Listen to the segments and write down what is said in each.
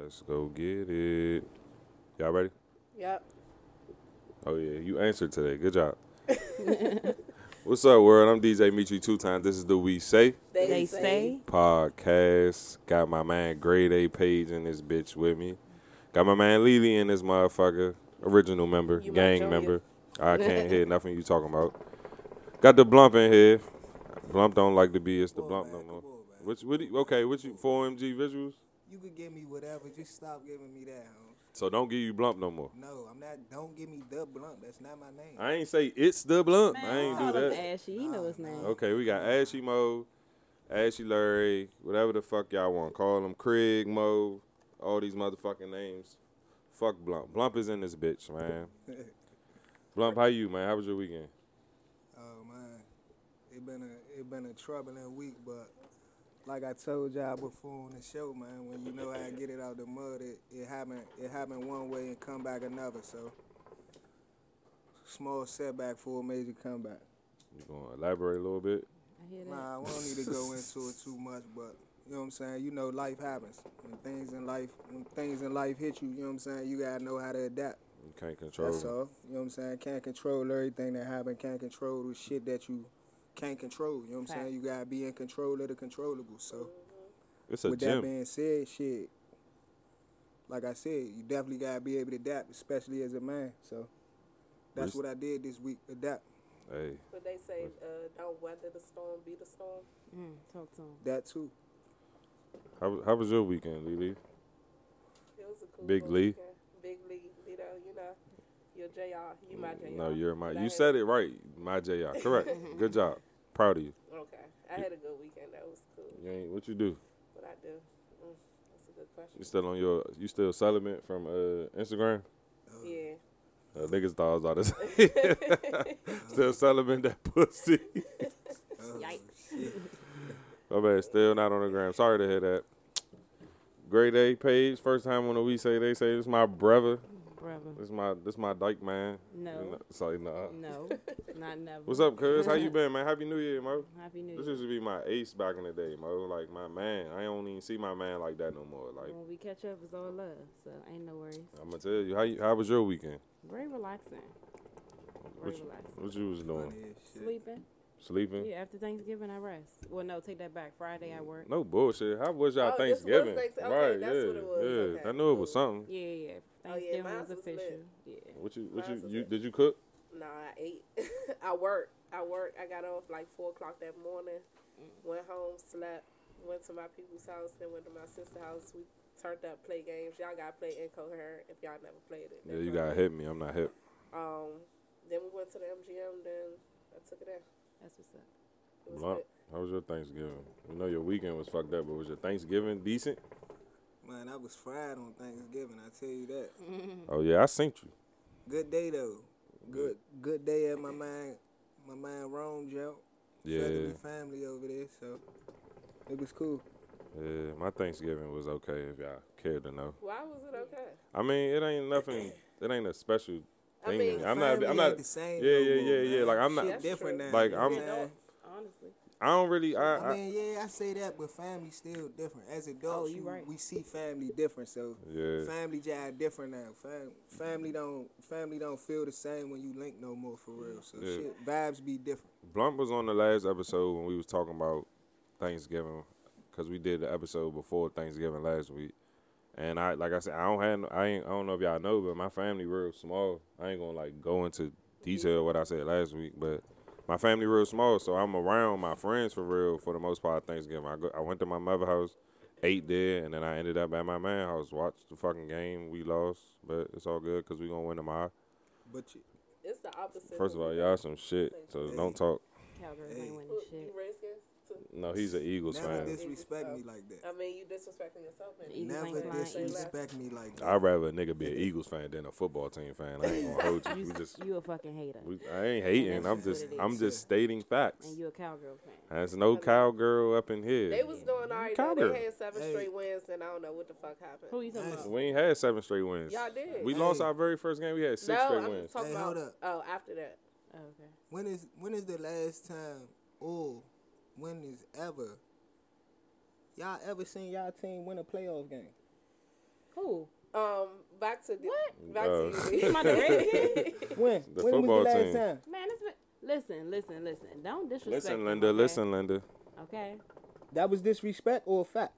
Let's go get it. Y'all ready? Yep. Oh yeah, you answered today. Good job. What's up, world? I'm DJ Mitri two times. This is the We Say They say podcast. Got my man Grade A Page in this bitch with me. Got my man Lily in this motherfucker. Original member, You my gang junior. member. I can't hear nothing you talking about. Got the Blump in here. Blump don't like to be. It's the Come on, Blump man, no more. on. Which, what do you, okay, what you, 4MG visuals? You could give me whatever. Just stop giving me that, Holmes. So don't give you Blump no more. No, I'm not. Don't give me the blunt. That's not my name. I ain't say it's the Blump. Man, I ain't call do that. Ashy. You know his name. Okay, we got Ashy Mo, Ashy Larry, whatever the fuck y'all want. Call him Craig Mo, all these motherfucking names. Fuck Blump. Blump is in this bitch, man. Blump, how you, man? How was your weekend? Oh man, it been a it been a troubling week, but like I told y'all before on the show, man, when you know how to get it out the mud, it, it happened it happened one way and come back another. So small setback for a major comeback. You gonna elaborate a little bit? I hear that. Nah, we don't need to go into it too much, but you know what I'm saying. You know, life happens. When things in life, when things in life hit you, you know what I'm saying. You gotta know how to adapt. You can't control. That's all. You know what I'm saying? Can't control everything that happen. Can't control the shit that you can't control. You know what I'm saying? You gotta be in control of the controllable. So It's a with that being said, shit. Like I said, you definitely gotta be able to adapt, especially as a man. So that's Res- what I did this week. Adapt. Hey, But they say, uh, don't weather the storm, be the storm. Mm, talk to him. That too. how, was- how was your weekend, Lily? It was a cool Big little Lee? weekend. Big Lee, you know, you know, you're JR, you my JR. No, you're my. You said it right. My JR. Correct. Good job. Proud of you. Okay, I had a good weekend. That was cool. You ain't, what you do? What I do? Mm, that's a good question. You still on your? You still celibate from uh, Instagram? Yeah. Uh, niggas thought I was to say. still celibate that pussy. Yikes. My bad, still not on the gram. Sorry to hear that. Great A page, first time on the we say they say this my brother. Brother. This my this my dyke man. No. Sorry, nah. No. Not never. What's up, cuz? How you been, man? Happy New Year, Mo. Happy New Year. This Year. used to be my ace back in the day, Mo. Like my man. I don't even see my man like that no more. Like When we catch up, it's all love. So ain't no worries. I'm gonna tell you, how you, how was your weekend? Very relaxing. What Very you, relaxing. what you was doing? Funny as shit. Sleeping. Sleeping? Yeah, after Thanksgiving, I rest. Well, no, take that back. Friday, I work. No bullshit. How was y'all Oh, this was Thanksgiving? Okay, right, that's yeah, what it was. yeah. Okay, I knew it was something. Yeah, yeah. Oh, yeah, Thanksgiving mine was was lit. official. Yeah. What you what Mine's you, you did you cook? No, I ate. I worked. I worked. I got off like four o'clock that morning. Went home, slept. Went to my people's house. Then went to my sister's house. We turned up, play games. Y'all gotta play Incoherent if y'all never played it. Yeah, you gotta hit me. I'm not hip. Um. Then we went to the MGM. Then I took it there. That's what's up. Was Blunt, how was your Thanksgiving? You know your weekend was fucked up, but was your Thanksgiving decent? Man, I was fried on Thanksgiving. I tell you that. Mm-hmm. Oh yeah, I synced you. Good day though. Good good day at my man my man Rome Joe. Yeah, Feathery family over there, so it was cool. yeah. My Thanksgiving was okay if y'all care to know. Why was it okay? I mean, it ain't nothing. It ain't a special I thing. mean, I'm not. Family I'm ain't not. the same. Yeah, no yeah, more, yeah, yeah. Like, I'm not- That's different now. Like, I'm- what? Honestly. I don't really. I. I I mean, yeah, I say that, but family still different. As oh, adults, Oh, you you- right. we see family different. So yeah. family jive different now. Fam- family don't family don't feel the same when you link no more for real. So Yeah. shit, vibes be different. Blunt was on the last episode when we was talking about Thanksgiving, cause we did the episode before Thanksgiving last week. And I, like I said, I don't have, no- I ain't, I don't know if y'all know, but my family real small. I ain't gonna like go into detail what I said last week, but my family real small, so I'm around my friends for real for the most part. Thanksgiving, I go, I went to my mother house, ate there, and then I ended up at my man house, watched the fucking game. We lost, but it's all good cause we gonna win tomorrow. But you, It's the opposite. First of all, y'all some shit, so Hey. don't talk. Cowgirls Hey. ain't winning Who- shit. You too? No, he's an Eagles fan. You never fan. disrespect me like that. I mean, you disrespecting yourself. Man. Eagles Never ain't flying either. disrespect me like that. I'd rather a nigga be an Eagles fan than a football team fan. I ain't gonna hold you. You, just, you a fucking hater. we, I ain't hating. I'm just what just, it is. I'm just stating facts. and you a cowgirl fan. There's no cowgirl up in here. They was doing all right. though. Cowgirl. They had seven Hey. straight wins, and I don't know what the fuck happened. Who you talking Nice. about? We ain't had seven straight wins. Y'all did. We Hey. lost our very first game. We had six no, straight I'm wins. talking Hey, about. hold up. Oh, after that. Oh, okay. When is when is the last time or when is ever y'all ever seen y'all team win a playoff game? Who? Um, back to the, What? back Uh, to you. Talking about the When? The when football was the last team. time? Man, it's been. Listen, listen, listen. Don't disrespect. Listen, Linda. okay? Listen, Linda. Okay. That was disrespect or a fact?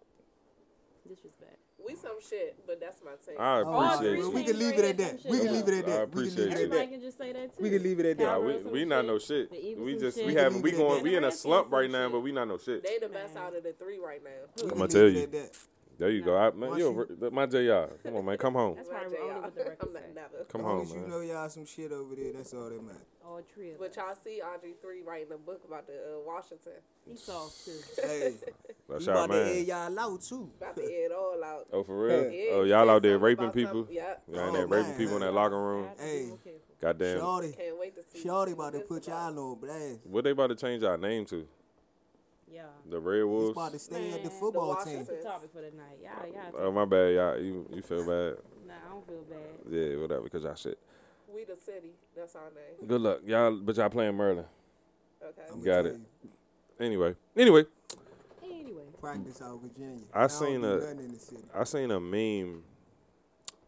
Disrespect. We some shit, but that's my team. I Oh, appreciate three you. we can leave it at that. We can leave it at that. We can appreciate leave it you. at Everybody that. can just say that too. We can leave it at that. Nah, we we not shit. no shit. We just shit. we We can having we going we in a slump right now, but we not no shit. They the best out of the three right now. I'ma tell you. At that. There you go. I, man, Once you you- my JR. Come on, man. Come home. That's My probably only JR. what the record I'm not say. never. Come As long home, as you man. know y'all some shit over there, that's all that matters. All three of But them. y'all see Audrey three writing a book about the uh, Washington. He soft too. Hey, That's you y'all about to air man. y'all out too. About to air it all out. Oh, for real? Yeah, Oh, he y'all said out there something raping about people? something- Yeah. Y'all in Oh, there raping man. people in that locker room? I have to be Hey. more careful. Goddamn. Shorty, Can't wait to see. Shorty see about to this put about. y'all on blast. What they about to change our name to? Yeah. The Red Wolves. He's Wolves? about to stay at the Man, football the team. That's the topic for the night. Y'all, y'all. Oh, my bad. Y'all, you, you feel bad? Nah, I don't feel bad. Yeah, whatever, because y'all shit. We the city. That's our name. Good luck. Y'all, but y'all playing Merlin. Okay. I'ma Got it. you, Anyway. Anyway. Anyway. Practice out Virginia. I don't seen do a- in the city. I seen a meme,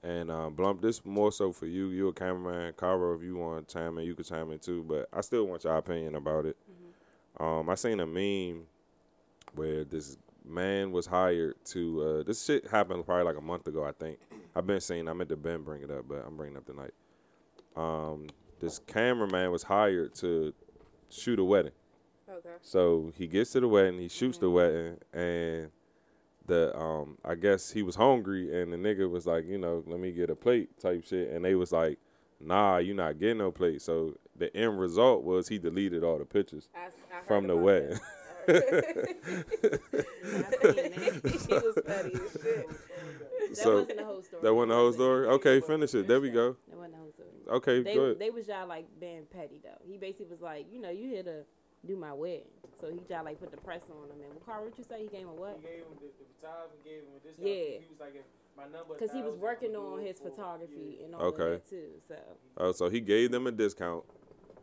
and uh, Blump. This more so for you. You a cameraman, Caro. If you want to chime in, you can chime in too. But I still want your opinion about it. Um, I seen a meme where this man was hired to. Uh, this shit happened probably like a month ago. I think I've been seeing. I meant to Ben bring it up, but I'm bringing it up tonight. Um, this cameraman was hired to shoot a wedding. Okay. So he gets to the wedding, he shoots the wedding, and the um I guess he was hungry, and the nigga was like, you know, let me get a plate type shit, and they was like, nah, you not getting no plate. So the end result was he deleted all the pictures I, I from the wedding. that. I seen that. he was petty as shit. That So, wasn't the whole story. that wasn't the whole story. Okay, finish it. There we go. That wasn't the whole story. Okay, They good. they was y'all like being petty though. He basically was like, you know, you here to do my wedding. So he y'all like put the press on him. And Carl, what you say? He gave him what? He gave him the, the photographer gave him a discount. Yeah. He was like, if my number. Because he was working on his photography yeah. and all Okay. of that too. So Oh, so he gave them a discount.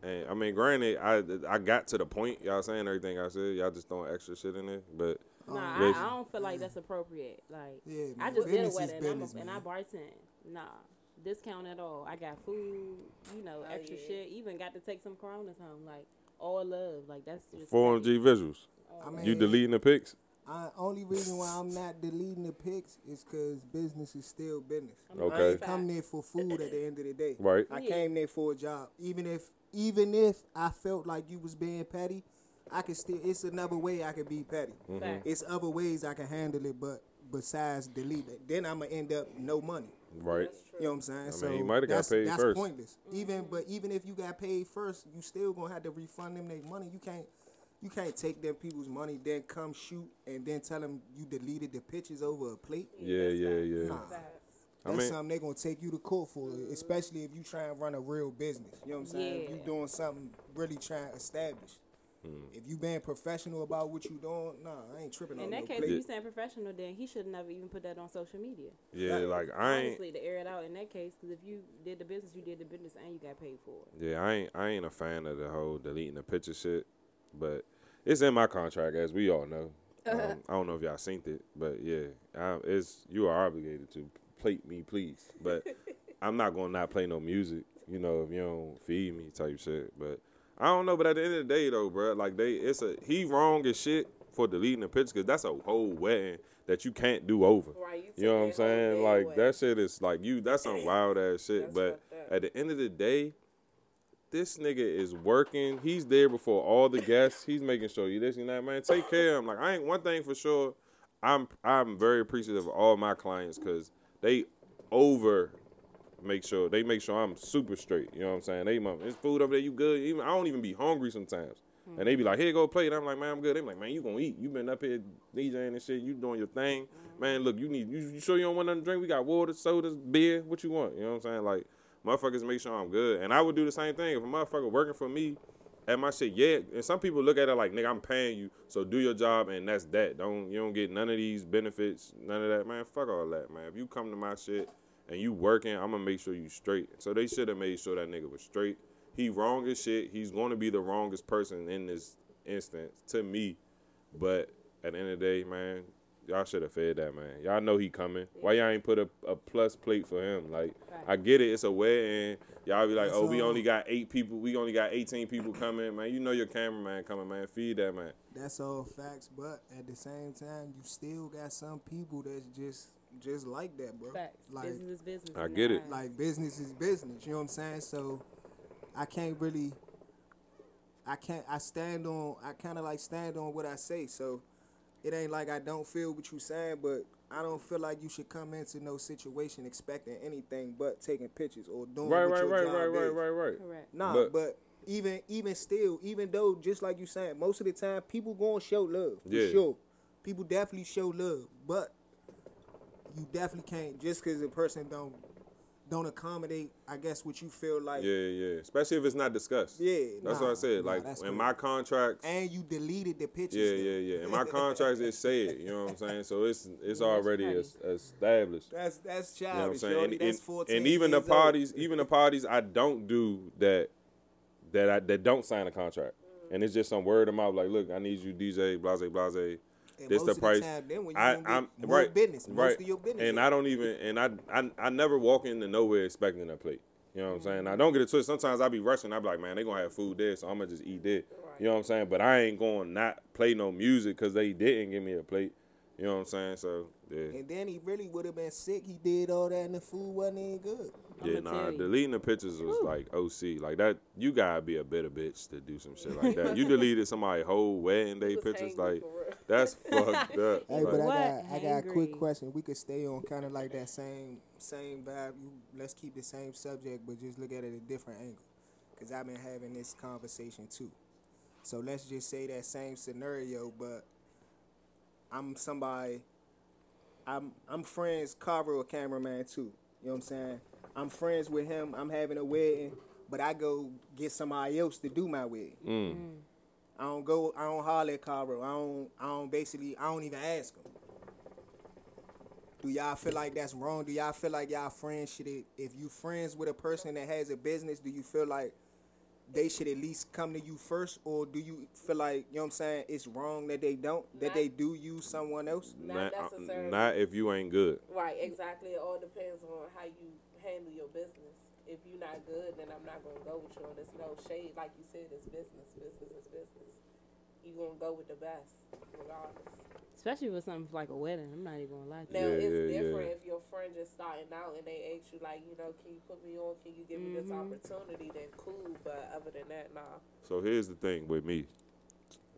And I mean, granted, I I got to the point. Y'all saying everything I said. Y'all just throwing extra shit in there. But nah, I, I don't feel like that's appropriate. Like Yeah, I man. just did a Business is wedding and, I'm business, a, and I bartend. Nah, discount at all. I got food, you know, Oh, extra yeah. shit. Even got to take some Coronas home. Like all love. Like that's just four petty. MG visuals. All I mean- You deleting the pics? I, only reason why I'm not deleting the pics is because business is still business. Okay. I ain't come there for food at the end of the day. Right. I Yeah. came there for a job. Even if even if I felt like you was being petty, I could still it's another way I could be petty. Mm-hmm. It's other ways I can handle it, but besides delete it. Then I'ma end up no money. Right. You know what I'm saying? mean, so he mighta got that's, paid that's first. pointless. Even but even if you got paid first, you still gonna have to refund them their money. You can't you can't take them people's money, then come shoot and then tell them you deleted the pictures over a plate. Yeah, that's yeah, yeah. Nah. Facts. I That's mean- something they're gonna take you to court for, especially if you try and run a real business. You know what I'm saying? If you Yeah. doing something really trying to establish. Hmm. If you being professional about what you doing, nah, I ain't tripping In on that no case, plate. if you saying professional, then he should never even put that on social media. Yeah, like I ain't. Honestly, to air it out in that case, because if you did the business, you did the business, and you got paid for it. Yeah, I ain't. I ain't a fan of the whole deleting the picture shit. But it's in my contract, as we all know. Um, I don't know if y'all synced it, but yeah, I, it's you are obligated to plate me, please. But I'm not gonna not play no music. You know, if you don't feed me, type shit. But I don't know. But at the end of the day, though, bro, like they, it's a he wrong as shit for deleting the picture because that's a whole wedding that you can't do over. Right. You, You know what I'm took that whole saying? Like away. that shit is like you. That's some wild ass shit. That's but at the end of the day, this nigga is working. He's there before all the guests. He's making sure you this and that, man. Take care of him. Like I ain't one thing for sure. I'm I'm very appreciative of all my clients because they over make sure they make sure I'm super straight. You know what I'm saying? They mom, it's food over there. You good? Even I don't even be hungry sometimes. And they be like, here, go plate. I'm like, man, I'm good. They be like, man, you gonna eat. You been up here DJing and shit. You doing your thing. Mm-hmm. Man, look, you need, you, you sure you don't want nothing to drink? We got water, sodas, beer. What you want? You know what I'm saying? Like, motherfuckers make sure I'm good. And I would do the same thing. If a motherfucker working for me at my shit, yeah. And some people look at it like, nigga, I'm paying you. So do your job and that's that. Don't, you don't get none of these benefits, none of that. Man, fuck all that, man. If you come to my shit and you working, I'm gonna make sure you straight. So they should have made sure that nigga was straight. He wrong as shit. He's to be the wrongest person in this instance to me. But at the end of the day, man, y'all should have fed that man. Y'all know he coming. Why y'all ain't put a, a plus plate for him? Like Right. I get it, it's a wedding. Y'all be like, That's oh, we only got eight people. We only got eighteen people coming, man. You know your cameraman coming, man. Feed that man. That's all facts, but at the same time, you still got some people that's just just like that, bro. Facts. Like business is business. I get it. eyes. like business is business. You know what I'm saying? So I can't really. I can't. I stand on. I kind of like stand on what I say. So it ain't like I don't feel what you saying, but I don't feel like you should come into no situation expecting anything but taking pictures or doing Right, what right, your right, job right, right, is. right, right. correct. Nah, But- but, even even still, even though just like you saying, most of the time people gonna show love for Yeah. sure. People definitely show love, but you definitely can't just because a person don't don't accommodate. I guess what you feel like, Yeah, yeah. Especially if it's not discussed. Yeah, That's nah, what I said. nah, like in crazy. my contracts. and you deleted the pictures. Yeah, yeah, yeah. In my contracts, it said. You know what I'm saying? So it's it's Yeah, already crazy. es- established. That's that's childish. You know what I'm saying? And, That's and- 14 and even the years old. parties, even the parties I don't do that that I that don't sign a contract. And it's just some word of mouth like, look, I need you DJ, blase, blase. And This the price. time, then when you I, I'm right, business, most right. of your business. And I don't even, and I, I, I never walk into nowhere expecting a plate. You know what I'm saying? I mm-hmm. don't get it twisted. Sometimes I be rushing. I be like, man, they gonna have food there, so I'm gonna just eat there. You know what I'm saying? But I ain't going to not play no music because they didn't give me a plate. You know what I'm saying? So yeah, And then he really would have been sick. He did all that, and the food wasn't even good. yeah. Nah, deleting the pictures was like OC. Like that, you gotta be a bitter bitch to do some shit like that. you deleted somebody whole wedding day was pictures. Like that's fucked up. Hey, Like, but I got I got a quick question. We could stay on kind of like that same same vibe. You, let's keep the same subject, but just look at it a different angle. Cause I've been having this conversation too. So let's just say that same scenario, but I'm somebody. I'm I'm friends. Carver, a cameraman too. You know what I'm saying? I'm friends with him. I'm having a wedding, but I go get somebody else to do my wedding. mm. I don't go. I don't holler at Caro. I don't. I don't basically. I don't even ask him. Do y'all feel like that's wrong? Do y'all feel like y'all friends should? If you friends with a person that has a business, do you feel like they should at least come to you first, or do you feel like you know what I'm saying? It's wrong that they don't. That Not- they do use someone else. Not uh, necessarily. not if you ain't good. Right, exactly. It all depends on how you handle your business. If you're not good, then I'm not gonna go with you. And there's no shade, like you said. It's business. Business is business. You gonna go with the best, regardless. Especially with something like a wedding. I'm not even gonna lie to Now you. Yeah, it's yeah, different yeah. if your friend just starting out and they ask you like, you know, can you put me on? Can you give me this Mhm. opportunity? Then cool. But other than that, nah. So here's the thing with me,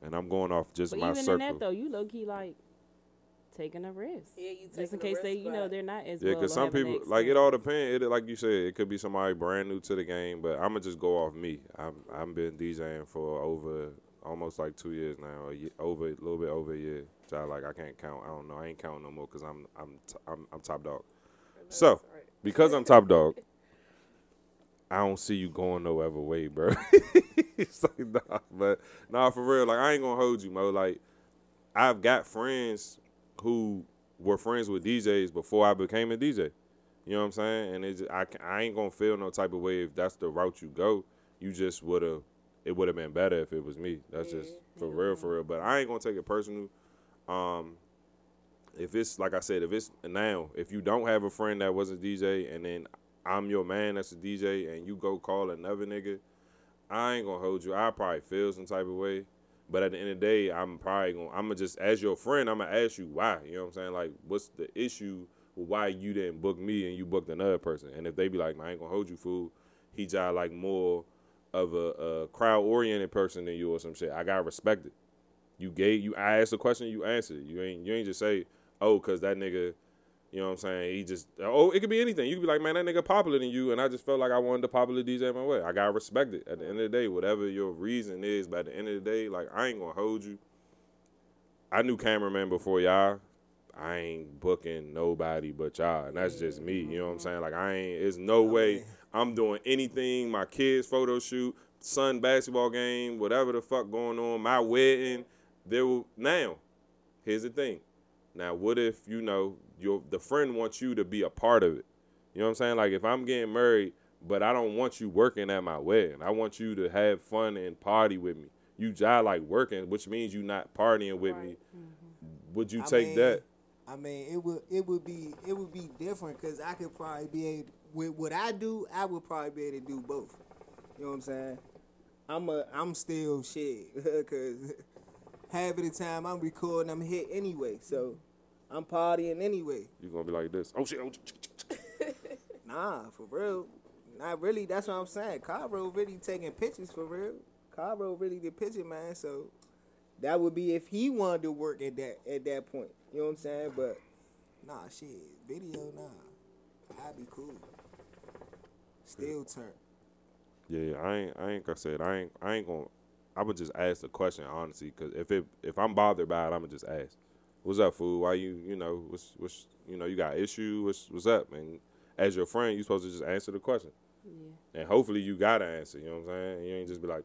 and I'm going off just But my even circle. in that though, you low key like taking a risk. Yeah, you Just in taking a case they, you know, they're not as Yeah, because or some people like it all depends. It like you said, it could be somebody brand new to the game, but I'm gonna just go off me. I'm I've been DJing for over almost like two years now, a ye- over a little bit over a year. Like I can't count. I don't know. I ain't counting no more because I'm I'm t- I'm I'm top dog. So- Because I'm top dog. I don't see you going no other way, bro. it's like nah, but nah, for real. Like I ain't gonna hold you, Mo. Like I've got friends who were friends with DJs before I became a DJ. You know what I'm saying? And it's I, I ain't gonna feel no type of way if that's the route you go. You just would have. It would have been better if it was me. That's just for real, for mm-hmm. real. But I ain't gonna take it personal. Um, if it's like I said, if it's now, if you don't have a friend that was a DJ and then I'm your man that's a DJ and you go call another nigga, I ain't gonna hold you. I probably feel some type of way. But at the end of the day, I'm probably gonna I'm gonna just as your friend, I'm gonna ask you why. You know what I'm saying? Like, what's the issue why you didn't book me and you booked another person? And if they be like, I ain't gonna hold you, fool. He just like more of a, a crowd oriented person than you or some shit. I gotta respect it. You gave you I asked a question, you answered. You ain't you ain't just say, oh, cause that nigga, you know what I'm saying? He just oh, it could be anything. You could be like, man, that nigga popular than you, and I just felt like I wanted to popular DJ my way. I got respected. At the end of the day, whatever your reason is, but at the end of the day, like I ain't gonna hold you. I knew cameraman before y'all. I ain't booking nobody but y'all, and that's just me. You know what I'm saying? Like I ain't. There's no way I'm doing anything. My kids' photo shoot, son basketball game, whatever the fuck going on, my wedding. There will now. Here's the thing. Now, what if you know your the friend wants you to be a part of it? You know what I'm saying? Like if I'm getting married, but I don't want you working at my wedding. I want you to have fun and party with me. You just like working, which means you not partying with me. Mm-hmm. Would you I take mean, that? I mean, it would it would be it would be different because I could probably be able with what I do. I would probably be able to do both. You know what I'm saying? I'm a I'm still shit because half of the time I'm recording, I'm hit anyway. So I'm partying anyway. You gonna be like this? Oh shit! Oh, Nah, for real. Not really. That's what I'm saying. Cairo really taking pictures for real. Cairo really the picture man. So that would be if he wanted to work at that at that point. You know what I'm saying? But nah, shit, video nah. I'd be cool. Still turn. Yeah, I ain't. I ain't gonna say it. I ain't. I ain't gonna. I would just ask the question honestly, cause if it if I'm bothered by it, I'ma just ask. What's up, fool? Why you you know what's what's you know you got issue? What's what's up? And as your friend, you're supposed to just answer the question. Yeah. And hopefully you got an answer. You know what I'm saying? You ain't just be like,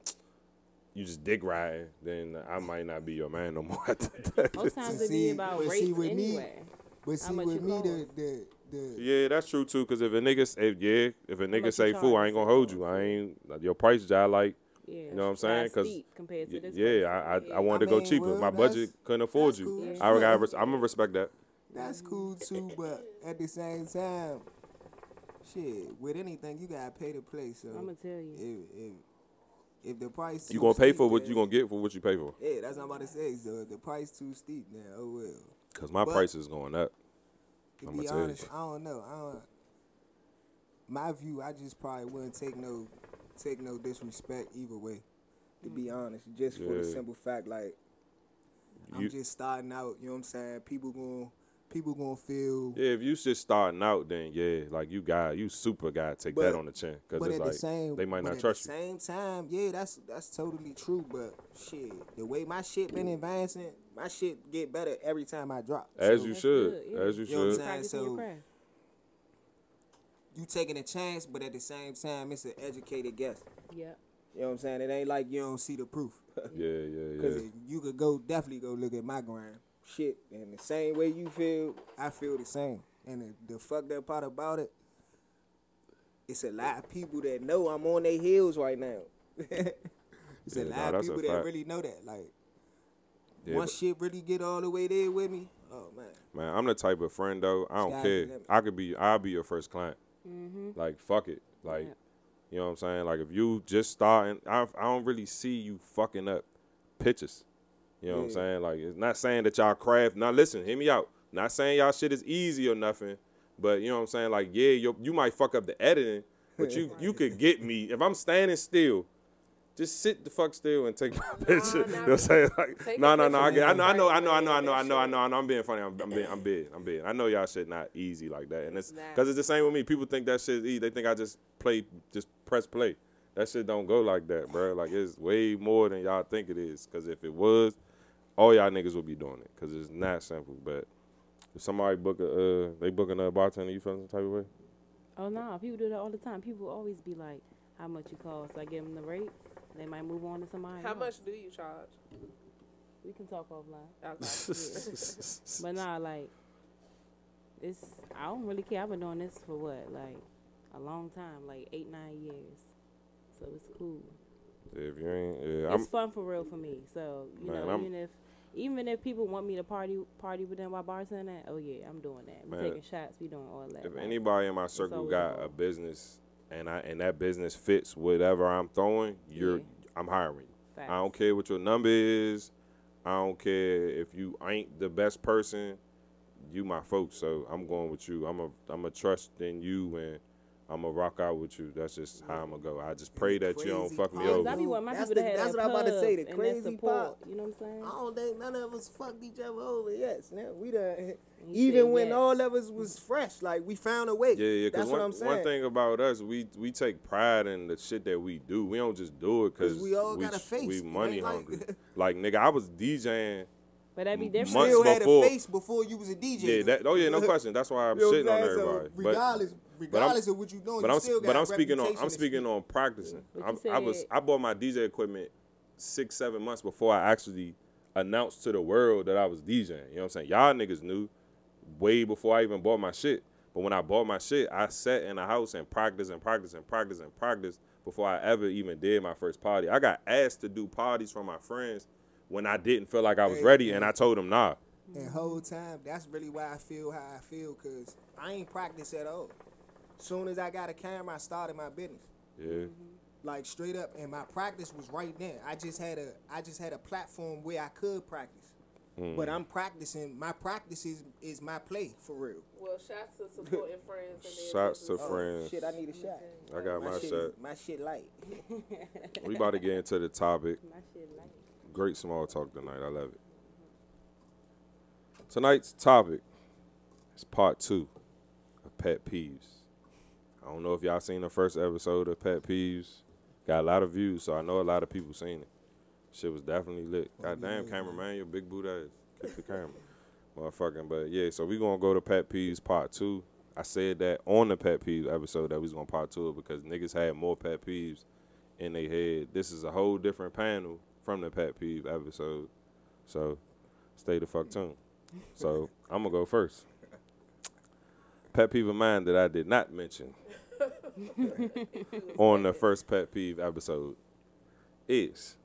you just dick riding. Then I might not be your man no more. After. Most times it See, be about but race see, with me- anyway. But see, with me, the cost? the the Yeah, that's true too. Cause if a nigga, if yeah, if a nigga say fool, I ain't gonna hold you. I ain't your price job like. Yeah. You know what I'm saying? That's 'Cause steep compared to y- this. Yeah. I I, Yeah. I wanted I to go cheaper. well, My budget couldn't afford you. cool. Yeah. I got. I'm gonna respect that. that's cool too. But at the same time, shit, with anything you gotta pay to play. So I'm gonna tell you. if if if the price You too gonna pay steep, for what then- you gonna get for what you pay for. Yeah, that's what I'm about to say. So if the price too steep, then oh well. Cause my But- price is going up. To I'ma be tell you. honest, I don't know. I don't. My view, I just probably wouldn't take no, take no disrespect either way. To be mm. honest, just for the simple fact, like I'm You- just starting out. You know what I'm saying? People going, people gonna feel. Yeah, if you just starting out, then yeah, like you got you super gotta take But- that on the chin. Cause But it's at like the same, they might but not at trust the you. same time, yeah, that's that's totally true. But shit, the way my shit been advancing, my shit get better every time I drop. As So you should. good, yeah. As you You know what I'm should. saying? Practicing your so- craft. You taking a chance, but at the same time, it's an educated guess. Yep. You know what I'm saying? It ain't like you don't see the proof. Yeah, yeah, yeah. Because yeah. you could go definitely go look at my grind. Shit, and the same way you feel, I feel the same. And the, the fucked up part about it, it's a lot of people that know I'm on their heels right now. it's Yeah, a nah, lot of people that really know that. Like, Yeah, once shit really get all the way there with me, oh man. Man, I'm the type of friend though. I don't care. I could be. I'll be your first client. Mm-hmm. Like fuck it. Like Yeah. you know what I'm saying. Like if you just starting, I I don't really see you fucking up pitches. You know what I'm saying. Like it's not saying that y'all craft. Now listen, hear me out. Not saying y'all shit is easy or nothing. But you know what I'm saying. Like yeah, you you might fuck up the editing, but you you could get me if I'm standing still. Just sit the fuck still and take my picture. you know what I'm saying? Like, no, no, no. I, get, I know, I know, I know, I know, I know, I know, I know, I know. I'm being funny. I'm, I'm being, I'm big, I'm big. I know y'all shit not easy like that, and it's It's because it's the same with me. People think that shit easy. They think I just play, just press play. That shit don't go like that, bro. Like it's way more than y'all think it is. Because if it was, all y'all niggas would be doing it. Because it's not simple. But if somebody book a, uh, they booking a bartender, you feeling some type of way? Oh no, people do that all the time. People always be like, "How much you cost?" I give them the rates. They might move on to somebody. How else. much do you charge? We can talk offline. Okay. But nah, like, it's I don't really care. I've been doing this for what, like, a long time, like eight nine years. So it's cool. if you ain't, yeah, I'm, it's fun for real for me. So you Man, know, I'm- even if even if people want me to party party with them while bartending, oh yeah, I'm doing that. We Man, taking shots. We doing all that. if like, anybody in my circle always got a business and I and that business fits whatever I'm throwing, you're. I'm hiring facts. I don't care what your number is. I don't care if you ain't the best person. You my folks, so I'm going with you. I'm a I'm a trust in you and I'm gonna rock out with you. That's just how I'm gonna go. I just pray that you don't Crazy fuck me over. I be my That's the- have that's what I'm about to say, the crazy that support. part. You know what I'm saying? I don't think none of us fucked each other over. Yes, now we done. And you Even when yes. all of us was fresh, like we found a way. Yeah, yeah. That's Because what one, I'm saying. one thing about us, we we take pride in the shit that we do. We don't just do it because we all got a face. We money ain't like- hungry. like nigga, I was DJing. But that'd be M- different. months still had before- a face before you was a DJ. Yeah, that. Oh yeah, no question. That's why I'm You know what shitting on I'm? So everybody. But- regardless, regardless of what you're doing, but you I'm still got but I'm a speaking on I'm speaking on practicing. I'm, I was I bought my DJ equipment six seven months before I actually announced to the world that I was DJing. You know what I'm saying? Y'all niggas knew way before I even bought my shit. But when I bought my shit, I sat in the house and practiced and practiced and practiced and practiced before I ever even did my first party. I got asked to do parties from my friends when I didn't feel like I was Hey, ready, and I told them nah. And whole time, that's really why I feel how I feel, cause I ain't practice at all. Soon as I got a camera, I started my business. Yeah. Like straight up, and my practice was right there. I just had a I just had a platform where I could practice. Hmm. But I'm practicing. My practice is, is my play for real. Well, shots to supporting friends. And Shots to business. Oh, friends. Shit, I need a shot. I got my shit, shot. My shit light. We about to get into the topic. My shit like. Great small talk tonight. I love it. Tonight's topic is part two of pet peeves. I don't know if y'all seen the first episode of Pet Peeves. Got a lot of views, so I know a lot of people seen it. Shit was definitely lit. God Goddamn, cameraman, your big boot ass. Kick the camera. Motherfucking, but yeah, so we gonna go to Pet Peeves part two. I said that on the Pet Peeves episode that we was gonna part two it because niggas had more pet peeves in their head. This is a whole different panel from the Pet Peeve episode. So stay the fuck tuned. So I'm gonna go first. Pet peeve of mine that I did not mention on the first pet peeve episode is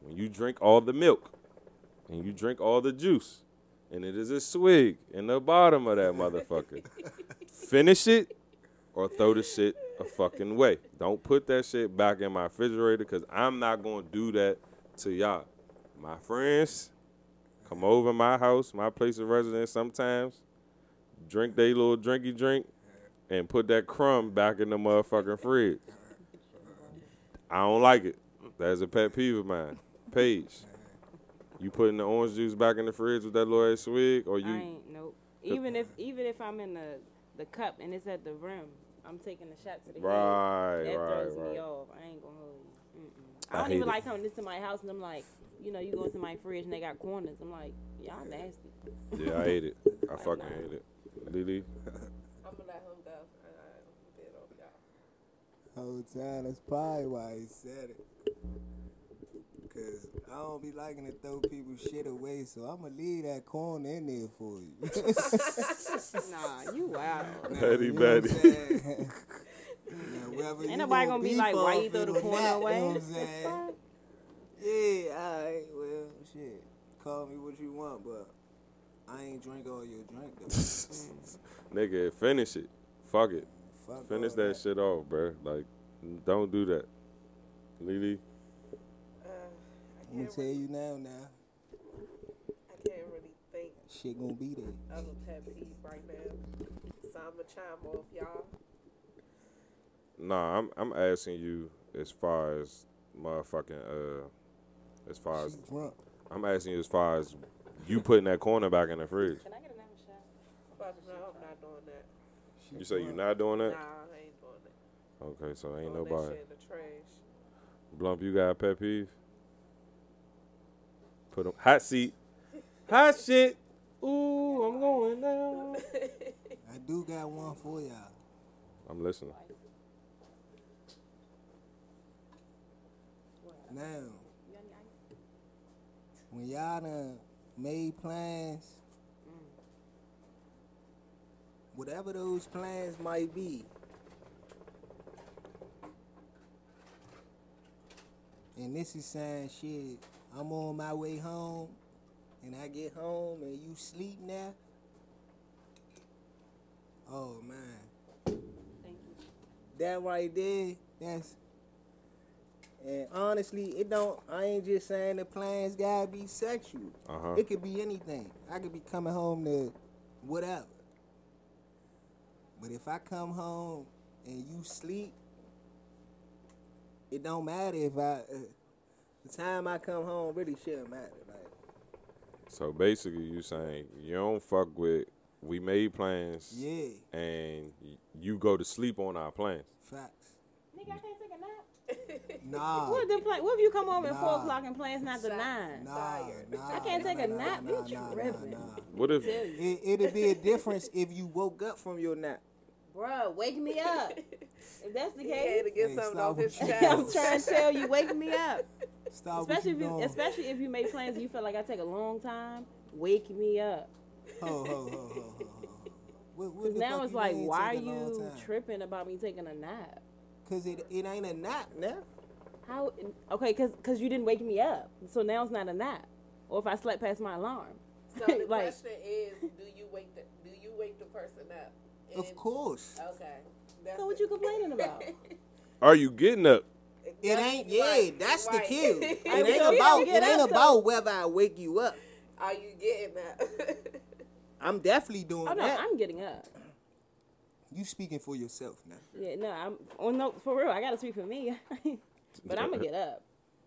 when you drink all the milk and you drink all the juice and it is a swig in the bottom of that motherfucker. Finish it or throw the shit a fucking way. Don't put that shit back in my refrigerator because I'm not going to do that to y'all. My friends come over my house, my place of residence sometimes, drink they little drinky drink, and put that crumb back in the motherfucking fridge. I don't like it. That's a pet peeve of mine. Paige, you putting the orange juice back in the fridge with that little ass swig, or I you? ain't nope. Even if even if I'm in the the cup and it's at the rim, I'm taking a shot to the Right, head. That right, throws me off. I ain't gonna hold you. Mm-mm. I I don't even it. like coming into my house and I'm like, you know, you go into my fridge and they got corners. I'm like, y'all nasty. Yeah, I hate it. I fucking hate it. Lily, I'm gonna let him go. I, I'm bit off y'all. Whole time, that's probably why he said it. Cause I don't be liking to throw people shit away, so I'ma leave that corn in there for you. nah, you wild. Betty, You know what I'm Betty. saying? Now, whether you Ain't nobody gonna be beef like, why you throw it the or corn not, away? You know what I'm saying? Yeah, alright, well, shit. Call me what you want, but I ain't drink all your drink though. nigga, finish it. Fuck it. Fuck Finish all that shit off, bruh. Like, don't do that. Lily, Uh, I I'm gonna tell really, you now, now. I can't really think Shit gonna be there. of a pet peeve right now. So I'm gonna chime off y'all. nah, I'm I'm asking you as far as motherfucking uh, as far as drunk. I'm asking you as far as you putting that corner back in the fridge. Can I get another shot? But no, I'm not doing that. She You say you drunk. not doing Nah, that? I ain't doing that. Okay, so ain't Throwing that nobody. shit in the trash. Blump, you got a pet peeve? Put 'em hot seat. Hot shit. Ooh, I'm going down. I do got one for y'all. I'm listening. Now, when y'all done made plans, whatever those plans might be, and this is saying shit, I'm on my way home, and I get home and you sleep now. Oh man, Thank you. that right there, that's. And honestly, it don't. I ain't just saying the plans gotta be sexual. Uh huh. It could be anything. I could be coming home to whatever. But if I come home and you sleep, it don't matter if I. Uh, the time I come home really shouldn't matter. Like, So basically, you saying you don't fuck with. We made plans, yeah, and you go to sleep on our plans. facts. Nigga, I can't take a nap. Nah. What if, them play, what if you come home at 4 o'clock and plans not to Shots. 9? Nah, tired. nah, I can't nah, take a nah, nap. Nah, You nah, nah, nah. What if? It, it'd be a difference if you woke up from your nap. Bruh, wake me up. If that's the He had to case, get Hey, something off his chest. I'm trying to tell you, wake me up. Stop Especially if what you you, doing. especially if you make plans and you feel like I take a long time, wake me up. Ho, ho, ho, ho, ho, ho. What, what Because now it's like, why are take a long you tripping about me taking a nap? Cause it, it ain't a nap now. How? Okay, because cause you didn't wake me up, so now it's not a nap. Or if I slept past my alarm, So the like, question is, do you wake the do you wake the person up? Of course. Okay. That's so what you complaining about? Are you getting up? It ain't yeah, right, that's the right. kill. I It ain't you about it ain't up, so- about whether I wake you up. Are you getting up? I'm definitely doing oh no, that. I'm getting up. You speaking for yourself now. Yeah, no, I'm. Oh no, for real, I gotta speak for me. but I'm gonna get up.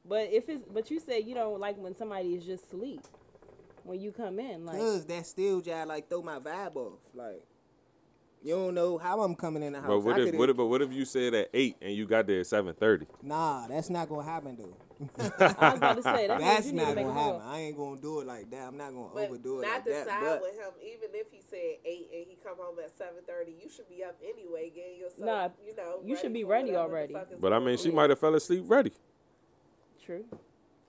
But if it's, but you say you don't like when somebody is just sleep when you come in, like. Cause that still just like throw my vibe off. Like you don't know how I'm coming in the house. But what I if, coulda- what if, but what if you said at eight and you got there at seven thirty? Nah, that's not gonna happen though. I was about to say that means That's you need not to make gonna happen. move. I ain't gonna do it like that. I'm not gonna but overdo it not like to that. side But with him. Even if he said eight and he come home at seven thirty, you should be up anyway, getting yourself. Nah, you know, you should be for ready whatever the already. fuck is But I going mean, she on. might have fell asleep ready. True.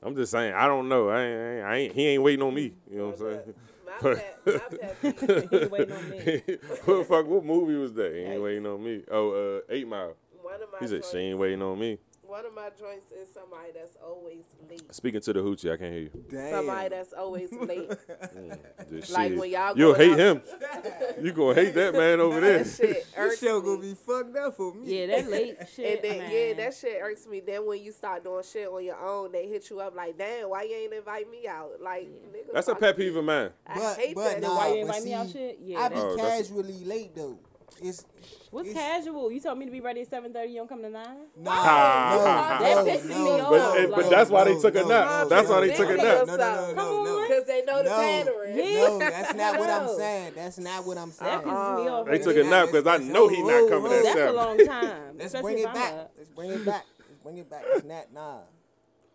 I'm just saying. I don't know. I ain't, I ain't, I ain't. He ain't waiting on me. You know what I'm saying? My pet, my pet peeve. He waiting on me. what the fuck? What movie was that? He ain't waiting on me. Oh, uh, Eight Mile. One of my He said she ain't waiting on me. One of my joints is somebody that's always late. Speaking to the hoochie, I can't hear you. damn. Somebody that's always late. Mm, Just Like shit. when y'all You'll hate out- him. You gonna hate that man over there. that shit this irks show me. gonna be fucked up for me. Yeah, that late shit. And then man. yeah, that shit irks me. Then when you start doing shit on your own, they hit you up like, "Damn, why you ain't invite me out?" Like, nigga, That's a fuck pet you. peeve of mine. I But hate but that. nah, Why you but invite me out shit? Yeah, I be Oh, casually late though. It's What's it's- casual? You told me to be ready at seven thirty. You don't come to nine. Nah, Ah. no, That no, pisses no, me off, But, like- but that's why they no, took a nap. no, That's why no, they took a nap. No, no, no, Come no, on. no. Because they know the No. pattern. No, that's not what I'm saying. That's not what I'm That saying. pisses me off. They took a nap because I know he not coming at That's That's a long time. Let's bring it back. Let's bring it back. Let's bring it back. It's not nah.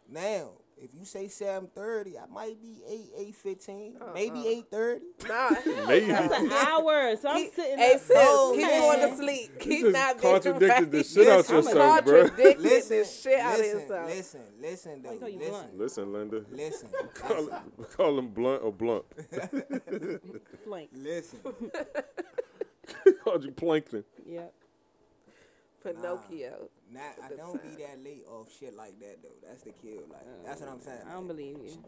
Now, if you say seven thirty, I might be eight, eight fifteen, uh-uh. maybe Uh-uh. eight thirty. Nah. Maybe. That's an hour. So I'm Keep- sitting Hey up. sis, Oh, keep man. going to sleep. Keep just not being contradicted the right. shit out Listen, yourself, bro. Contradicted Listen, the shit out of listen, yourself. listen, listen, though. Why you call you Listen, blunt? Listen, Linda. listen, Call, listen, him- call him blunt or blunt. Flank. listen. Called you plankton. Yep. Pinocchio. Not, I don't time. be that late off shit like that though. That's the kill. Like that's what I'm uh, saying. I don't believe you.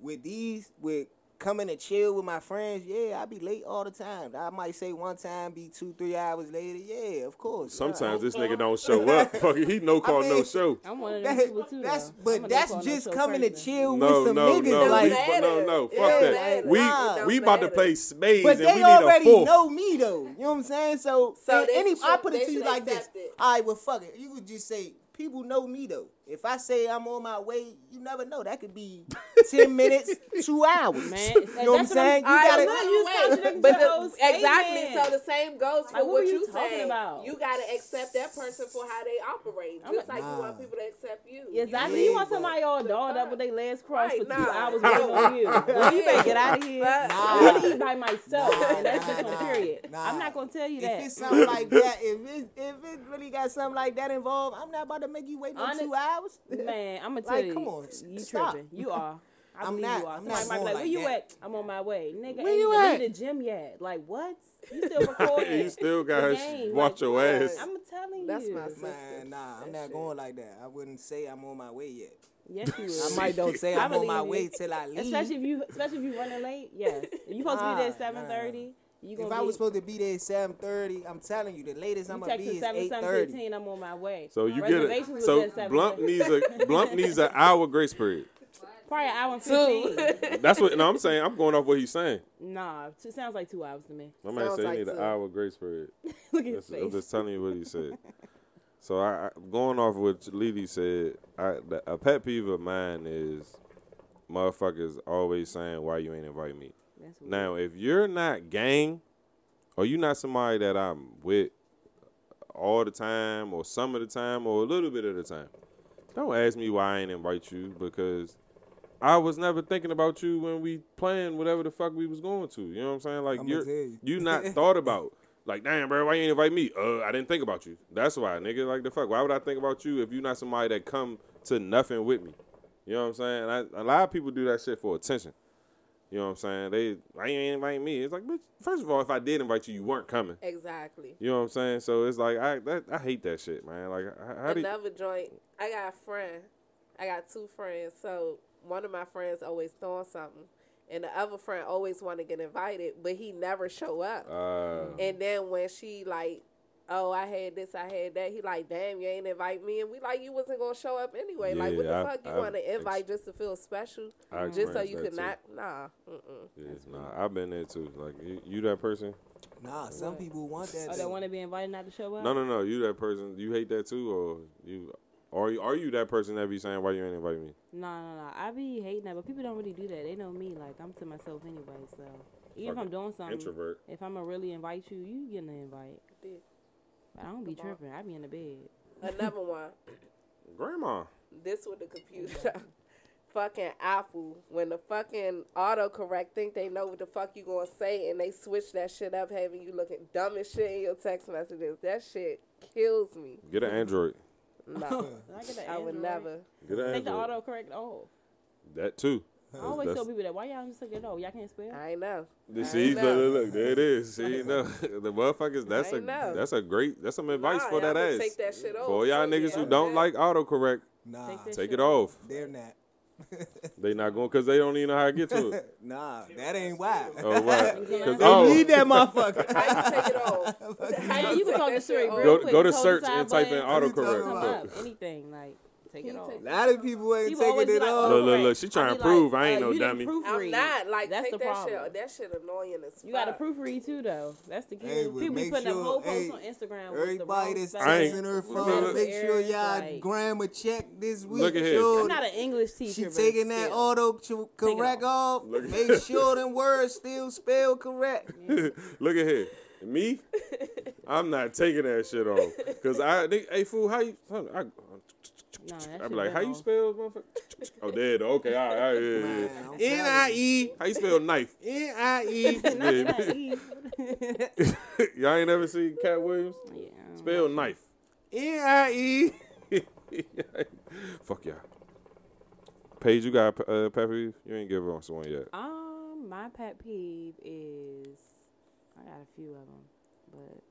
with these with coming to chill with my friends, yeah, I be late all the time. I might say one time be two, three hours later. Yeah, of course. Sometimes Yeah. this nigga don't show up. Fuck it, he no call, no mean- show. I'm one of them That- people too. that's though. But that's just no-show coming to chill No, with some no, niggas. no, like, we, no, no, fuck Yeah, that. We Nah. we about to play spades but and we they need a already fourth. know me though. You know what I'm saying? So, So and they any, I put it to you like this. accept it. All right, well, fuck it. You could just say people know me though. If I say I'm on my way, you never know. That could be ten minutes, two hours. Man, you know what I'm that's what I'm- saying? You All right, gotta. look, wait, you was wait. But the, exactly. statement. So the same goes for Like, what what, were you you talking saying. about? You gotta accept that person for how they operate, I'm just a- like you want people to accept you. Exactly. Yeah, You want somebody all dolled up with their legs crossed Right, for two nah. hours waiting on you. Well, you better get out of here. But- I want to eat by myself, Nah, and that's just on nah, period. nah. I'm not gonna tell you If that. If it's something like that, if it if it really got something like that involved, I'm not about to make you wait no two hours. Man, I'm gonna tell Like, you. come on, you stop. tripping? You are. I I'm believe not- you are. I'm Somebody not might be like, like "Where you at?" I'm on my way, nigga. Where ain't you at? leave the gym yet. Like what? You still recording? you still got game. watch Like, your what? ass. I'm telling you. That's my sister. Man, nah, I'm not shit. going like that. I wouldn't say I'm on my way yet. Yes, you I might don't say I I'm on my believe way till I leave. Especially if you, especially if you running late. Yes, you supposed to be there ah, at seven thirty. You if gonna I was supposed to be there at seven thirty, I'm telling you, the latest I'm gonna be is seven eight seven thirty. fifteen. I'm on my way. So you get Reservations it. So at 7:30. Blunt needs a Blunt needs an hour grace period. Probably an hour and Two. fifteen. That's what. No, I'm saying. I'm going off what he's saying. nah, it sounds like two hours to me. My man Sounds said he like need an hour grace period. Look at his That's, I'm just telling you what he said. So I, I going off what Lily said. I, the, a pet peeve of mine is motherfuckers always saying why you ain't invite me. That's weird. Now, if you're not gang, or you're not somebody that I'm with all the time, or some of the time, or a little bit of the time, don't ask me why I ain't invite you because I was never thinking about you when we planned whatever the fuck we was going to. You know what I'm saying? Like I'ma you're you. you not thought about. Like, damn, bro, why you ain't invite me? Uh, I didn't think about you. That's why, nigga. Like the fuck. Why would I think about you if you're not somebody that come to nothing with me? You know what I'm saying? I, a lot of people do that shit for attention. You know what I'm saying? They why you ain't invite me? It's like, bitch, first of all, if I did invite you, you weren't coming. Exactly. You know what I'm saying? So it's like I that, I hate that shit, man. Like how, how do you, Another joint. I got a friend. I got two friends. So one of my friends always throwing something, and the other friend always want to get invited, but he never show up. Uh, And then when she like, oh, I had this, I had that, he like, damn, you ain't invite me, and we like, you wasn't gonna show up anyway. like, what the I- fuck you I've want to ex- invite just to feel special, I just so you that could too. not? Nah, mm-mm. Yeah, nah, I've been there too. Like you, you that person? Nah, some What? people want that. Oh, they want to be invited not to show up. No, no, no. You that person? You hate that too, or you? Are you, are you that person that be saying why you ain't invite me? No, no, no. I be hating that, but people don't really do that. They know me. Like I'm to myself anyway. So even if I'm doing something, Introvert. if I'm gonna really invite you, you getting an invite. Did. But I don't be Come on. tripping. I be in the bed. Another one. Grandma. This with the computer. fucking Apple. When the fucking autocorrect think they know what the fuck you gonna say and they switch that shit up, having you looking dumb as shit in your text messages. That shit kills me. Get an Android. No, I, get that I would never. Get an take the Android. autocorrect off. That too. I always tell people that. Why y'all just take it off? Y'all can't spell. I know. You I see, know. look, look, look, there it is. See, no, the motherfuckers. That's I a know. that's a great. That's some advice Nah, for that ass. Take that shit off. For y'all niggas yeah, who don't yeah. like autocorrect, Nah, Take take it off. they're not. They not going because they don't even know how to get to it. nah, that ain't why. Oh, why? They 'Cause- need oh, Need that oh. motherfucker. How you take it off? How Yeah, you can talk that to Siri real Go- quick. go to search and type in autocorrect. Come Look. up. Anything like take it off. A lot of people ain't People taking be it like, off. Look, look, look, she trying to prove I uh, ain't no you dummy. proofread. I'm not like That's take the that problem. shit. That shit annoying as fuck. You got to fuck. proofread too, though. That's the key. Hey, People be putting sure- up whole posts hey, on Instagram. with the Everybody wrong that's spelling. I ain't- texting her phone, look, make sure errors, y'all like- grammar check this week. Look at here. Sure I'm not an English teacher. She taking that auto correct off. Make sure them words still spell correct. Look at here. Me? I'm not taking that shit off. Cause I think, hey fool, how you? I, Nah, I shit be like, how you spell motherfucker? Oh, there. it is. Okay, all right, all right, yeah, Man, yeah, I'm yeah. N I E. How you spell knife? N I E. Not Yeah. naive. Y'all ain't never seen Katt Williams yeah. spell knife? N I E. Fuck y'all. Paige, you got uh, pet peeve? You ain't give us one yet. Um, my pet peeve is I got a few of them, but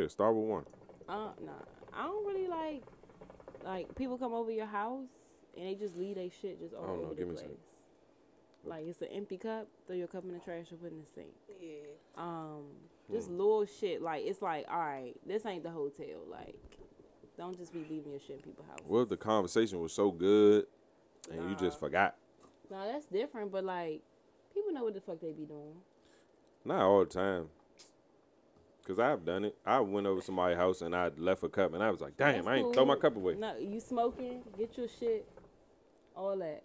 Yeah, start with one. uh, nah, I don't really like like people come over your house and they just leave their shit just all don't know, over the give me place. some. Like it's an empty cup, throw your cup in the trash or put it in the sink. Yeah. Um, Hmm. just little shit. Like it's like, all right, this ain't the hotel. Like, don't just be leaving your shit in people's houses. Well, the conversation was so good, and you just forgot. No, that's different. But like, people know what the fuck they be doing. Not all the time. Cause I've done it. I went over to somebody's house and I left a cup and I was like, damn, That's I ain't throw my cup away. No, you smoking, get your shit, all that.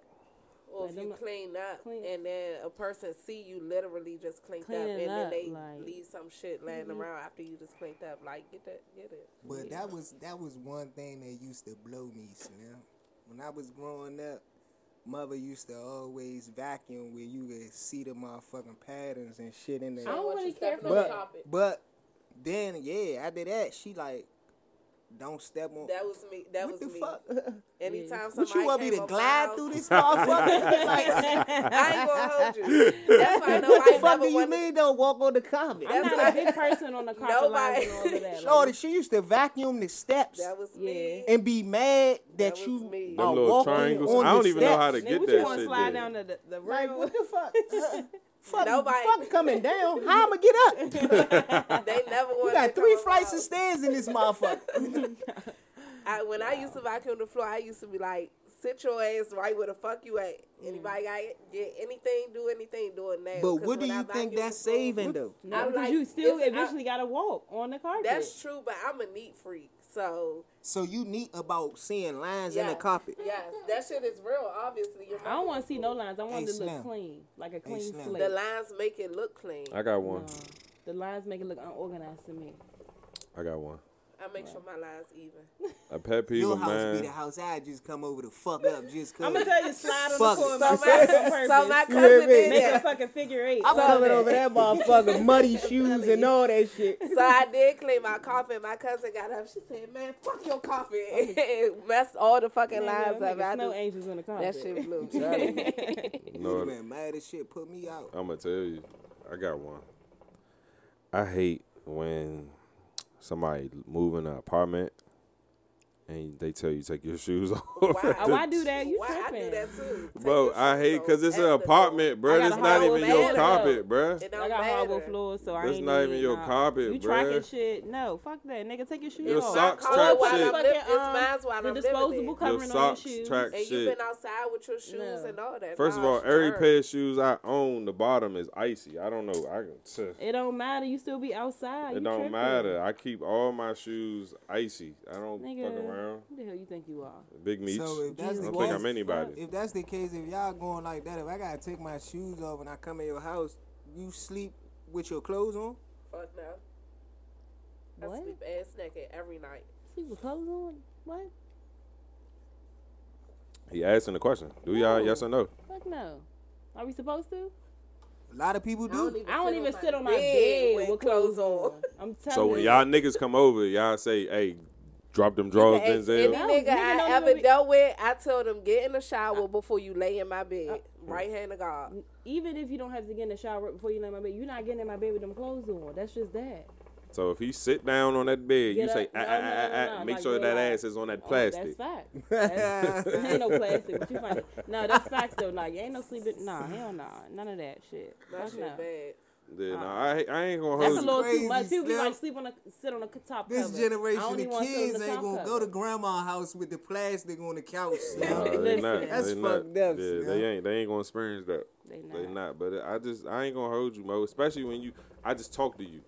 Or if you clean up clean- and then a person see you literally just cleaned up Cleaning and then they like- leave some shit laying Mhm. around after you just cleaned up. Like get that, get it. But that was that was one thing that used to blow me, Slim. When I was growing up, mother used to always vacuum where you could see the motherfucking patterns and shit in there. I don't want really care on the but carpet. but then yeah, after that she like don't step on. That was me. That what was the me. fuck? Anytime what somebody you want me to glide house- through this motherfucker? like, I ain't gonna hold you. That's why what nobody the fuck never do you wanted. mean don't walk on the carpet? I'm That's not a like- big person on the carpet lines Nobody- and all of that. Shorty, Like, she used to vacuum the steps That was me. and be mad that, That you me. Them are little walking triangles. on I don't the even know how to steps. nigga, get what you that want to shit slide there. down the the, the Like what the fuck? Fuck, Nobody- fuck coming down. How I'ma get up? They never wanted. We to got three flights my of stairs in this motherfucker. I, when I used to vacuum the floor, I used to be like, "Sit your ass right where the fuck you at. Mm. Anybody got get anything? Do anything? Do it now." But what do when I you think that's floor- saving though? No, because like, you still it's- I- eventually gotta walk on the carpet. That's true, but I'm a neat freak, so So you neat about seeing lines in the Yes. carpet. yes, that shit is real. Obviously, You're I don't want to see no lines. I want Hey, it to look clean, like a clean Slim. slate. The lines make it look clean. I got one. No, the lines make it look unorganized to me. I got one. I make sure my lines even. A pet peeve Your of house be the house I just come over to fuck up just cause. I'm gonna tell you, slide on Fuck the it. floor. So my, purpose. so my You hear cousin me? did Make a that. fucking figure eight. I'm coming that. over that motherfucker, muddy shoes and all that shit. So I did clean my carpet. My cousin got up. She said, "Man, fuck your carpet." it messed all the fucking Nigga, lines up. nigga, I snow just- angels in the carpet. that shit blew. No, You man mad as shit, put me out. I'm gonna tell you. I got one. I hate when somebody move in an apartment and they tell you take your shoes off. Why? Oh, I do that. You Why I do tripping. that too? Take Bro, I hate because it's an apartment, bro. It's not even your carpet, bro. I got matter. hardwood floors, so I That's ain't not even your nah. carpet, You bruh. tracking shit? No, fuck that, nigga. Take your shoes Your off. socks My track car shit. I'm Fucking, living, it's um, mine while the I'm disposable living. Your covering on your socks shoes. track And you shit. been outside with your shoes No. and all that. First of all, every pair of shoes I own, the bottom is icy. I don't know. I can. It don't matter. You still be outside. It don't matter. I keep all my shoes icy. I don't Nigga, fuck around. Who the hell you think you are? Big meats. So if that's I don't the think case, I'm anybody. if that's the case, if y'all going like that, if I gotta take my shoes off and I come in your house, you sleep with your clothes on? Fuck no. What? I sleep ass naked every night. Sleep with clothes on? What? He asking the question. Do y'all No. yes or no? Fuck no. Are we supposed to? A lot of people do. I don't even sit on my bed bed with with clothes clothes on. I'm telling you. So when y'all niggas come over, y'all say, "Hey, drop them drawers, Ask Denzel." Any No, nigga nigga I don't ever even dealt with, I tell them get in the shower before you lay in my bed. Uh, right hand of God. Even if you don't have to get in the shower before you lay in my bed, you're not getting in my bed with them clothes on. That's just that. So if he sit down on that bed, you say, up. Ah, no, ah, ah, no, no, make like sure that ass is on that Oh, plastic. that's fact. That's, ain't no plastic. What you find? No, that's facts though. Like, ain't no sleeping. Nah, hell nah. None of that shit. That Fuck shit no. bad. Yeah, uh, nah, I, I ain't gonna That's a little crazy, too much. People be like sleep on a sit on a top This cover. I generation, don't the even wanna sit on kids ain't gonna cover. go to grandma's house with the plastic on the couch. Nah, they Listen. not. That's they not. fucked up, Yeah, Slim. they ain't. They ain't gonna experience that. They not. They not. But I just, I ain't gonna hold you, Mo. Especially when you, I just talk to you.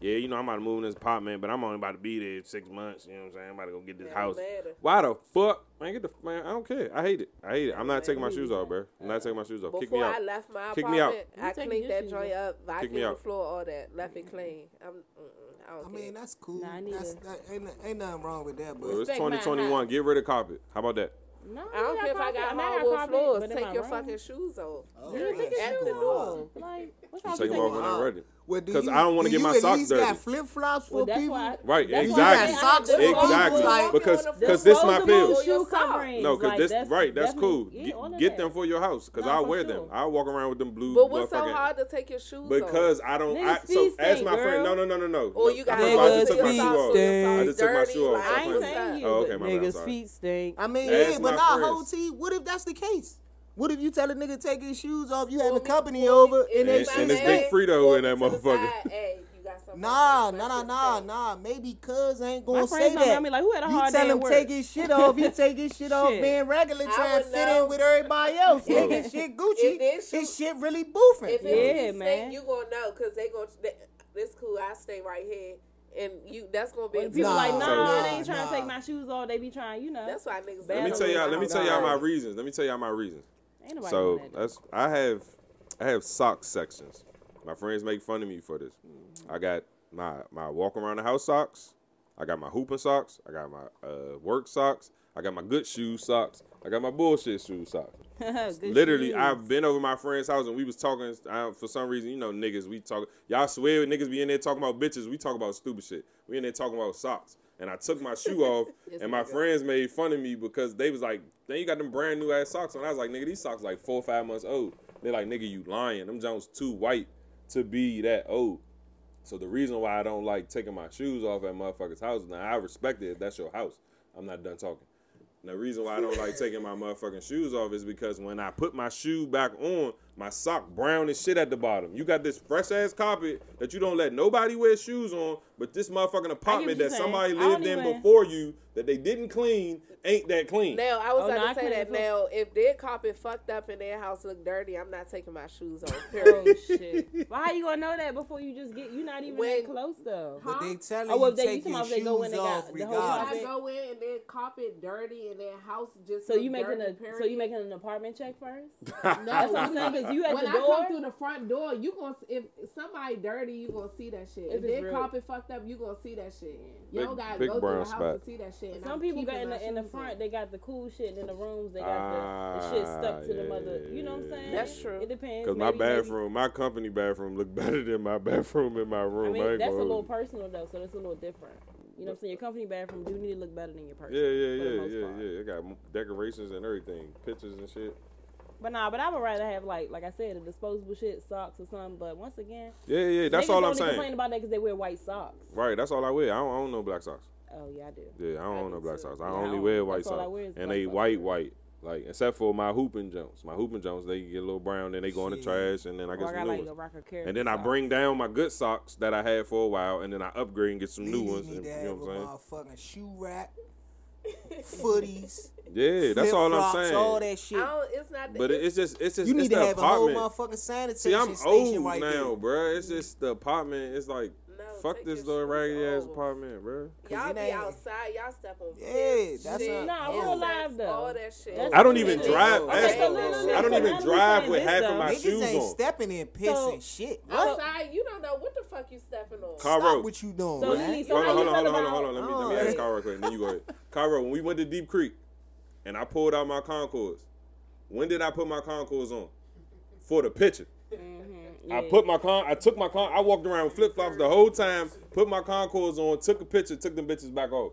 Yeah, you know I'm about to move in this apartment, but I'm only about to be there six months. You know what I'm saying? I'm about to go get this It house. don't. Why the fuck? Man, get the man. I don't care. I hate it. I hate it. I'm not taking my shoes off, bro. I'm not taking my shoes off. Kick me Before out. I left my Kick me out. apartment, I taking cleaned that joint up, Kick me vacuumed the floor, all that, left it clean. I'm, I I mean, that's cool. Nah, that's, that, ain't, ain't nothing wrong with that, but Well, it's 2021. Get rid of carpet. How about that? No, I don't care if I got I mean, I hardwood carpet, floors. Take your room. fucking shoes off. Oh, Yeah, take your At shoes the door. off. Like, what's wrong Take with them off when I'm ready. Well, do 'Cause I don't wanna get my socks least dirty. got flip flops for Well, people? why. Right, that's You why exactly. Got socks Exactly. like- Because- because this my pill. shoe Shoe coverings. coverings. No, because like, this that's right. That's cool. definitely- Get, yeah, all of get that. them for your house, because Nah, I'll wear sure. them. I'll walk around with them blue. But what's so hard to take your shoes off? Because I don't. I, so as stink, my friend, no, no, no, no, no. Or you got I was about to Niggas' my feet shoe off. stink. I just took my shoe off. I ain't saying you. Oh, okay, my bad, I'm Niggas' feet stink. I mean, Ask yeah, but not whole T. What if that's the case? What if you tell a nigga take his shoes off, you have Pull a company pull over, and it's And- and it's Big Frito in that motherfucker. side, Hey, you got something Nah, nah, nah, nah, nah. Maybe cuz ain't gonna say that. me like, who had a you hard tell day him take his shit off, he take his shit off Shit. being regular, trying to would fit in with everybody else. If- Nigga, shit Gucci, they shoot- his shit really boofing. If Yeah, it's man. man. you gonna know because they gonna. This cool. I stay right here, and you. That's gonna be. When a people Nah, like, test. nah, nah, they ain't trying nah. to take my shoes off. They be trying, you know. That's why niggas. Let me tell y'all. Let me tell y'all my reasons. Let me tell y'all my reasons. So that's I have I have sock sections. My friends make fun of me for this. I got my my walk around the house socks. I got my hooping socks. I got my uh, work socks. I got my good shoe socks. I got my bullshit shoe socks. Literally, shoes. I've been over my friend's house and we was talking. Uh, for some reason, you know, niggas, we talk. Y'all swear niggas be in there talking about bitches. We talk about stupid shit. We in there talking about socks. And I took my shoe off, Yes, and my friends made fun of me because they was like, "Then you got them brand new ass socks." And I was like, "Nigga, these socks like four or five months old." They like, "Nigga, you lying? Them Jones too white to be that old." So the reason why I don't like taking my shoes off at motherfuckers' houses, now I respect it if that's your house. I'm not done talking. And the reason why I don't like taking my motherfucking shoes off is because when I put my shoe back on, my sock brown as shit at the bottom. You got this fresh ass carpet that you don't let nobody wear shoes on, but this motherfucking apartment that saying. somebody lived in even- before you that they didn't clean ain't that clean. Now I was Oh, about no, I to say that. it Now, if their carpet fucked up and their house look dirty, I'm not taking my shoes off. Oh Period. shit! But how you gonna know that before you just get? You're not even When- that close though. But they telling Oh, well, you they- you take talking your about if they go in shoes got off the whole regardless. carpet? I go in and their carpet dirty and their house just So you making dirty, a period. so you making an apartment check first? no, That's what I'm saying. Know, Cause you at when the I come through the front door, you gonna if somebody dirty, you gonna see that shit. If If, their carpet fucked up, you gonna see that shit. You Big- don't gotta go through brown the house spot. to see that shit. and Some I'm people got in the in the front. on. They got the cool shit and in the rooms. They got the, the shit stuck to the Ah, mother. You know what I'm saying? That's true. It depends. Cause my Maybe- maybe- bathroom, my company bathroom, look better than my bathroom in my room. I mean, ain't that's a gonna little personal though, so that's a little different. You know what I'm saying? Your company bathroom do need to look better than your personal. Yeah, yeah, yeah, yeah, part. yeah. It got decorations and everything, pictures and shit. But nah, but I would rather have like, like I said, a disposable shit, socks or something. But once again, Yeah, yeah. That's all I'm only saying. complain about that because they wear white socks. Right, that's all I wear. I don't own no black socks. Oh yeah, I do. Yeah, I don't I own no black too. socks. I Yeah, only don't- wear white that's all I socks, wear is and black they socks. white white. Like except for my hooping Jones. My hooping Jones, they get a little brown, then they go in the trash, and then I Or get I some got new like ones. a rocker carrot. And then I bring down my good socks that I had for a while, and then I upgrade and get some new ones. Need and- you know what I'm saying? a motherfucking shoe rack, footies. Yeah, that's all I'm flip-flops, saying. All that I shit. don't, it's not. But it- it's just, it's just, You it's need to the have a whole apartment. motherfucking sanitation See, I'm station old right now, there. bruh. It's just the apartment. It's like, No, fuck this little shoes raggedy ass apartment, bruh. Y'all be outside. Y'all step on. Yeah, that's shit, a- Nah, real insects, life, though. All that shit. That's I don't even Okay, drive. so ask- look, look, I don't so even drive with half though. of my Niggas shoes ain't on. stepping in piss So- and shit. Outside, you don't know what the fuck you stepping on. Car- Stop Cairo. what you doing, So, man. Lily, so hold on, hold on, hold on, hold on, hold on. Let me, let me Oh, ask yeah. Cairo quick, and then you go ahead. Cairo, when we went to Deep Creek, and I pulled out my Concords, when did I put my Concords on? For the picture. Mm-hmm. I Yeah. put my con. I took my con. I walked around flip flops the whole time. Put my Concords on. Took a picture. Took them bitches back off.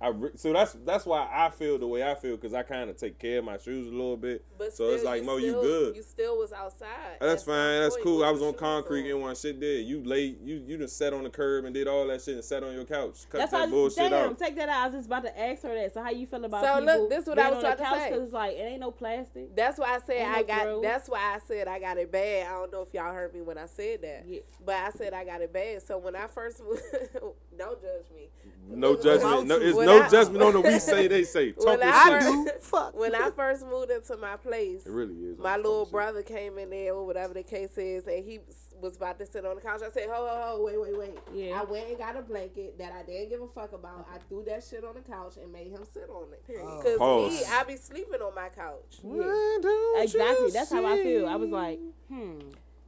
I re- so that's that's why I feel the way I feel because I kind of take care of my shoes a little bit. But so it's still, like, Mo, you good. You still was outside. That's At fine. That's cool. I was on concrete and one shit there. You lay. You you just sat on the curb and did all that shit and sat on your couch. Cut That's that how. bullshit Damn, out. take that out. I was just about to ask her that. So how you feel about So, look, this is what I was on the trying to couch? say. 'Cause it's like it ain't no plastic. That's why I said Ain't no I got. growth. That's why I said I got it bad. I don't know if y'all heard me when I said that. Yeah. But I said I got it bad. So when I first don't judge me. No judgment. No, it's When no I- judgment on the we say they say. Talk When I first- do. Fuck. When I first moved into my place, It really is. my little shit. brother came in there or whatever the case is, and he was about to sit on the couch. I said, "Ho, ho, ho, wait, wait, wait." Yeah. I went and got a blanket that I didn't give a fuck about. I threw that shit on the couch and made him sit on it. Oh. Cause Pause. me, I be sleeping on my couch. Why don't Exactly. you That's how I feel. I was like, hmm.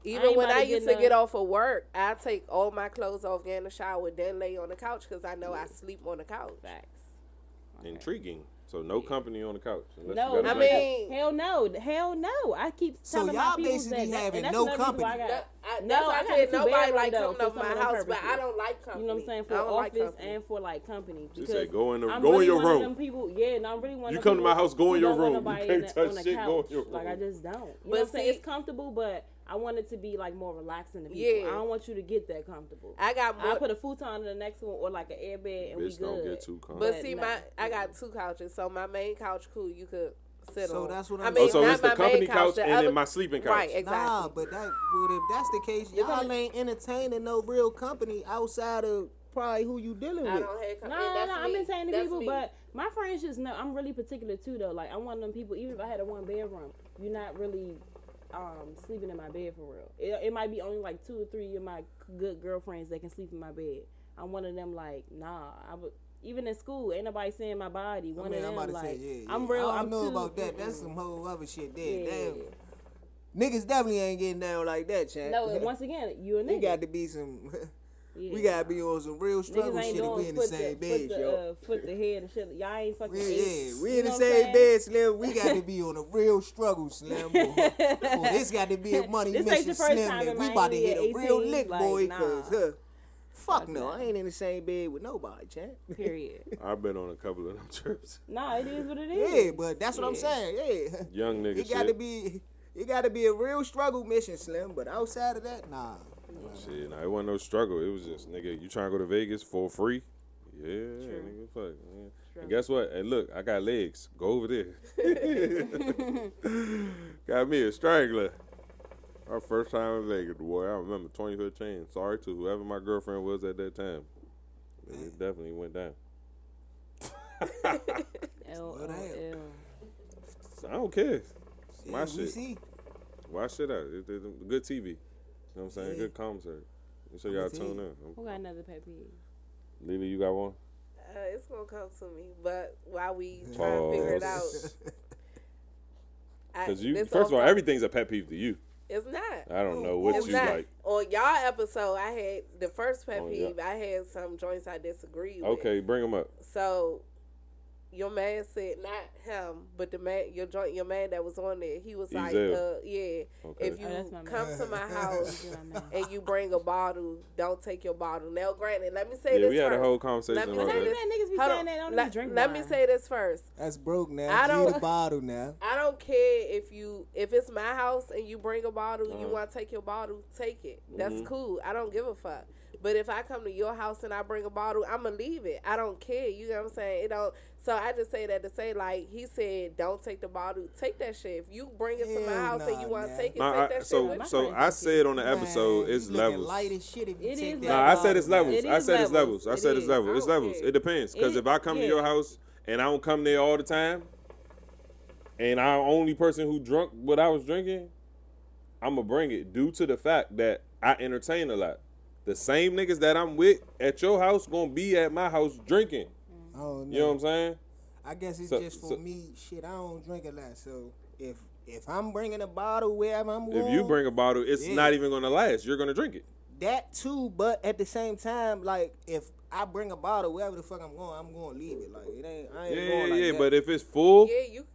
Even ain't when I used get to get off of work, I take all my clothes off, get in the shower, then lay on the couch because I know I sleep on the couch. Facts. intriguing. So no company on the couch. unless No, you got a I blanket. mean- hell no, hell no. I keep So telling y'all my people basically that, that- having and that's no another reason why I company. got- That, I, No, I I got said nobody like though, coming for over my of them house, but I don't like company. You know what I'm saying? For I don't like office and for like company. She Because said, "Go in the- I'm go in your one of room." them people, yeah, no, I'm really one You of come them to my house, go in your room. You nobody can't in touch on the shit, go in couch. your Like I just don't. You know But what I'm saying? see- It's comfortable, but I want it to be like more relaxing to people. Yeah. I don't want you to get that comfortable. I got I put a futon in the next one or like an air bed and we Bitch, good. don't get too comfortable. But But see, my I got two couches, so my main couch, cool, you could sit So on. that's what I I'm mean, Oh, so not it's the company main couch the and other- then my sleeping couch. Right, exactly. Nah, but that but if that's the case, y'all gonna- ain't entertaining no real company outside of probably who you dealing I with. don't have No, company. no, that's no. I'm me. entertaining That's people, me. but my friends just know I'm really particular too. Though, like I'm one of them people. Even if I had a one bedroom, you're not really um, sleeping in my bed for real. It, it might be only like two or three of my good girlfriends that can sleep in my bed. I'm one of them. Like, nah, I would. Even in school, ain't nobody seeing my body. One I mean, of I'm them, to like, say, yeah, yeah. I'm real. I, I'm know too, about that. That's mm-mm. some whole other shit there. Yeah. Damn. Niggas definitely ain't getting down like that, champ. No, and once again, you a we nigga. got to be some. Yeah. We gotta be on some real struggle shit if we in the same the, bed, yo. uh, foot the head and shit. Y'all ain't fucking. Eight. yeah, we You in the I'm same bed, Slim. We got to be on a real struggle, Slim. Boy. Oh, this got to be a money This mission, Slim. we about to hit a real 18, lick, like, boy. nah. Cause, huh, fuck Fuck no, nah. I ain't in the same bed with nobody, champ. Period. I've been on a couple of them trips. Nah, it is what it is. Yeah, but that's what I'm saying. Yeah, Young nigga it got to be, it got to be a real struggle mission, Slim. But outside of that, nah. Shit, nah, it wasn't no struggle. It was just, nigga, you trying to go to Vegas for free? Yeah, nigga, fuck. Yeah. And guess what? And look, I got legs. Go over there. got me a strangler. Our first time in Vegas, boy. I remember 2015. Sorry to whoever my girlfriend was at that time. But it definitely went down. L O Well, damn. Don't care. It's my Yeah, shit. see. Watch shit out. It, it, good TV. You know what I'm saying? Yeah. Good commentary. Make sure y'all tell tune you. in. Who got another pet peeve? Lily, you got one? Uh, it's gonna come to me, but while we try to figure it out, Because you, first of all, everything's a pet peeve to you. It's not. I don't know what It's you not. like. On y'all episode, I had the first pet Oh, yeah. peeve. I had some joints I disagreed with. Okay, bring them up. So your man said not him, but the man your joint your man that was on there. He was like, uh, yeah, Okay. if you Oh, that's man. come to my house Get on there. and you bring a bottle, don't take your bottle. Now, granted, let me say Yeah, this we had a first. whole Let conversation me about say not that. even niggas be Hold saying on. that. Don't let, drink let me say this first. That's broke now. I don't- the bottle now. I don't care if you if it's my house and you bring a bottle, you Uh-huh. want to take your bottle, take it. That's Mhm. cool. I don't give a fuck. But if I come to your house and I bring a bottle, I'ma leave it. I don't care. You know what I'm saying? It don't. So I just say that to say like he said, don't take the bottle. Take that shit. If you bring it to my Hell house and nah, you want to man. take it, Nah, take I, that so shit. My With so friends I said on the Man, episode you it's looking levels. Light as shit if you It take is that Nah, I said it's levels. It I is said it's levels. levels. I It said it's is. levels. I It's don't levels. care. It depends. Because It- if I come to yeah. your house and I don't come there all the time, and I'm only person who drunk what I was drinking, I'm gonna bring it due to the fact that I entertain a lot. The same niggas that I'm with at your house gonna be at my house drinking. I don't know. You know what I'm saying? I guess it's So- just for so- me. Shit, I don't drink a lot, so if if I'm bringing a bottle wherever I'm going, If you bring a bottle, it's Yeah. not even gonna last. You're gonna drink it. that too, but at the same time, like if I bring a bottle wherever the fuck I'm going, I'm going to leave it. Like it ain't. I ain't Yeah, going yeah, like yeah. that. But if it's full, yeah, you.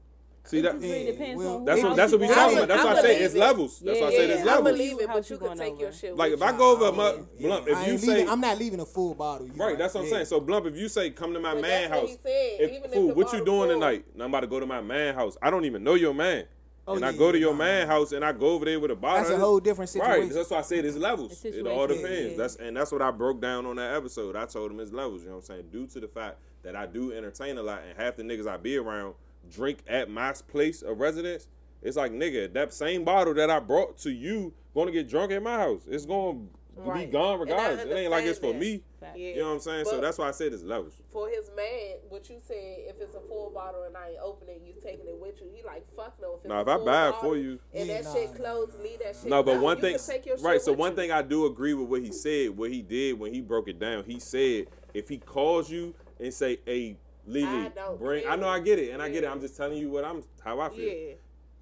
See that. Really depends well, on That's what that's what we going talking about. That's why I say it's it. levels. That's why I say said levels. I'ma levels. leave it, but you you can take your shit. Like if I go over a mu- Yeah, blunt, if you say I'm not leaving a full bottle. Right, that's what I'm saying. So Blump, if you say come to my But man what house, if, Even if fool, the what you doing tonight? I'm about to go to my man house. I don't even know your man. Oh, and I go to your nah, man house and I go over there with a bottle. That's a whole different situation. Right, that's why I said it's levels. It's It all situation, depends. yeah. That's and that's what I broke down on that episode. I told him it's levels. You know what I'm saying? Due to the fact that I do entertain a lot, and half the niggas I be around drink at my place of residence. It's like nigga, that same bottle that I brought to you going to get drunk at my house. It's going to be gone And I regardless. It ain't like it's for understand me. Fact. Yeah. You know what I'm saying? so that's why I said it's levels. for his man, what you said, if it's a full bottle and I ain't opening, you taking it with you. He like fuck no. If it's Nah, a if I buy it for you- and Yeah, that nah, shit closed, leave that shit. No, but alone. one You thing, can take your right? shit So one you. thing I do agree with what he said. What he did when he broke it down, he said if he calls you and say, "Hey, Lily, I bring," care. I know I get it, and I get it. I'm just telling you what I'm how I feel. Yeah.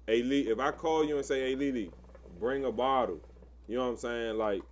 Hey, Lee, if I call you and say, "Hey, Lily, bring a bottle," you know what I'm saying? Like,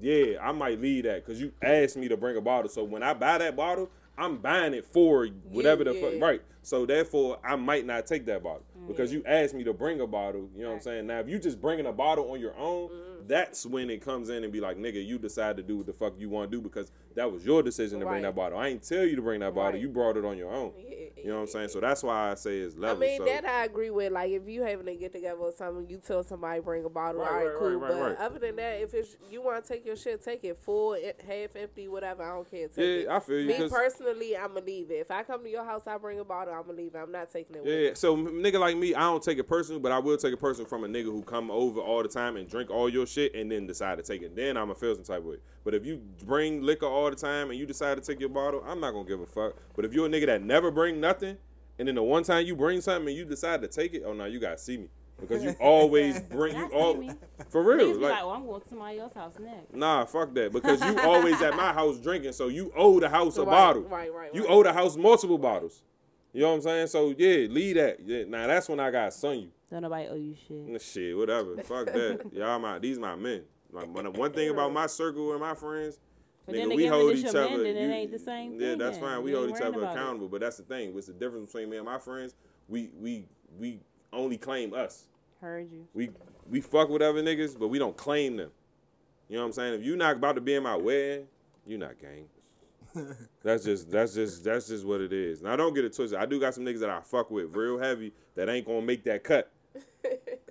yeah, I might leave that because you asked me to bring a bottle. So when I buy that bottle, I'm buying it for whatever the fuck. Right. So therefore, I might not take that bottle because you asked me to bring a bottle. You know what I'm saying? Now, if you just bringing a bottle on your own, Mm-hmm. that's when it comes in and be like, nigga, you decide to do what the fuck you want to do because that was your decision to bring that bottle. I ain't tell you to bring that bottle. Right. You brought it on your own. Yeah, You know what I'm saying? So that's why I say it's level. I mean so. that I agree with. Like if you having to get together or something, you tell somebody bring a bottle. Right, all right, right, cool. right, right, but right. other than that, if it's you want to take your shit, take it full, half empty, whatever. I don't care. Take it. yeah, I feel you. Me personally, I'ma leave it. If I come to your house, I bring a bottle. I'ma leave it. I'm not taking it. with Yeah, so nigga like me, I don't take it personal, but I will take it personal from a nigga who come over all the time and drink all your shit and then decide to take it. Then I'ma feel some type of way. But if you bring liquor all the time and you decide to take your bottle, I'm not gonna give a fuck. But if you're a nigga that never bring nothing, and then the one time you bring something and you decide to take it, oh no, you gotta see me because you always bring you all for real. Like, like, well, I'm going to somebody else's house next. nah, fuck that because you always at my house drinking, so you owe the house a Right, bottle. right, right, You right. owe the house multiple bottles. You know what I'm saying? So yeah, leave that. Yeah, now that's when I got son you. Don't nobody owe you shit. Shit, whatever. Fuck that. Y'all my these my men. Like one, one thing about my circle and my friends, But nigga, then we hold each other. men, then it you- ain't the same Yeah, thing that's then. fine. We You hold each other about it. accountable. But that's the thing. What's the difference between me and my friends? We we we only claim us. Heard you. We we fuck with other niggas, but we don't claim them. You know what I'm saying? If you not about to be in my wedding, you not gang. That's just that's just that's just what it is. Now don't get it twisted. I do got some niggas that I fuck with real heavy that ain't gonna make that cut.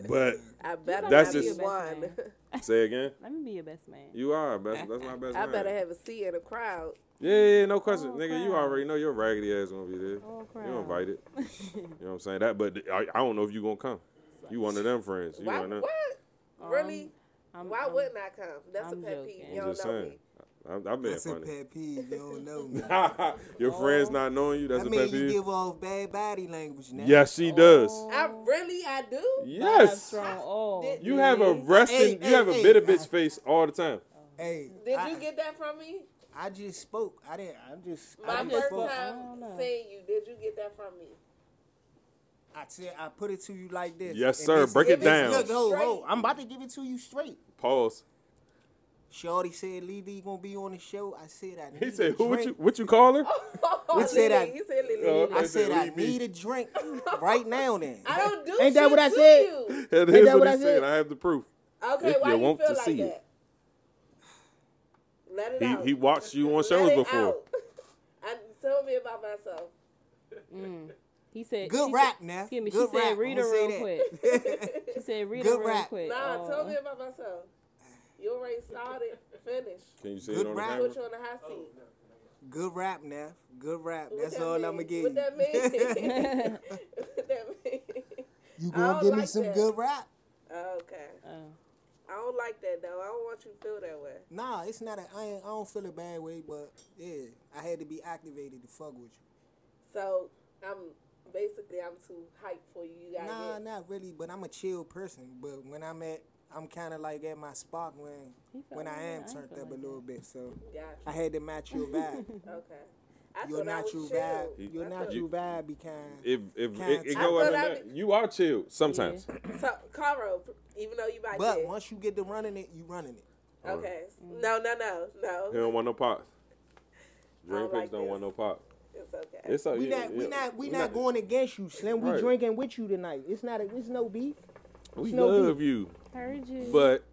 But I better That's not just- be one. say again. Let me be your best man. You are best. That's my best. Man. I man. better have a seat in the crowd. Yeah, yeah, no question, Oh, nigga. You already know your raggedy ass gonna be there. Oh, crap. You invited. you know what I'm saying? That, but I, I don't know if you gonna come. You one of them friends. You Why? one of them. What? Um, really? I'm, Why I'm- wouldn't I come? That's I'm a pet peeve. You don't know saying. me. I, I've been That's a funny. pet peeve. You don't know me. your friends Oh. not knowing you. That's I a mean, pet you peeve. give off bad body language now. Yes, she does. I really, I do. Vibe Yes. strong. Oh, Did- You have a Hey, resting. hey, you have a hey, bitter hey. bitch face all the time. Hey, Did I, you get that from me? I just spoke. I didn't. I'm just. My I just first spoke. spoke. Time don't seeing you. Did you get that from me? I said I put it to you like this. Yes, sir. Break it down. Look, hold, hold. I'm about to give it to you straight. Pause. Shorty said Lee Lee gonna be on the show. I said I need He said, a "Who? What drink. you? What you call her?" Oh, said I- He said Lily. Oh, I I said said, I "Leave me." need a drink right now. Then I don't do Ain't that shit what I to said? you. That Ain't is that what what he I said. said? I have the proof. Okay, If why you you, want feel to like see that? it. Let it He out. he watched you on Let shows it before. out. I, tell me about myself. Mm. He said, good she rap said, now. Excuse me. Good she said, read I'ma her say real that. quick. She said, read Good her real rap. quick. Nah, tell me about myself. You already started. Finish. Can you see Good it on the rap. camera? Put you on the hot seat. Good rap, Neff. Good rap. What That's that all mean? I'ma give What you. that mean? what that mean? You I gonna don't give me some that. good rap? Okay. Oh. I don't like that though. I don't want you to feel that way. Nah, it's not. A, I, ain't, I don't feel a bad way, but yeah, I had to be activated to fuck with you. So I'm basically I'm too hyped for you. You Nah, get. not really, but I'm a chill person. But when I'm at, I'm kind of like at my spot when when I am turned ain't feel up a little that. bit. So Gotcha. I had to match your vibe. Okay. I your thought I was natural chill. vibe, your I natural thought- vibe be kind. If if it, it go I up in thought you are chill sometimes. So, Caro, even though you might But get, once you get to running it, you running it. okay, no, no, no, no, He don't want no pots. I Dream don't Picks like don't want no pop. it's okay. It's a, We yeah, not, we yeah. not, we not going against you, Slim. We Right. drinking with you tonight. It's not, a, it's no beef. We no love you, Heard you. but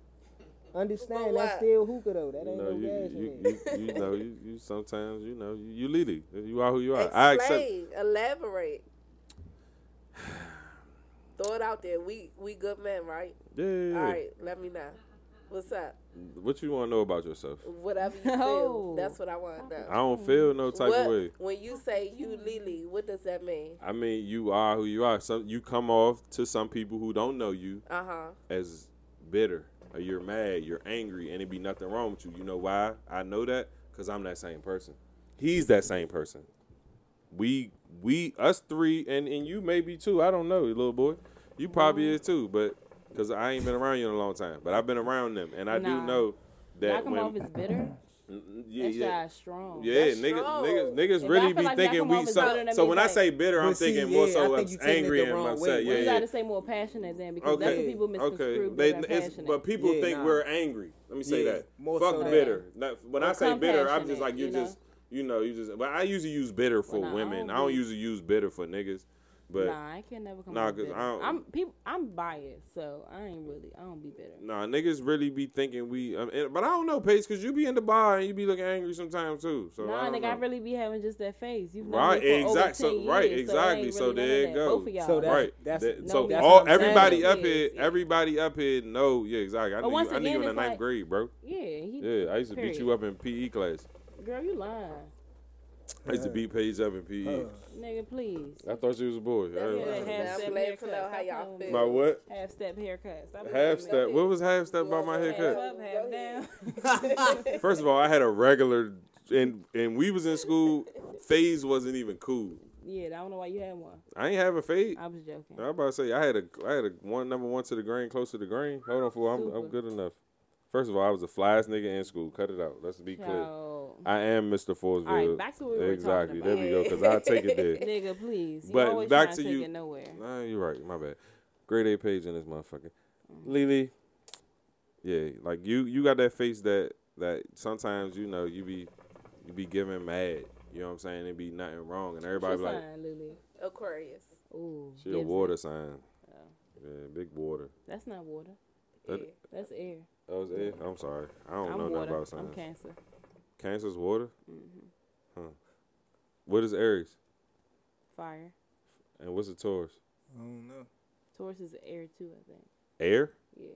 Understand But that's what? still hookah though. That ain't know no you gas you, in it. you, you know you, you sometimes you know you, you Lily. You are who you are. I accept. Elaborate. Throw it out there. We we good men, right? Yeah, yeah, yeah. All right, let me know. What's up? What you want to know about yourself? Whatever you feel. No. That's what I want to know. I don't feel no type What- of way. When you say you Lily, what does that mean? I mean, you are who you are. Some you come off to some people who don't know you Uh huh. as bitter or you're mad, you're angry, and it be nothing wrong with you. You know why? I know that because I'm that same person. He's that same person. We we us three and and you maybe too. I don't know, little boy. You probably mm-hmm. is too, but because I ain't been around you in a long time, but I've been around them, and I do Nah. know Y'all that when off as bitter. Yeah That yeah. strong. Yeah, That's niggas, strong. niggas, niggas If really be like thinking we so. So means when I say bitter, I'm But see, thinking more yeah, so I think of you taking it angry the and wrong upset. Yeah, Well, you yeah. gotta say more passionate then because that's what people misconstrue. Okay. They, it's, but people Yeah, think nah. we're angry. Let me say Yeah, that. more Fuck so bitter. Not, when I say bitter, I'm just like you you know? just you know you just. But I usually use bitter for Well, nah, I women. I don't usually use bitter for niggas. But nah, I can never come. Nah, cause bitter. I don't- I'm people. I'm biased, so I ain't really. I don't be bitter. nah, niggas really be thinking we. Um, and- but I don't know, Pace, because you be in the bar and you be looking angry sometimes too. So nah, I don't nigga, know. I really be having just that face. You've Right, me for over exact- so- 10 right, exactly. So really none there of you that. go. Both of y'all. So that's- right. that's- That- no, so that's all what I'm saying. everybody up Yes, here, yeah. everybody up here know. Yeah, exactly. I knew, once you, I knew you again, in the it's ninth like- grade, bro. yeah, he. Yeah, I used to beat you up in PE class. Girl, you lying, I used to beat Paige up in PE. Nigga. Please. I thought she was a boy. That's I- Yeah, what that I'm saying. half I'm step glad to haircut. know how y'all feel. My what? Half step haircut. Stop Half step. What was half step about my me. Half haircut? up, half down. First of all, I had a regular, and and we was in school. Phase wasn't even cool. yeah, I don't know why you had one. I ain't have a fade. I was joking. I was about to say I had a I had a one number one to the grain, close to the grain. Hold on, fool. I'm I'm good enough. First of all, I was the flyest nigga in school. Cut it out. Let's be clear. Child. I am Mr. Forsville. All right, back to what we were exactly. There we go. Cause I take it there. Nigga, please. You But always back to take you. It nowhere. Nah, you're right. My bad. Grade A page in this motherfucker. Mm. Lily. Yeah, like you you got that face that that sometimes you know you be you be giving mad. You know what I'm saying? It be nothing wrong, and everybody be What's like, your sign, Lily? Aquarius. Ooh, she a Gibson. water sign. Oh. Yeah, big water. That's not water. That- Yeah. That's air. Oh, it's air? I'm sorry. I don't I'm know water. nothing about I'm. Cancer. Cancer's water. Mm-hmm. Huh. What is Aries? Fire. And what's a Taurus? I don't know. Taurus is air too, I think. Air? Yeah.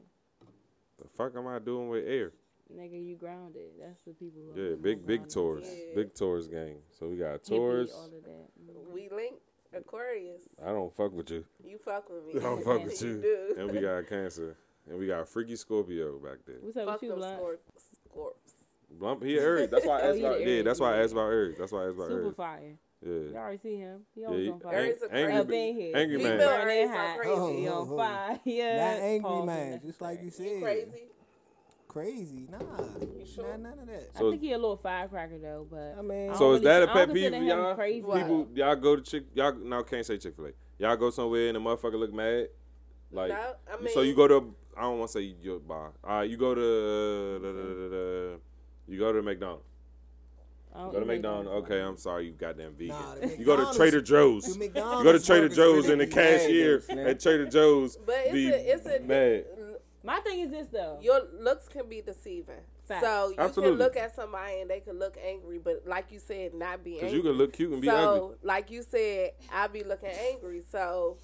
The fuck am I doing with air? Nigga, you grounded. That's the people. Who Yeah, are big big. Taurus. Yeah. Big Taurus gang. So we got Taurus. Mm-hmm. We link Aquarius. I don't fuck with you. You fuck with me. I don't fuck with You you. do. And we got Cancer. And we got Freaky Scorpio back there. What's up Fuck with you, them Blunt? scorps. Lump, he Aries. That's why I Oh, asked he the about. Yeah, that's why I yeah. asked about Aries. That's why I asked about Super Aries. fire. Yeah. You Yeah. already see him. He Yeah, always he- on fire. Aries are angry, crazy. Up in here. angry Female man. Aries Burning hot. crazy. Oh, He oh, on oh. fire. Yeah. Not angry Pause man, just like you You said. crazy? Crazy, nah. You sure? Nah, none of that. I think he a little firecracker though, but I mean, I So don't is that a pet peeve for consider him y'all? Crazy. People, y'all go to chick. Y'all now can't say Chick Fil A. Y'all go somewhere and the motherfucker look mad. Like, no, I mean, so you go to. I don't want to say your bar. All right, you go to. Uh, da, da, da, da, da, you go to McDonald's. I Go to eat McDonald's. Okay, I'm sorry, you goddamn vegan. Nah, you go to Trader Joe's. You McDonald's go to Trader Joe's really and the cashier at Trader Joe's But it's be a, it's a, mad. My thing is this though. Your looks can be deceiving. Facts. So you Absolutely. can look at somebody and they can look angry, but like you said, not be Because angry. you can look cute and be so, ugly. like you said, I be looking angry. So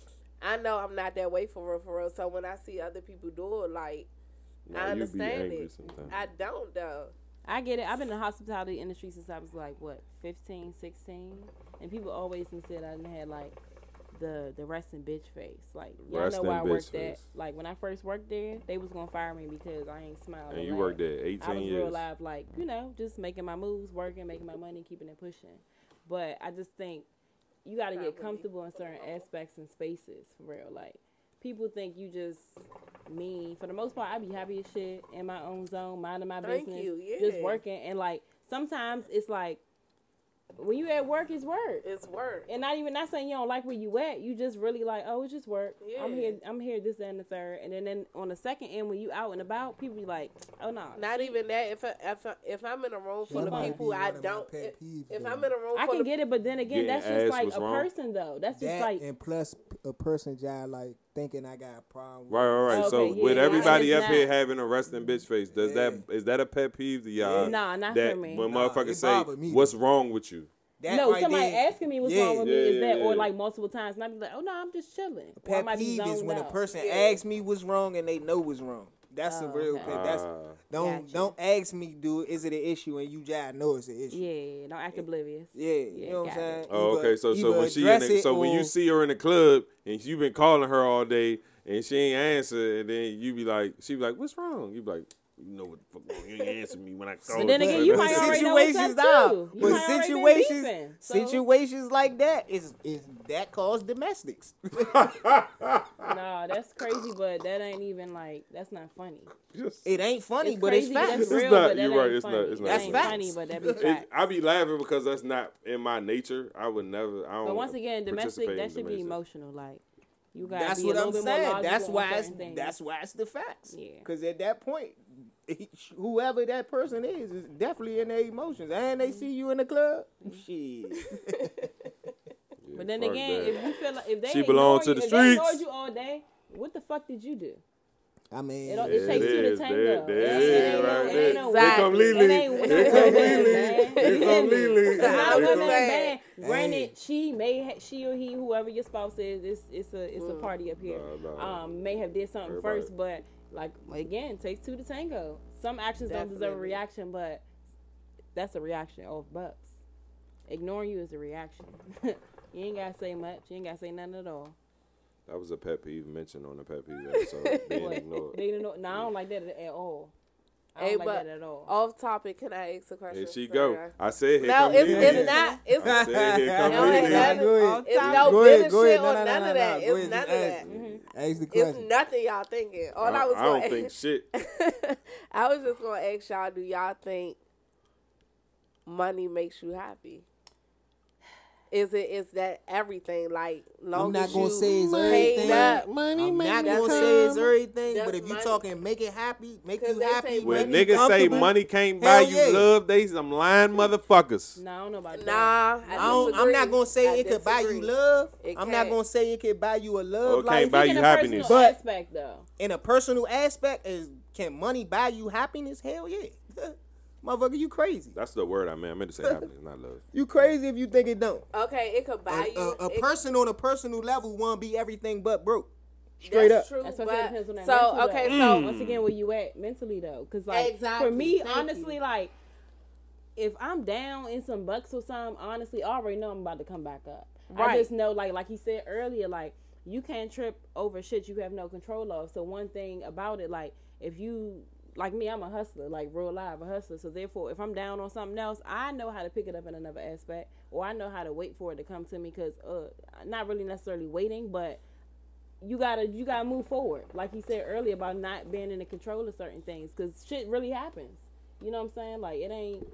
I know I'm not that way for real, for real. So when I see other people do it, like Nah, I you be understand angry it. sometimes. I don't though. I get it. I've been in the hospitality industry since I was like what 15, 16. and people always done said I didn't like the the resting bitch face. Like y'all know Resting where I worked face. at. Like when I first worked there, they was gonna fire me because I ain't smiled. and you laugh. worked there I 18 was years. real live, like you know, just making my moves, working, making my money, keeping it pushing. But I just think you got to get comfortable in certain aspects and spaces for real. Like people think you just mean. For the most part, I'd be happy as shit in my own zone, minding my Thank business, you, just working. And like sometimes it's like when you at work, it's work. It's work. And not even not saying you don't like where you at. You just really like, oh, it's just work. Yeah. I'm here. I'm here. This that, and the third. And then, then on the second end, when you out and about, people be like, oh no. Not even that. If I, if I, if I'm in a room full That of people I one of my don't. If, peeves, if though. I'm in a room I can of get it, but then again, Getting that's just like a wrong. person though. That's just That like and plus a person job like thinking I got a problem. with Right, right, right. so yeah, with yeah, everybody up it's here having a resting bitch face, does that is that a pet peeve to y'all? Nah, not that for me. When Nah, motherfuckers say, me. "What's wrong with you?" That no, right somebody there, asking me what's yeah, wrong with me is yeah, that, or like multiple times, and I be like, oh no, I'm just chilling. A pet peeve is zoned when a person Yeah. asks me what's wrong and they know what's wrong. That's a Oh, real okay. pet. That's Ah. don't Gotcha. don't ask me, dude. Is it an issue? And you just know it's an issue. Yeah, don't act oblivious. Yeah, you know what I'm saying. Oh, okay. So, so when she, in the, it so when you see her in the club and you've been calling her all day and she ain't answer, and then you be like, she be like, "What's wrong?" You be like, "You know what the fuck wrong? You ain't answer me when I called." But then again, you might already know what's situations up too. You but might already been situations, beefing, so- situations like that is is that cause domestics. Nah, that's crazy, but that ain't even like that's not funny. Just- it ain't funny, It's but crazy, it's facts. It's real, not- you're right, it's not- it's not That's facts. funny, but that be It, facts. I be laughing because that's not in my nature. I would never. I don't. But once again, domestic that in should be emotional. Like you gotta That's be what a I'm little bit more saying. That's why it's things. that's why it's the facts. Yeah. Because at that point, whoever that person is is definitely in their emotions, and they see you in the club. Shit. Yeah, But then again, that. if you feel like if they She belong to you, the if they ignored you all day, what the fuck did you do? I mean, It, it takes two to is, tango. there- there It it ain't- is, it ain't no- right there. ain't no- Here come Exactly. Lily. It ain't Here come Lily. man. Here come Lily. It's not I one was of them bad. Granted, she may ha- she or he, whoever your spouse is, it's it's a it's a Mm. party up here. Nah, nah. Um, may have did something Everybody. first, but like again, takes two to tango. Some actions don't deserve a reaction, but that's a reaction off bucks. Ignoring you is a reaction. you ain't gotta say much. You ain't gotta say nothing at all. That was a pet peeve mentioned on the pet peeve episode. being What? ignored. They didn't know. No, I don't like that at all. I don't Hey, like but that at all. off topic, can I ask a question? Here she Sorry. go. I said here No, come it's, it's not. It's I said here come No, it's Lily. not. Go. It's no Go bitter ahead, go shit ahead. No, or no, none no, of no, that. go It's ahead, none of that. ask. Mm-hmm. Ask the It's nothing y'all thinking. All I, I, was I don't gonna think shit. I was just gonna ask y'all, do y'all think money makes you happy? Is it is that everything? Like long I'm not as gonna you say it's paid everything. up, Money I'm make not me gonna That's say it's come. everything, but if you money. talking make it happy, make 'Cause you happy. When money niggas say comfortable. money can't buy Hell you yeah. love, they some lying motherfuckers. No, I don't know about that. Nah, I, I don't, I'm not gonna say I it could buy you love. It I'm not can't. gonna say it could buy you a love it life. can't buy you of happiness. But- aspect though. In a personal aspect, is can money buy you happiness? Hell yeah, motherfucker, you crazy. That's the word I meant. I meant to say happiness, not love. You crazy if you think it don't. Okay, it could buy A, you. a, a it- person on a personal level won't be everything but broke. Straight that's up. True, That's what but, I said, depends on that so okay, though. so mm. once again, where you at mentally though? Because like Exactly. for me, Thank honestly, you. like if I'm down in some bucks or something, honestly, I already know I'm about to come back up. Right. I just know, like like he said earlier, like you can't trip over shit you have no control of. So one thing about it, like if you like me, I'm a hustler, like real live, a hustler. So therefore, if I'm down on something else, I know how to pick it up in another aspect, or I know how to wait for it to come to me. Cause uh, not really necessarily waiting, but you gotta you gotta move forward. Like he said earlier about not being in the control of certain things, cause shit really happens. You know what I'm saying? Like it ain't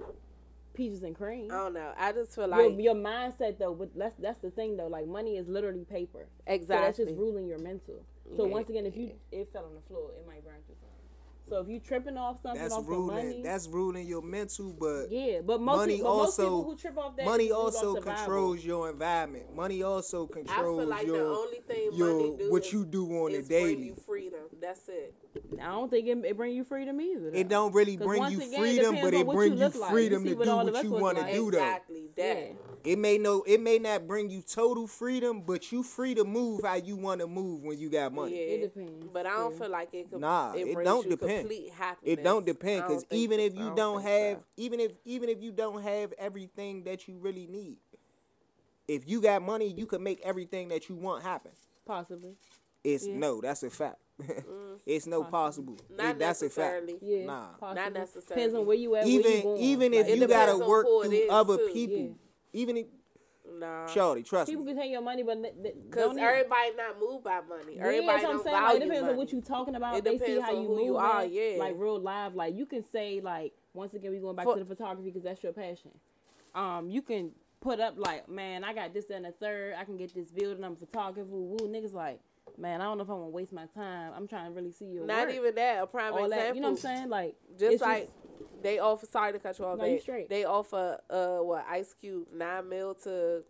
peaches and cream. I don't know. I just feel like your mindset though, but that's that's the thing though. Like money is literally paper. Exactly. So that's just ruling your mental. So Yeah. once again, if you it fell on the floor, it might burn through. So if you tripping off something That's off some ruling. money, That's ruling your mental, but yeah. But most money people, but most also- people who trip off that money is off also controls your environment. Money also I controls feel like your the only thing your money do what is, you do on the is bring you freedom. That's it. I don't think it, it bring you freedom either. It don't really bring you again, freedom, but it bring you you look like. You freedom to do what you want to do though. Exactly. That. Yeah. It may no, it may not bring you total freedom, but you free to move how you want to move when you got money. Yeah, It depends, But I don't yeah. feel like it could. Nah, it, it don't you depend. Complete happiness. It don't depend because even if you don't think have, so. even if even if you don't have everything that you really need, if you got money, you can make everything that you want happen. Possibly. It's Yeah. no, that's a fact. it's no possible. Mm. Not It- that's a fact. necessarily. Yeah. Nah. not necessarily. Depends on where you at. where you Even going. even if Like, you gotta work who through other too. people, Yeah. Even if Nah. Shorty, trust people me. can take your money, but Because because everybody not moved by money. Yeah, Everybody what I'm don't saying. Like, it depends money. on what you talking about. It they see depends how on you who move, you are, man. yeah. Like real live. Like you can say like once again we going back For- to the photography because that's your passion. Um, you can put up like man, I got this that, and a third. I can get this building. I'm a photographer. Woo, niggas like man, I don't know if I want to waste my time. I'm trying to really see your Not work. even that. A prime all example. that. You know what I'm saying? Like Just it's like they offer. Sorry to cut you off. No, you they, straight. they offer uh what Ice Cube nine mil to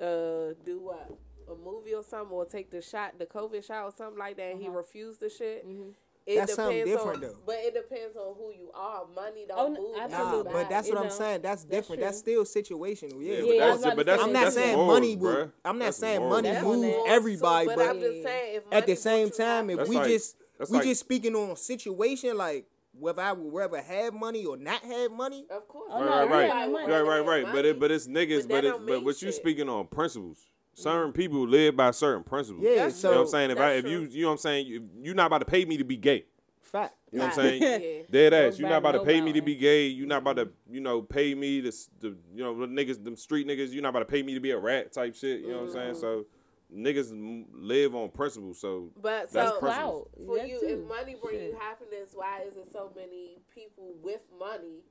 uh do what a movie or something or take the shot the COVID shot or something like that. and He Uh-huh. refused the shit. Mhm. It That's something depends different, on, though. But it depends on who you are. Money don't Oh, no, move. Nah, but that's You what I'm know, saying. That's that's different. That's true. still situational. Yeah, Yeah, Yeah, but that's, about but that's, I'm not that's saying morals, money will. I'm not That's saying morals. money That's move morals, too, everybody, but, but I'm just saying if at the same time, if we like- just we like- just speaking on situation like whether I would rather have money or not have money. Of course. Oh, Right, no, right, everybody right, right, right, right. But it, but it's niggas. But But it, but what you speaking on principles. Certain people live by certain principles. Yeah, That's so You know what I'm saying? If I, if you, true. you know what I'm saying, you, you're not about to pay me to be gay. fact. You know what I'm saying? Yeah. Dead ass. You're not about to pay me to be gay. You're not about to, you know, pay me to, to you know, the niggas, them street niggas. You're not about to pay me to be a rat type shit. You know what I'm saying? So niggas live on principle. So But That's so principle. clout. for That you, too. if money bring you happiness, why is it so many people with money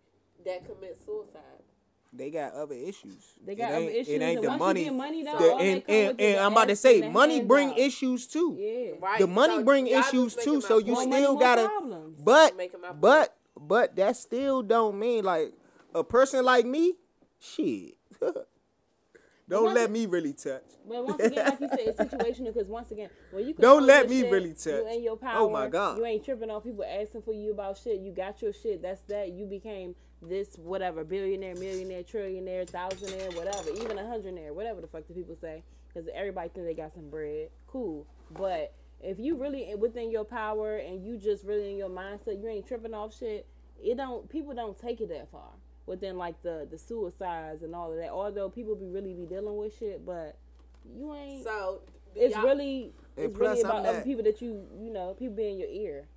that commit suicide? They got other issues. They got it other ain't, issues. It ain't the money. Money though, The- and and, and I'm about to say, money bring out. issues too. Yeah. Right. The money So bring issues too. So you point. More money, still gotta. problems. But Making my point. but but that still don't mean like a person like me. Shit. don't let me really touch. But once again, like you said, it's situational because once again, when you Don't let me shit, really You touch. in your power. Oh, my God. You ain't tripping on people asking for you about shit. You got your shit. That's that. You became this whatever billionaire, millionaire, trillionaire, thousandaire, whatever, even a hundredaire, whatever the fuck the people say. Because everybody think they got some bread. Cool, but if you really within your power and you just really in your mindset, you ain't tripping off shit. It don't. People don't take it that far. Within like the the suicides and all of that. Although people be really be dealing with shit, but you ain't. So it's really it's plus, really I'm about other not- people that you you know people be in your ear.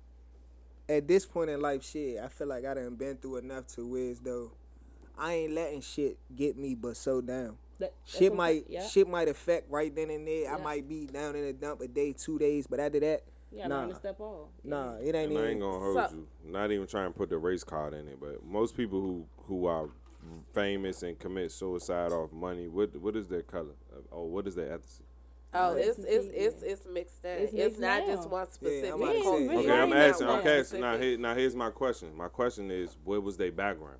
At this point in life, shit, I feel like I done been through enough to where as though I ain't letting shit get me but so down. That, Shit might yeah. shit might affect right then and there. I might be down in the dump a day, two days, but after that, Yeah, nah. learn to step off. nah, it ain't and I ain't gonna hold So- you. Not even trying to put the race card in it, but most people who who are famous and commit suicide off money, what what is their color? Uh, oh, what is their ethnicity? Oh, it's it's it's it's mixed in. It's It's, not now. just one specific. I'm Yeah, Okay, I'm asking. Okay, I'm asking. specific. Now, here, now here's my question. My question is, what was their background?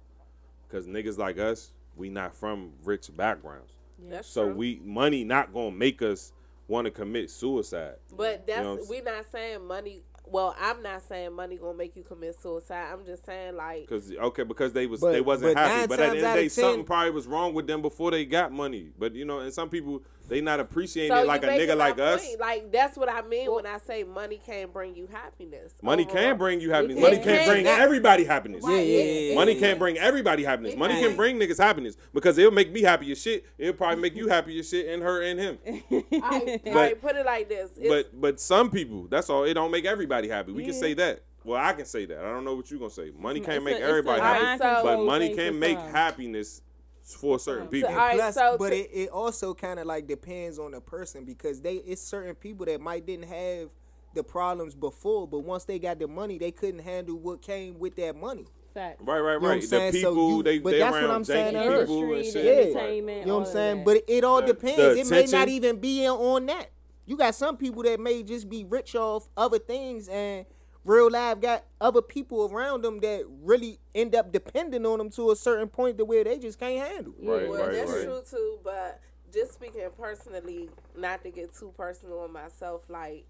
Because niggas like us, we not from rich backgrounds, That's so true. we money not gonna make us want to commit suicide. But that's know we're not saying money. Well, I'm not saying money gonna make you commit suicide. I'm just saying like Cause okay, because they was But- they wasn't but happy. But at the end of the day, something probably was wrong with them before they got money. But you know, and some people they not appreciating so it like a nigga my like us. point. Like that's what I mean when I say money can't bring you happiness. Money Overall. can bring you happiness. Money can. can't bring It everybody happiness. Right, Yeah, yeah, yeah, yeah. Money can't bring everybody happiness. Money can. can bring niggas happiness because it'll make me happy as shit. It'll probably make you happy as shit and her and him. Alright, alright, put it like this. It's, But but some people, that's all. It don't make everybody happy. We can say that. Well, I can say that. I don't know what you're gonna say. Money can't a- make a everybody mind happy, control but money can for make happiness for certain people. all right, Plus, so but to- it, it also kind of like depends on the person because they it's certain people that might didn't have the problems before, but once they got the money, they couldn't handle what came with that money. Fact. Right, right, know what I'm right. The saying? So people you- they but they that's what I'm saying janky uh, people and Industry, shit. Yeah. entertainment, You know what I'm saying? that. But it, it all The- depends. the it may not even be in- on that. You got some people that may just be rich off other things and real life got other people around them that really end up depending on them to a certain point to where they just can't handle. Right, Well, right, that's right. true too, but just speaking personally, not to get too personal on myself, like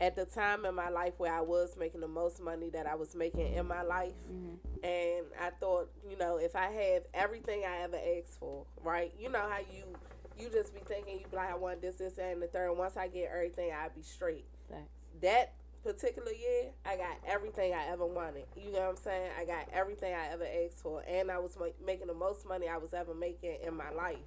at the time in my life where I was making the most money that I was making in my life. Mm-hmm. And I thought, you know, if I have everything I ever asked for, right? You know how you you just be thinking you be like I want this, this, and the third. Once I get everything, I'll be straight. Facts. That particular year, I got everything I ever wanted. You know what I'm saying? I got everything I ever asked for, and I was ma- making the most money I was ever making in my life.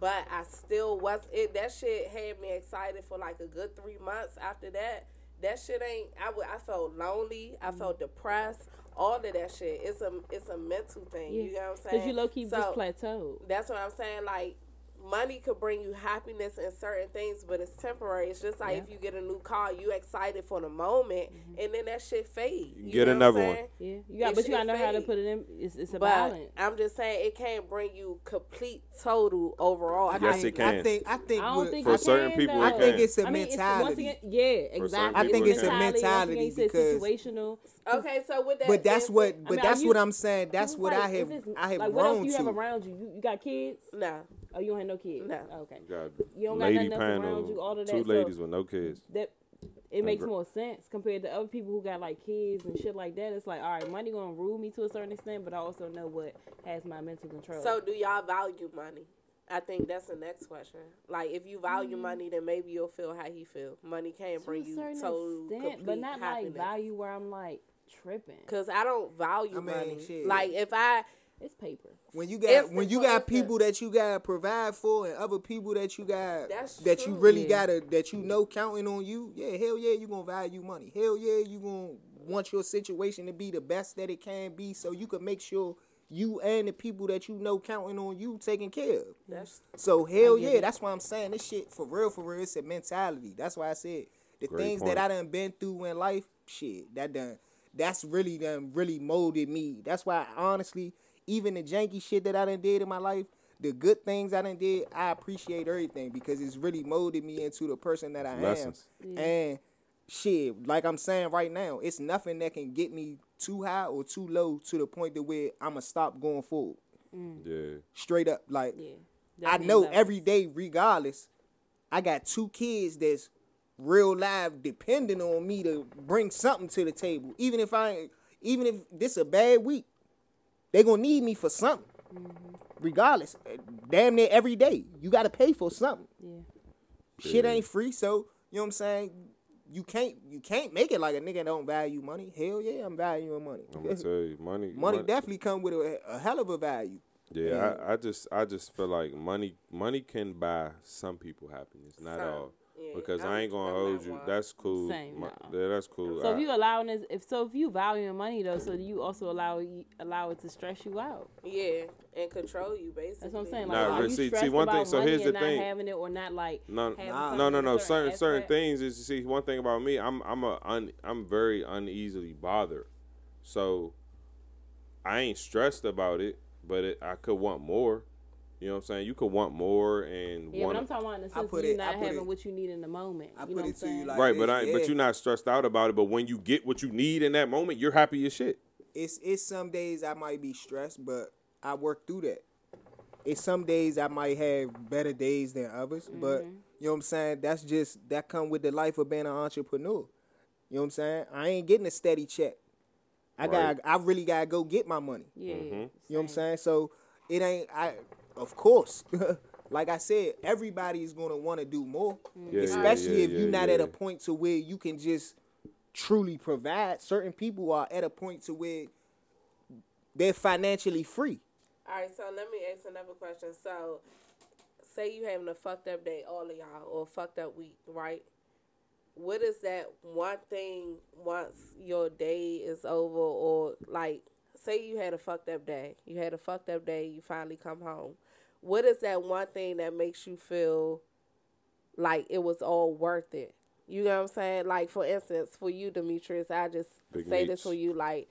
But I still was it. That shit had me excited for like a good three months. After that, that shit ain't. I would. I felt lonely. I mm-hmm. felt depressed. All of that shit. It's a. It's a mental thing. You know what I'm saying? Because you low key So- just plateaued. that's what I'm saying. Like, money could bring you happiness in certain things, but it's temporary. It's just like Yeah. if you get a new car, you excited for the moment, mm-hmm. and then that shit fade. You Get know what I'm another one. Yeah, you got, It but you gotta should know how to put it in. It's, it's a But balance. I'm just saying it can't bring you complete total overall. I Yes, think, it can. I think I think I don't with- think For it certain can, people, though. it I think it's a I mean, it's, mentality. once again, yeah, exactly. I think it's a mentality again, because- situational. Okay, so with that, but that's being what said- but mean, that's you- what I'm saying. That's what like, I have I have like, what else grown do you have to. around you? You, you got kids? No, Oh, you don't have no kids? No. Oh, okay. Got You don't got lady nothing around you, all of two that, so- ladies with no kids. That it makes more sense compared to other people who got like kids and shit like that. It's like, all right, money gonna rule me to a certain extent, but I also know what has my mental control. So do y'all value money? I think that's the next question. Like, if you value mm. money, then maybe you'll feel how he feel. Money can't to bring a you certain total extent, but not happiness. like value where I'm like tripping. Cause I don't value I mean, money. shit. Like if I It's paper. When you got If- when you got instance- people that you gotta provide for and other people that you got That's that you really Yeah. gotta that you know counting on you, yeah, hell yeah, you gonna value money. Hell yeah, you gonna want your situation to be the best that it can be so you can make sure you and the people that you know counting on you taking care of. that's So hell yeah, it. that's why I'm saying this shit for real, for real. It's a mentality. That's why I said the Great things point. that I done been through in life, shit, that done that's really done really molded me. That's why honestly, even the janky shit that I done did in my life, the good things I done did, I appreciate everything because it's really molded me into the person that I Lessons. am. And shit, like I'm saying right now, it's nothing that can get me too high or too low to the point that where I'ma stop going forward. Mm. Yeah. Straight up. Like Yeah. I know levels. every day, regardless, I got two kids that's real live depending on me to bring something to the table. Even if I even if this a bad week, they gonna need me for something. Mm-hmm. Regardless. Uh, damn near every day. You gotta pay for something. Yeah. Shit ain't free, so you know what I'm saying? You can't you can't make it like a nigga don't value money. Hell yeah, I'm valuing money. I'm gonna tell you, money. money mon- definitely come with a, a hell of a value. Yeah, I, I just I just feel like money money can buy some people happiness, not Some, all. Yeah. Because I'm- I ain't gonna hold you. one. That's cool. Same, My- no. yeah, that's cool. So I- if you allowing this, if so, if you valuing money though, so do you also allow allow it to stress you out? yeah, and control you basically. That's what I'm saying. Nah, Like, are really, you see- see, stressed one thing- about so here's and the not thing. having it or not like No, having Uh, no, no, no. Certain certain things is you see one thing about me. I'm I'm a un, I'm very uneasily bothered, so I ain't stressed about it. But it, I could want more. You know what I'm saying? You could want more and Yeah, want but I'm talking about in the I sense put of you it- not having it- what you need in the moment. I you put know what it I'm to you saying? like- right. But I yeah. but you're not stressed out about it. But when you get what you need in that moment, you're happy as shit. it's it's some days I might be stressed, but I work through that. It's some days I might have better days than others, but Mm-hmm. you know what I'm saying. That's just that come with the life of being an entrepreneur. You know what I'm saying. I ain't getting a steady check. I Right. got I really gotta go get my money. Yeah, Mm-hmm. You know what I'm saying? So it ain't I of course. like I said, everybody's gonna want to do more. Yeah, yeah, Especially yeah, if you're yeah, not at a point to where you can just truly provide. Certain people are at a point to where they're financially free. All right, so let me ask another question. So, say you having a fucked up day, all of y'all, or a fucked up week, right? What is that one thing once your day is over, or like, say you had a fucked up day, you had a fucked up day, you finally come home. What is that one thing that makes you feel like it was all worth it? You know what I'm saying? Like, for instance, for you, Demetrius, I just Big say this for you, like,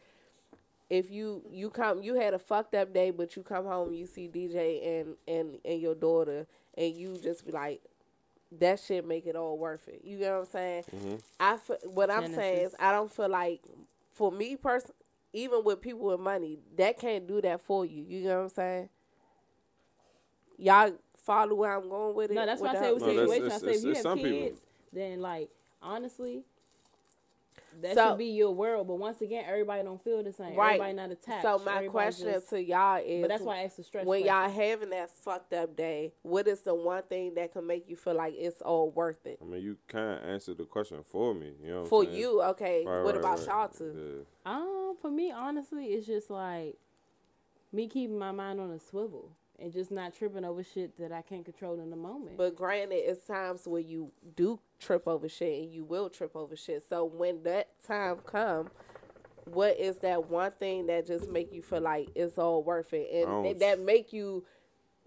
if you you come you had a fucked up day but you come home you see DJ and and and your daughter and you just be like that shit make it all worth it. You know what I'm saying? Mm-hmm. I fe- what I'm saying is I don't feel like for me person even with people with money that can't do that for you. You know what I'm saying? Y'all follow where I'm going with it. No, that's with why I the say with whole- No, situation. I it's- say if you have some people. kids, then like honestly, that So- should be your world. But once again, everybody don't feel the same. Right. Everybody not attached. So my Everybody question just- to y'all is, but that's why I asked the stretch. when question. y'all having that fucked up day, what is the one thing that can make you feel like it's all worth it I mean, you kind of answered the question for me. You know, what I'm for you? Okay, Right, what right, about right. y'all two? Yeah. Um, for me, honestly, it's just like me keeping my mind on a swivel and just not tripping over shit that I can't control in the moment. But granted, it's times where you do trip over shit and you will trip over shit. So when that time come, what is that one thing that just make you feel like it's all worth it and don't- that- that make you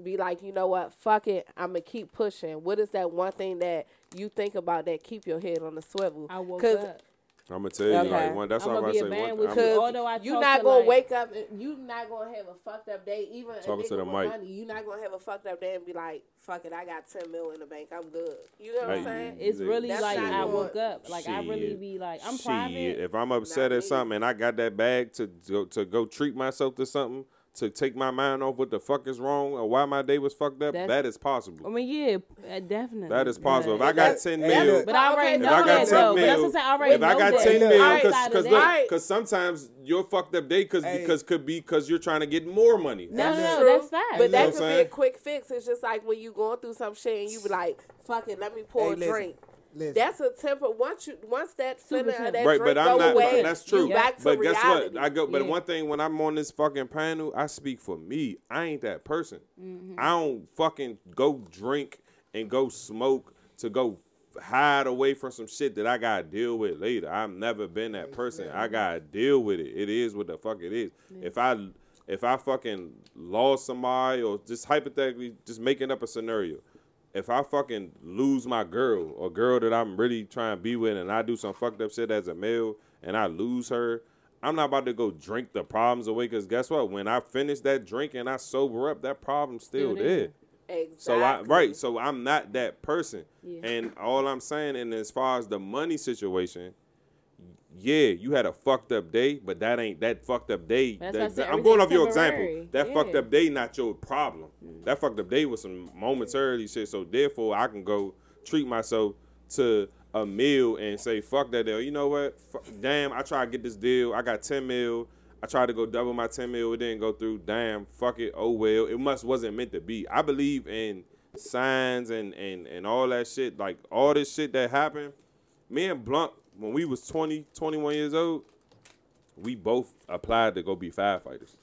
be like, you know what, fuck it, I'm gonna keep pushing. What is that one thing that you think about that keep your head on the swivel? I woke 'Cause up. I'm gonna tell you, Okay. like one. That's I'm what I'm gonna be say. One, with I'm, you. Because although I you're not to, gonna like- wake up. and You not gonna have a fucked up day. Even a Talking to the mic. money, you not gonna have a fucked up day and be like, "Fuck it, I got ten mil in the bank. I'm good." You know what I'm Hey, saying? It's really That's like I going- woke up. Like I really be like I'm Shit, private. If I'm upset Not at me. something and I got that bag to go to go treat myself to something to take my mind off what the fuck is wrong or why my day was fucked up, That's- that is I mean, yeah, uh, definitely. That is possible. If I got That- ten mil, But I already Okay, know I got that ten though. But that's what I'm saying. I already if I got that. ten mil, because Outside of because look, because sometimes your fucked up day cause, Hey. because could be because you're trying to get more money. No, no, no, True, that's fine. But You know that could be a quick fix. It's just like when you going through some shit and you be like, "Fuck it, let me pour Hey, a listen, drink." Listen. That's a temper. Once you once that Super feeling of that. Right, drink but go I'm not. away, That's true. You back to but guess reality. what? I go. But Yeah. one thing when I'm on this fucking panel, I speak for me. I ain't that person. Mm-hmm. I don't fucking go drink and go smoke to go hide away from some shit that I gotta deal with later. I've never been that person. I gotta deal with it. It is what the fuck it is. If I if I fucking lost somebody or just hypothetically just making up a scenario. If I fucking lose my girl or girl that I'm really trying to be with and I do some fucked up shit as a male and I lose her, I'm not about to go drink the problems away because guess what? When I finish that drink and I sober up, that problem's still, there. Exactly. So I right, so I'm not that person. Yeah. And all I'm saying, and as far as the money situation, yeah, you had a fucked up day, but that ain't that fucked up day. That- that- I'm going off your example. That Yeah. fucked up day not your problem. That fucked up day was some momentarily shit. So therefore, I can go treat myself to a meal and say fuck that deal. You know what? Fuck, damn, I tried to get this deal. I got ten mil. I tried to go double my ten mil. It didn't go through. Damn, fuck it. Oh well. It must wasn't meant to be. I believe in signs and and and all that shit. Like all this shit that happened. Me and Blunt, when we was 20, 21 years old, we both applied to go be firefighters.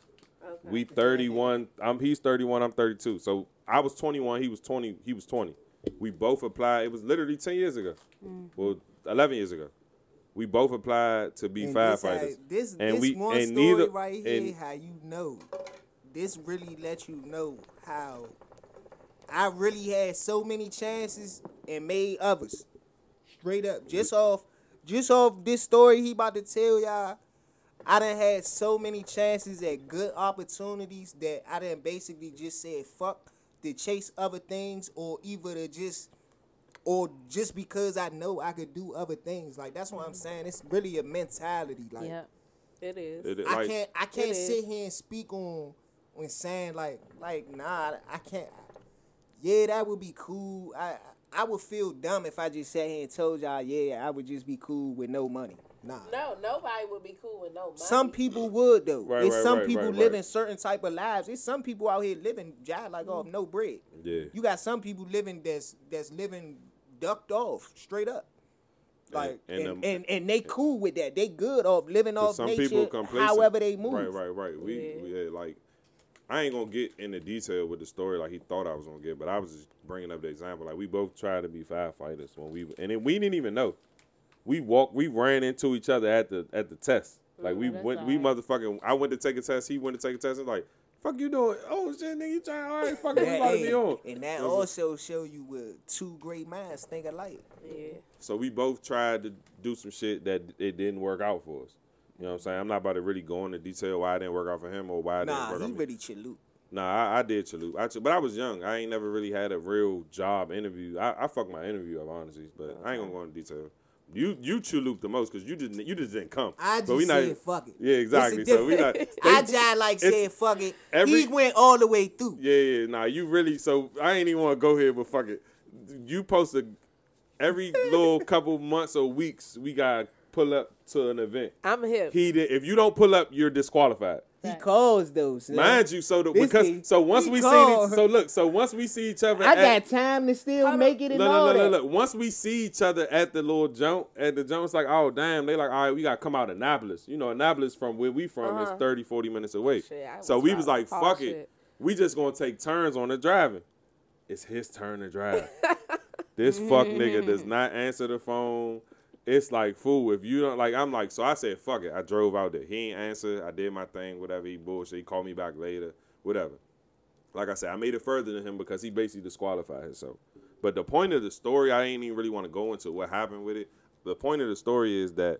Okay. We 31. I'm he's 31. I'm 32. So I was 21. He was 20. He was 20. We both applied. It was literally 10 years ago. Mm. Well, 11 years ago. We both applied to be And this, firefighters. this, And this we- one and story neither- right here, and- how you know. This really let you know how I really had so many chances and made others. Straight up. Just off just off this story he about to tell y'all. I done had so many chances at good opportunities that I done basically just said fuck to chase other things or either to just or just because I know I could do other things. Like that's what I'm mm-hmm. saying. It's really a mentality. Like Yeah. it is. It- I like- can't I can't is. sit here and speak on when saying like like nah I can't yeah that would be cool I I would feel dumb if I just sat here and told y'all yeah I would just be cool with no money nah No, nobody would be cool with no money. some people would though Right, it's right, some right, people right, living right. certain type of lives it's some people out here living job like off no bread Yeah. you got some people living that's that's living ducked off straight up like And- and, and, and, and, they cool with that. They good off living off some nature, people complacent. however they move. Right, right, right. We, Yeah. we yeah, like I ain't gonna get into detail with the story like he thought I was gonna get, but I was just bringing up the example. Like we both tried to be firefighters when we and then we didn't even know. We walked, we ran into each other at the at the test. Like we that's went, we alright. motherfucking. I went to take a test. He went to take a test. And like, fuck you doing? Oh shit, nigga, you trying? All right, fuck it, we about to be on. and that It was- also show you with two great minds think alike. Yeah. So we both tried to do some shit that it didn't work out for us. You know what I'm saying? I'm not about to really go into detail why I didn't work out for him or why it didn't Nah, work out for me. really chalup. Nah, I, I did salute. I, ch- but I was young. I ain't never really had a real job interview. I, I fucked my interview up honestly, but I ain't gonna go into detail. You you chalup the most because you didn't you just didn't come. I just we not- said fuck it. Yeah, exactly. So we not. they- I just like said fuck it. every- he went all the way through. yeah, yeah. Nah, you really. So I ain't even want to go here, but fuck it. You supposed to every little couple months or weeks we got pull up to an event. I'm hip. He did. If you don't pull up, you're disqualified. He calls those. son. Mind you, so the, This because kid, so once he we called. see, so look, so once we see each other, I at, got time to still Hold make it and Look, all look, that. look, look. Once we see each other at the little jump, at the jump, it's like, oh damn, they like, all right, we gotta come out of Annapolis. You know, Annapolis from where we from Uh-huh. is 30, 40 minutes away. Shit, I so was we was trying like, to talk fuck it, shit. we just gonna take turns on the driving. It's his turn to drive. this fuck nigga does not answer the phone. It's like fool. If you don't like, I'm like, so I said, fuck it. I drove out there. He ain't answer. I did my thing. Whatever. He bullshit. He called me back later. Whatever. Like I said, I made it further than him because he basically disqualified himself. But the point of the story, I ain't even really want to go into what happened with it. The point of the story is that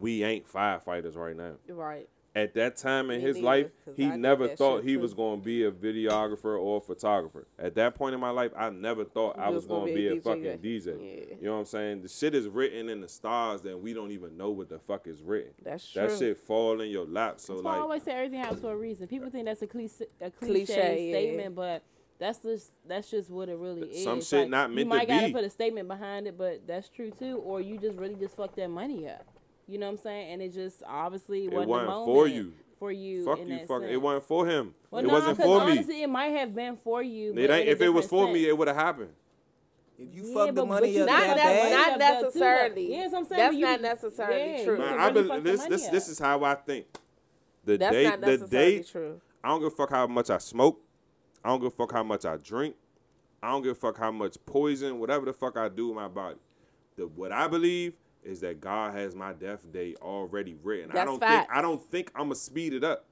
we ain't firefighters right now. Right. At that time in Me his neither, life, 'cause he I never thought he too. was going to be a videographer or a photographer. At that point in my life, I never thought I You was was gonna be be a a fucking DJ. DJ. Yeah. You know what I'm saying? The shit is written in the stars that we don't even know what the fuck is written. That's true. That shit fall in your lap. So That's why I always say everything happens for a reason. People think that's a cliche, a cliche, Cliche, yeah. statement, but that's just that's just what it really is. Some shit Like, not meant to be. You to might gotta be. put a statement behind it, but that's true too. Or you just really just fuck that money up. You know what I'm saying? And it just obviously It wasn't, wasn't the for you. For you, fuck in you, that fuck. It wasn't for him. Well, it no, wasn't 'cause for me. honestly, it might have been for you. It ain't. If it was different for me, it would have happened. If you Yeah, fuck the money up Not that that that, bad, not up though, too, necessarily. though. Yeah, that's what I'm saying, That's you- not necessarily yeah, true. Man, can I really be, fuck this this up. this is how I think. The That's date, the necessarily date. true. I don't give a fuck how much I smoke. I don't give a fuck how much I drink. I don't give a fuck how much poison, whatever the fuck I do with my body. The what I believe is that God has my death day already written. I don't facts. think I don't think I'm gonna speed it up.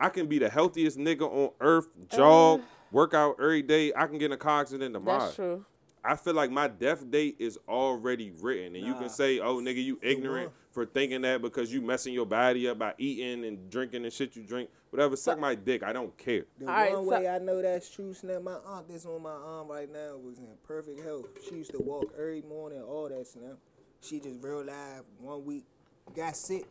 I can be the healthiest nigga on earth, jog, work out every day. I can get in a car accident tomorrow. Uh. That's true. I feel like my death date is already written, and you can say, "Oh, nigga, you ignorant for thinking that because you messing your body up by eating and drinking and shit you drink, whatever." Suck my dick. I don't care. The All right, one so- way I know that's true, Snap, my aunt that's on my arm right now was in perfect health. She used to walk every morning, all that, Snap. She just real live, one week, got sick,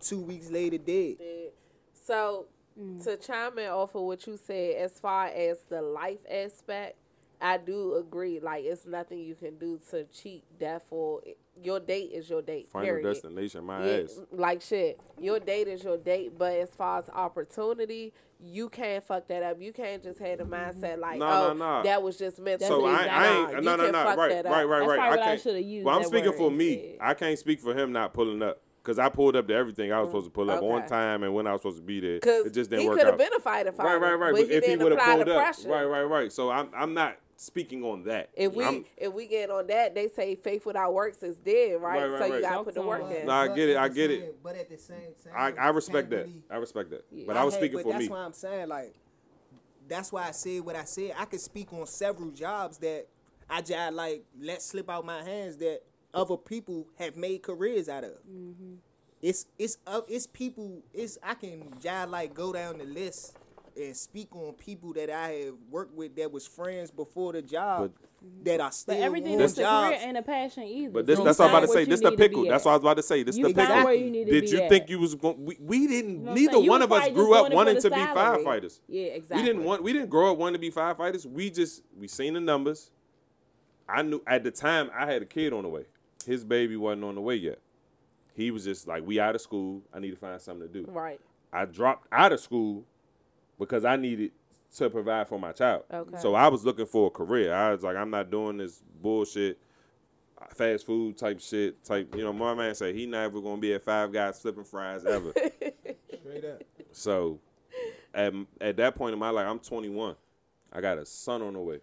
two weeks later dead. Yeah. So mm. to chime in off of what you said, as far as the life aspect, I do agree. Like it's nothing you can do to cheat death or your date is your date. Final period. destination, my Yeah, ass. like shit. Your date is your date, but as far as opportunity, you can't fuck that up. You can't just have the mindset like, Nah, oh, nah, nah. that was just meant That's to So be. I, I ain't no no no right right right right. I I can't. shoulda used well, I'm speaking for me. instead. I can't speak for him not pulling up because I pulled up to everything I was supposed to pull up on Mm, time and when I was supposed to be there. It just didn't work out. He could have been a fighter fighter. Right right right. But, But if he would have pulled up, pressure. right right right. So I'm I'm not speaking on that. If we I'm- if we get on that, they say faith without works is dead, right? Right, right, so you right. gotta Talk put the work him. in. Nah, I get it, I get it. But at the same time, I, I respect that. really- I respect that. Yeah. But I was had- speaking but for that's me. That's why I'm saying like that's why I said what I said. I could speak on several jobs that I just like let slip out my hands that other people have made careers out of. Mm-hmm. It's it's uh, it's people. It's I can just like go down the list and speak on people that I have worked with that was friends before the job that are still But everything on that's a jobs. career ain't a passion either. But this, that's you what I'm about to say. This you the need to be pickle. That's what I was about to say. This You the pickle. where you need to Did be you at. think you was going? We, we didn't. You know neither one of us grew up doing it for wanting the to be firefighters. Yeah, exactly. We didn't want. We didn't grow up wanting to be firefighters. We just we seen the numbers. I knew at the time I had a kid on the way. His baby wasn't on the way yet. He was just like, we out of school. I need to find something to do. Right. I dropped out of school because I needed to provide for my child. Okay. So I was looking for a career. I was like, I'm not doing this bullshit, uh, fast food type shit. Type, you know, my man said he never gonna be at Five Guys flipping fries ever. Straight up. so at at that point in my life, I'm 21. I got a son on the way.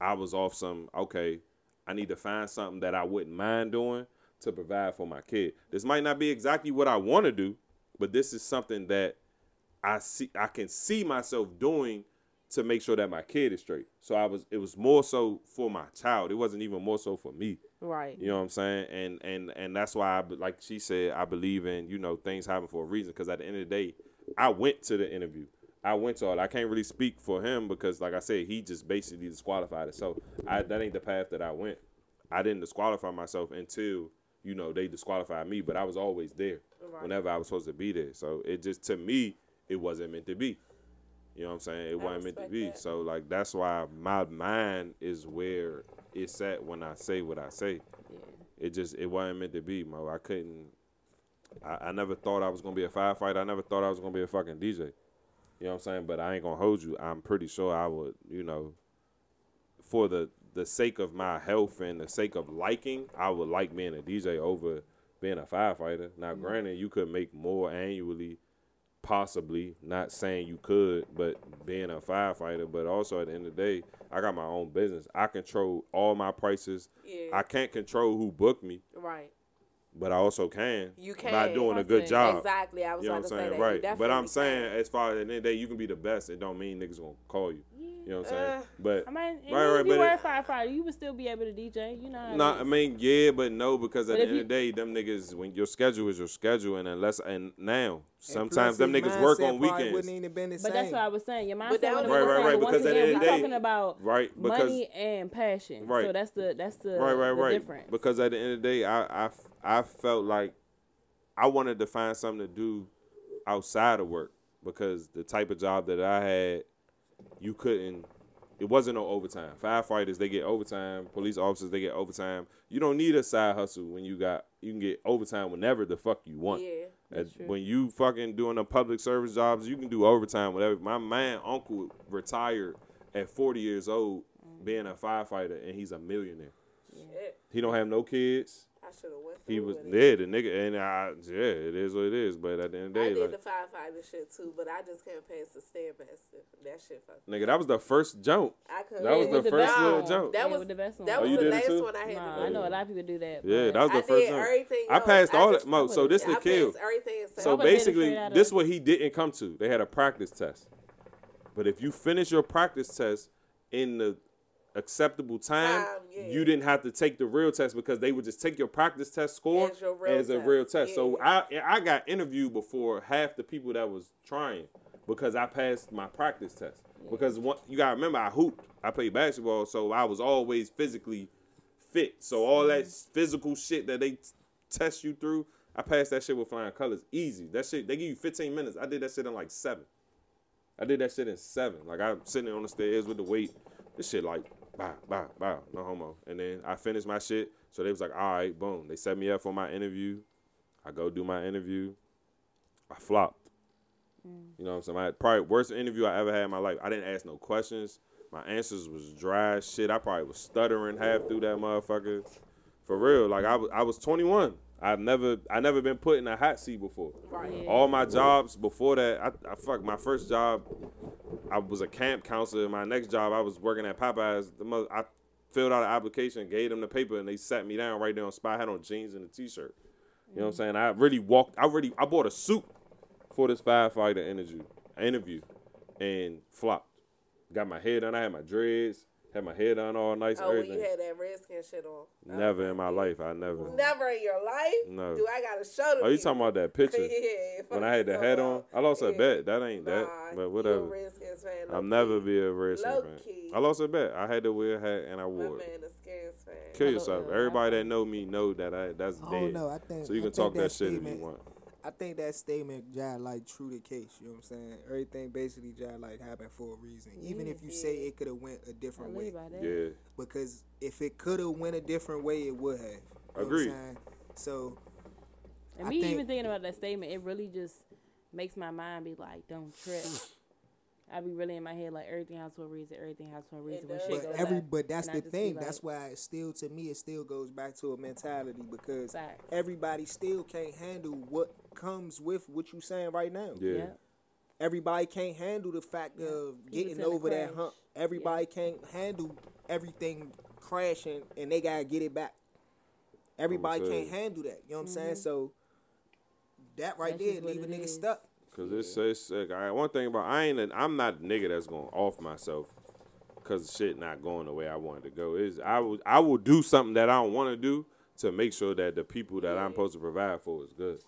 I was off some okay. I need to find something that I wouldn't mind doing to provide for my kid. This might not be exactly what I want to do, but this is something that I see I can see myself doing to make sure that my kid is straight. So I was it was more so for my child. It wasn't even more so for me. Right. You know what I'm saying? And and and that's why I like she said I believe in, you know, things happen for a reason cuz at the end of the day, I went to the interview. I went to all. I can't really speak for him because like I said, he just basically disqualified it. So I that ain't the path that I went. I didn't disqualify myself until, you know, they disqualified me, but I was always there Right. whenever I was supposed to be there. So it just to me, it wasn't meant to be. You know what I'm saying? It wasn't meant to be. that. So like that's why my mind is where it's at when I say what I say. Yeah. It just it wasn't meant to be, Mo. I couldn't. I, I never thought I was gonna be a firefighter. I never thought I was gonna be a fucking DJ. You know what I'm saying? But I ain't gonna hold you. I'm pretty sure I would. You know, for the the sake of my health and the sake of liking, I would like being a DJ over being a firefighter. Now, mm-hmm. granted, you could make more annually, possibly. Not saying you could, but being a firefighter. But also at the end of the day, I got my own business. I control all my prices. Yeah. I can't control who booked me, right. but I also can. You can by doing a good job. Exactly. I was You know what I'm say saying? that. Right. But I'm saying, can. as far as the end of the day, you can be the best. It don't mean niggas gonna call you. You know what I'm saying? Uh, but I mean, Right, even right, if you but were it- a firefighter, you would still be able to DJ. You know. how No, is. I mean, yeah, but no, because at But the if end of the day, them niggas, when your schedule is your schedule, and unless and now sometimes plus them niggas work on weekends, Wouldn't even been the But that's what I was saying. Your mindset would have was- been Right, right, right, But once because at the again, end of we're the day- talking about right? Because money and passion. Right. So that's the that's the right, right, the right. difference. Because at the end of the day, I, I, I felt like I wanted to find something to do outside of work because the type of job that I had, you couldn't. It wasn't no overtime. Firefighters they get overtime. Police officers they get overtime. You don't need a side hustle when you got you can get overtime whenever the fuck you want. Yeah. At- That's true. when you fucking doing the public service jobs, you can do overtime, whatever. My man uncle retired at 40 years old, Mm. being a firefighter, and he's a millionaire. Shit. He don't have no kids. I should have went. He was with it. there, the nigga, and I, yeah, it is what it is. But at the end of the I day, did like, the firefighter shit too, but I just can't pass the stairmaster. That shit fucked. nigga, that was the first jump. I couldn't. That was Yeah, the first best little one. jump. That Yeah, was- with the best one. That Oh, was you the did last one I had Nah, to I know a lot of people do that. Yeah, that was the I first did jump. everything. I passed all just- that, Mo. So this I the kill. passed everything. except So I would've made it basically, this of- what he didn't come to. They had a practice test. But if you finish your practice test in the acceptable time, Time, yeah. you didn't have to take the real test because they would just take your practice test score As as a test, real test. So. I I got interviewed before half the people that was trying because I passed my practice test. Because one, you gotta remember, I hooped. I played basketball, so I was always physically fit. So all that mm-hmm. physical shit that they t- test you through, I passed that shit with flying colors, easy. That shit they give you 15 minutes. I did that shit in like seven. I did that shit in seven. Like I'm sitting on the stairs with the weight. This shit like bow, bow, bow, no homo. And then I finished my shit. So they was like, all right, boom. They set me up for my interview. I go do my interview. I flopped. Mm. You know what I'm saying? My probably worst interview I ever had in my life. I didn't ask no questions. My answers was dry shit. I probably was stuttering half through that motherfucker. For real. Like I was I was 21. I've never I never been put in a hot seat before. Right. All my jobs before that, I, I fuck my first job. I was a camp counselor. My next job, I was working at Popeyes. The mother, I filled out an application, gave them the paper, and they sat me down right there on spot. I had on jeans and a t-shirt. You know what I'm saying? I really walked. I really I bought a suit for this firefighter interview, interview, and flopped. Got my hair done. I had my dreads. Had my head on all nice. Oh, when you had that redskin shit on. never in my life. I never. Never in your life. No. Do I gotta show them? Oh, you talking about that picture? yeah. when I had the hat on, I lost a bet. That ain't that, but whatever. Redskins fan, I'll low never key. be a Redskins Low fan. key. I lost a bet. I had to wear a hat and I My wore it. man, a fan. Kill yourself. don't- Everybody that know me know that I that's I dead. don't know. I think So you I can think talk that shit if you want. I think that statement jive like true to case. You know what I'm saying? Everything basically jive like happened for a reason. Even if you say it could have went a different live way. Yeah. because if it could have went a different way, it would have. You know what I'm saying? So And I me think- even thinking about that statement, it really just makes my mind be like, "Don't trip." I be really in my head like everything has for a reason, everything has for a reason. When shit But goes every but that's the thing. like- that's why it still to me it still goes back to a mentality because Facts. everybody still can't handle what comes with what you saying right now. Yeah. Yeah. Everybody can't handle the fact of getting us in a over that hump. Everybody can't handle everything crashing and they gotta get it back. Everybody can't handle that. You know what I'm saying? Mm-hmm. So that right That's there just what leave a nigga is. stuck. Cause it's it's sick. I one thing about I ain't a, I'm not a nigga that's gonna off myself because shit not going the way I wanted to go. Is I will I will do something that I don't want to do to make sure that the people that I'm supposed to provide for is good.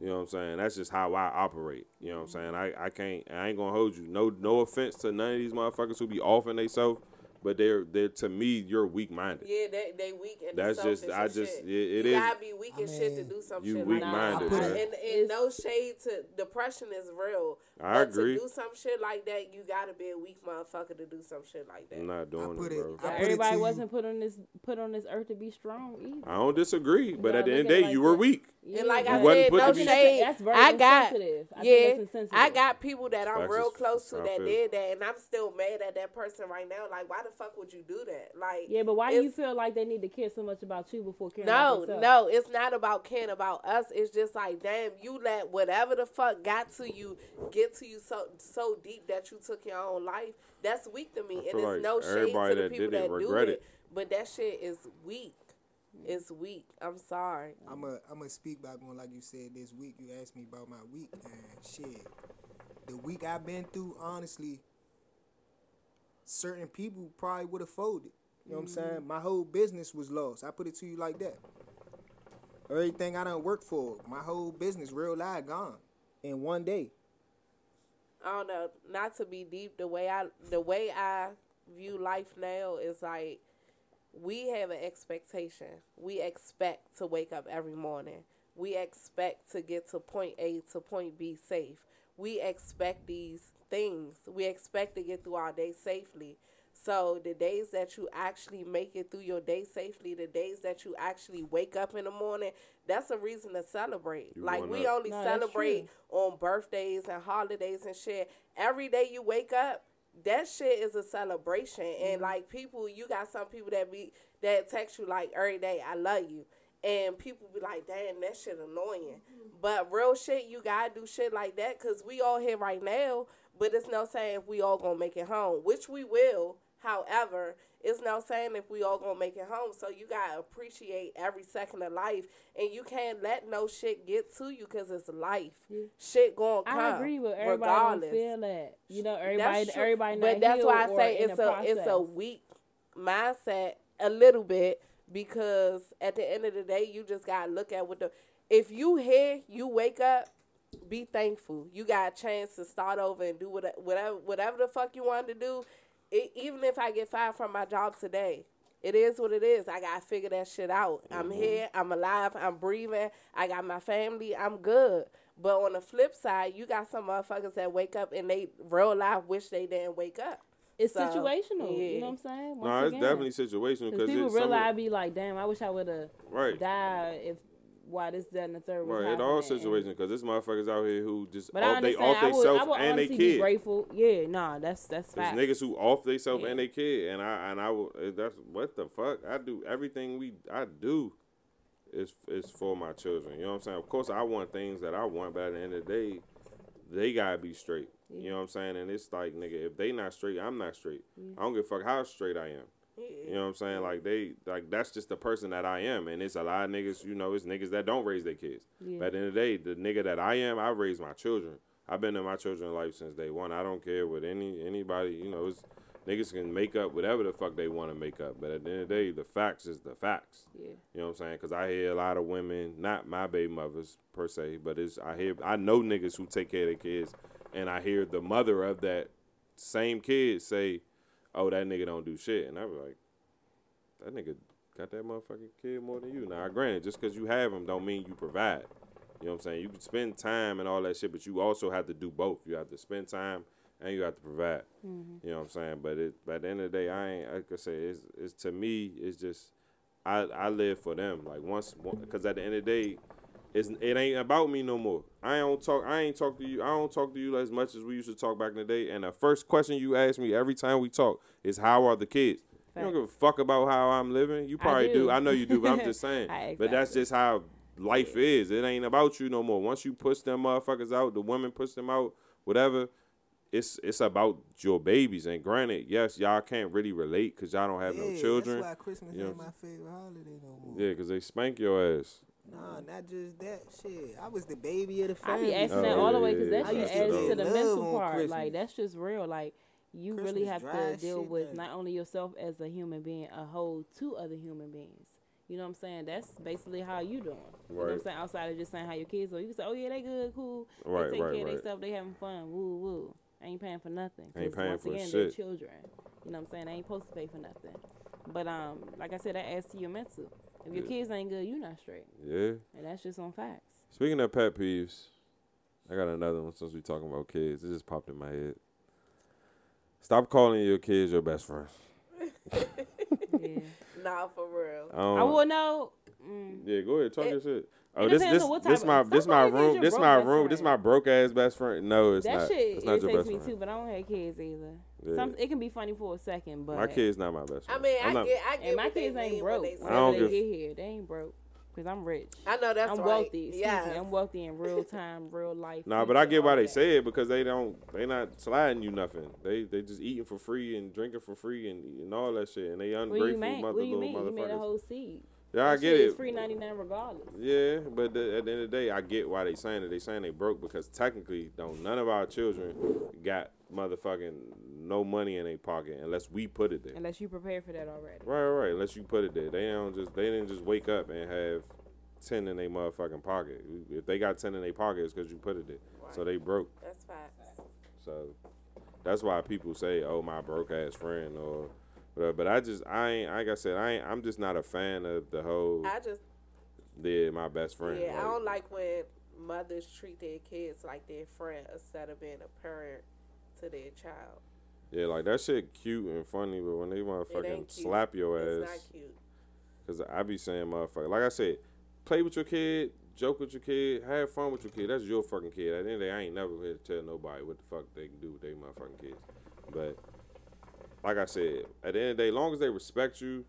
You know what I'm saying? That's just how I operate. You know what I'm mm-hmm. saying? I, I can't I ain't gonna hold you. No no offense to none of these motherfuckers who be offing themselves. but they're they're to me you're weak minded. Yeah, they they weak and That's selfish just- I just- shit. it- it you is- gotta be weak I and shit to do some you shit weak-minded, like that. And, and no shade to depression is real. I but agree. To do some shit like that, you gotta be a weak motherfucker to do some shit like that. I'm not doing put it, it- bro. I put it Everybody to wasn't put on this put on this earth to be strong either. I don't disagree, but gotta at the end of look the at day, it you were that. weak. And like Yeah. I You wasn't said, put no to be- shade. That's very I got insensitive. I yeah, that's. I got people that I'm Facts real close to I that feel. did that, and I'm still mad at that person right now. Like, why the fuck would you do that? Like, Yeah, but why do you feel like they need to care so much about you before caring No, about themselves? no, no, it's not about caring about us. It's just like, damn, you let whatever the fuck got to you get to you so so deep that you took your own life. That's weak to me, and it's like no shade to the that people did that do it. it. But that shit is weak. It's weak. I'm sorry. I'm a I'm gonna speak back on like you said this week. You asked me about my week and shit. The week I've been through, honestly, certain people probably would have folded. You know what I'm saying? Mm. My whole business was lost. I put it to you like that. Everything I done worked for, my whole business, real life, gone in one day. I don't know. Not to be deep, the way I the way I view life now is like we have an expectation. We expect to wake up every morning. We expect to get to point A to point B safe. We expect these things. We expect to get through our day safely. So the days that you actually make it through your day safely, the days that you actually wake up in the morning, that's a reason to celebrate. You like we up. only No, celebrate on birthdays and holidays and shit. Every day you wake up, that shit is a celebration. And mm-hmm. like people, you got some people that be that text you like every day, I love you. And people be like, damn, that shit annoying. Mm-hmm. But real shit, you gotta do shit like that because we all here right now. But it's no saying if we all gonna make it home, which we will. However, it's no saying if we all gonna make it home. So you gotta appreciate every second of life, and you can't let no shit get to you because it's life. Shit gonna come. I agree with everybody. regardless. Feel that. You know, That's everybody. true. Everybody. But that's why I say it's a it's a process. weak mindset a little bit because at the end of the day, you just gotta look at what the if you here, you wake up, be thankful. You got a chance to start over and do what- whatever whatever the fuck you wanted to do. It, even if I get fired from my job today, it is what it is. I gotta figure that shit out. I'm mm-hmm. here. I'm alive. I'm breathing. I got my family. I'm good. But on the flip side, you got some motherfuckers that wake up and they real life wish they didn't wake up. It's So, situational. You know what I'm saying? No, it's again. definitely situational Because because people it's some realize, be like, damn, I wish I would have right. died if why this, that, and the third was Right, in all situations, because there's motherfuckers out here who just But off they off I they would, I self would and they kid. grateful. Yeah, nah, that's that's There's fact. niggas who off they self Yeah. and they kid, and I and I will. eh, That's what the fuck. I do everything we I do is is for my children. You know what I'm saying? Of course, I want things that I want, but at the end of the day, they gotta be straight. You know what I'm saying? And it's like, nigga, if they not straight, I'm not straight. I don't give a fuck how straight I am. You know what I'm saying? Like they, like that's just the person that I am, and it's a lot of niggas. You know, it's niggas that don't raise their kids. Yeah. But at the end of the day, the nigga that I am, I raise my children. I've been in my children's life since day one. I don't care what any anybody. You know, it's, niggas can make up whatever the fuck they want to make up. But at the end of the day, the facts is the facts. Yeah. You know what I'm saying? Because I hear a lot of women, not my baby mothers per se, but it's I hear I know niggas who take care of their kids, and I hear the mother of that same kid say, "Oh, that nigga don't do shit," and I was like, "That nigga got that motherfucking kid more than you." Now, granted, just because you have him don't mean you provide. You know what I'm saying? You can spend time and all that shit, but you also have to do both. You have to spend time and you have to provide. Mm-hmm. You know what I'm saying? But it, by the end of the day, I ain't like I say, it's, it's to me, it's just I I live for them. Like once, because at the end of the day, it's it ain't about me no more. I don't talk. I ain't talk to you. I don't talk to you as much as we used to talk back in the day. And the first question you ask me every time we talk is, "How are the kids?" You don't give a fuck about how I'm living. You probably do. do. I know you do, but I'm just saying. I- But that's just how life is. It ain't about you no more. Once you push them motherfuckers out, the women push them out, whatever. It's it's about your babies. And granted, yes, y'all can't really relate because y'all don't have no Yeah, children. That's why Christmas You know ain't what my favorite holiday no more. Yeah, because they spank your ass. Nah, not just that shit. I was the baby of the family. I be asking Oh, that all the way because yeah, that yeah, shit adds to the mental part. Christmas. Like that's just real. Like you really have to deal shit, with man. not only yourself as a human being, a whole two other human beings. You know what I'm saying? That's basically how you doing. You know what I'm saying? Outside of just saying how your kids are, you can say, "Oh yeah, they good, cool. Right, they take right, care of right. themselves. They having fun. Woo woo." ain't paying for nothing. Ain't 'Cause paying once for again, they're shit. children. You know what I'm saying? They ain't supposed to pay for nothing. But um, like I said, that adds to your mental. If your Yeah. kids ain't good, you not straight, Yeah. and that's just on facts. Speaking of pet peeves, I got another one since we talking about kids. It just popped in my head. Stop calling your kids your best friends. Yeah. Nah, for real. I, I will know. Mm, Yeah, go ahead, talk It- your shit. Oh, this depends this this my this my room this broke my room this friend. my broke ass best friend. No, it's that not. shit it's not your irritates best me friend. too, but I don't have kids either. Yeah. Some it can be funny for a second, but my kid's not my best I mean, I'm I not- get, I get and my kids ain't broke. they I don't they get here, they ain't broke because I'm rich. I know that's I'm right. wealthy. Excuse Yes. me. I'm wealthy in real time, real life. Nah, but I get why they that. say it because they don't they not sliding you nothing. They they just eating for free and drinking for free and, and all that shit and they ungrateful mother What do you little mean? You made a motherfuckers. whole seed. Yeah, I That get shit it. is free ninety nine regardless. Yeah, but the, at the end of the day, I get why they saying it. They saying they broke because technically, don't none of our children got motherfucking no money in their pocket unless we put it there. Unless you prepare for that already. Right, right, right. Unless you put it there, they don't just they didn't just wake up and have ten in their motherfucking pocket. If they got ten in their pocket, it's because you put it there. So they broke. That's facts. So that's why people say, "Oh, my broke ass friend," or whatever. But I just I ain't like I said I ain't I'm just not a fan of the whole. I just, Yeah, my best friend. yeah, I don't like when mothers treat their kids like their friend instead of being a parent to their child. Yeah, like that shit cute and funny, but when they motherfucking slap your It's ass, not cute. because I be saying motherfucker, like I said, play with your kid, joke with your kid, have fun with your kid. That's your fucking kid. At the end of the day, I ain't never here to tell nobody what the fuck they can do with their motherfucking kids. But like I said, at the end of the day, long as they respect you,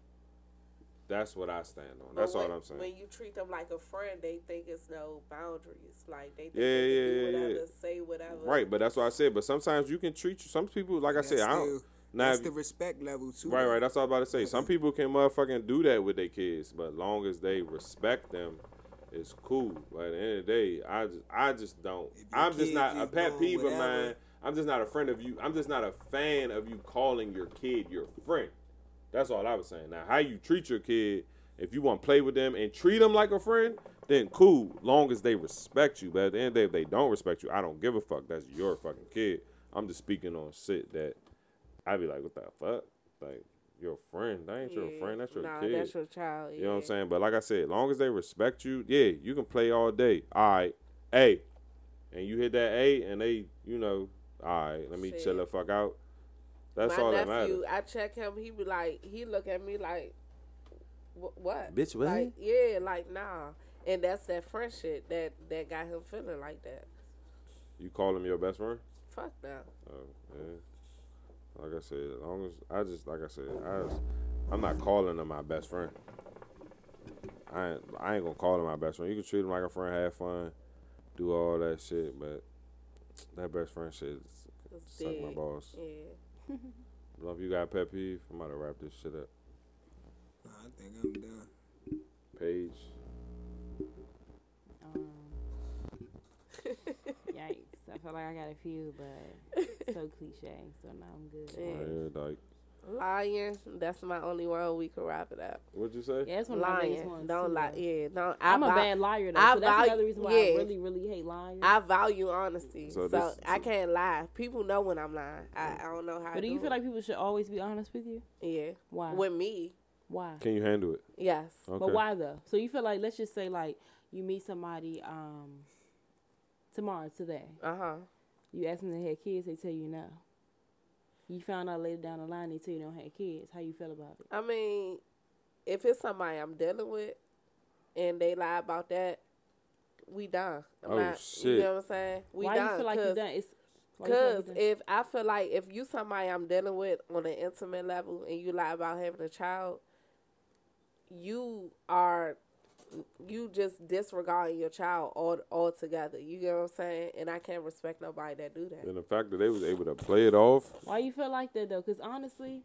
that's what I stand on. That's when, all I'm saying. When you treat them like a friend, they think it's no boundaries. Like they think Yeah, they yeah, do yeah, whatever, yeah. say whatever. Right, but that's what I said. But sometimes you can treat some people, like I That's said, I don't. still- Now, That's the respect level too. Right, right. That's all I was about to say. Some people can motherfucking do that with their kids, but long as they respect them, it's cool. But at the end of the day, I just, I just don't. I'm just not a pet peeve of whatever- mine. I'm just not a friend of you. I'm just not a fan of you calling your kid your friend. That's all I was saying. Now, how you treat your kid, if you want to play with them and treat them like a friend, then cool. Long as they respect you. But at the end of the day, if they don't respect you, I don't give a fuck. That's your fucking kid. I'm just speaking on shit that I'd be like, what the fuck? Like, your friend. That ain't your friend. That's your nah, kid. that's your child. You know what I'm saying? But like I said, as long as they respect you, yeah, you can play all day. All right. A. And you hit that A and they, you know, all right, let me Shit. chill the fuck out. That's My all that matters. nephew, I check him. He be like, he look at me like, what? Bitch, what? Like, yeah, like nah. And that's that friendship that that got him feeling like that. You call him your best friend? Fuck no. Oh, yeah. Like I said, as long as I just like I said, I just, I'm not calling him my best friend. I ain't, I ain't gonna call him my best friend. You can treat him like a friend, have fun, do all that shit, but that best friend shit suck my balls. Yeah. Love you got a pet peeve. I'm about to wrap this shit up. Nah, I think I'm done. Page. Um, yikes! I feel like I got a few, but so cliche. So now I'm good. Yeah. Yeah, like Lying. That's my only one. We can wrap it up. what'd you say? Yeah, that's one of my biggest Lying. ones. Don't too, lie. Yeah. Don't. I I'm a bad liar though, I so that's value- another reason why yeah. I really, really hate lying. I value honesty, So so, this- I can't lie. People know when I'm lying. I, I don't know how. but do to you feel it. like people should always be honest with you? yeah Why? with me? why? Can you handle it? Yes. Okay. But why though? So you feel like let's just say like you meet somebody um tomorrow today. Uh huh. You ask them to have kids, they tell you no. You found out later down the line they tell you don't have kids. How you feel about it? I mean, if it's somebody I'm dealing with, and they lie about that, we done. I'm Oh, not, shit. You know what I'm saying? We why done. you feel like you 'cause- done? It's why you feel like Cause if I feel like if you somebody I'm dealing with on an intimate level and you lie about having a child, you are you just disregarding your child all altogether. You get what I'm saying? And I can't respect nobody that do that. And the fact that they was able to play it off. Why you feel like that though? Because honestly,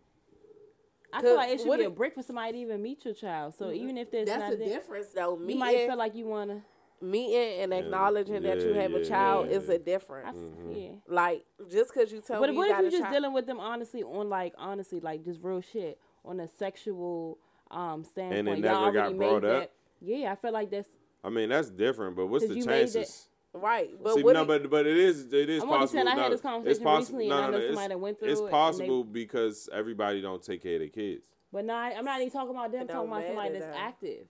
I feel like it should what be a it- brick for somebody to even meet your child. So even if there's That's not the there, difference though. you might feel like you wanna. meeting and acknowledging that you yeah, have a child yeah, is yeah. a difference. I f- Mm-hmm. Yeah. Like just because you tell But me what you if you a just child, dealing with them honestly on like honestly like just real shit on a sexual um standpoint? never Y'all got already brought made up? that. Yeah, I feel like that's I mean, that's different, but what's the you that- chances? Right, but See, what? no, do- but but it is it is I'm only possible. saying I no, had this it's conversation possible. recently, no, and I know no, somebody it's, that went through it's it, and they- possible because everybody don't take care of their kids. But not, I- I'm not even talking about them. I'm talking about somebody that's though. active.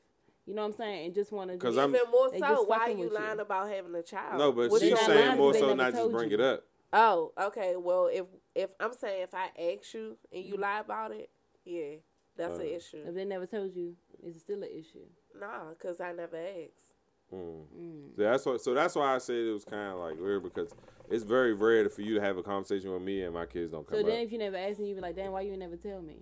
You know what I'm saying? And just want to. 'Cause just, I'm- even more so, why fucking you with you. lying about having a child? No, but What's she's your not saying lying, more so not just bring you. it up. Oh, okay. Well, if if I'm saying if I ask you and Mm-hmm. you lie about it, yeah, that's Uh, an issue. if they never told you, it's still an issue. Nah, cause I never asked. Mm. Mm. So that's why. So that's why I said it was kind of like weird because it's very rare for you to have a conversation with me and my kids don't come So up. then, if you never ask me, you be like, "Damn, why you never tell me?"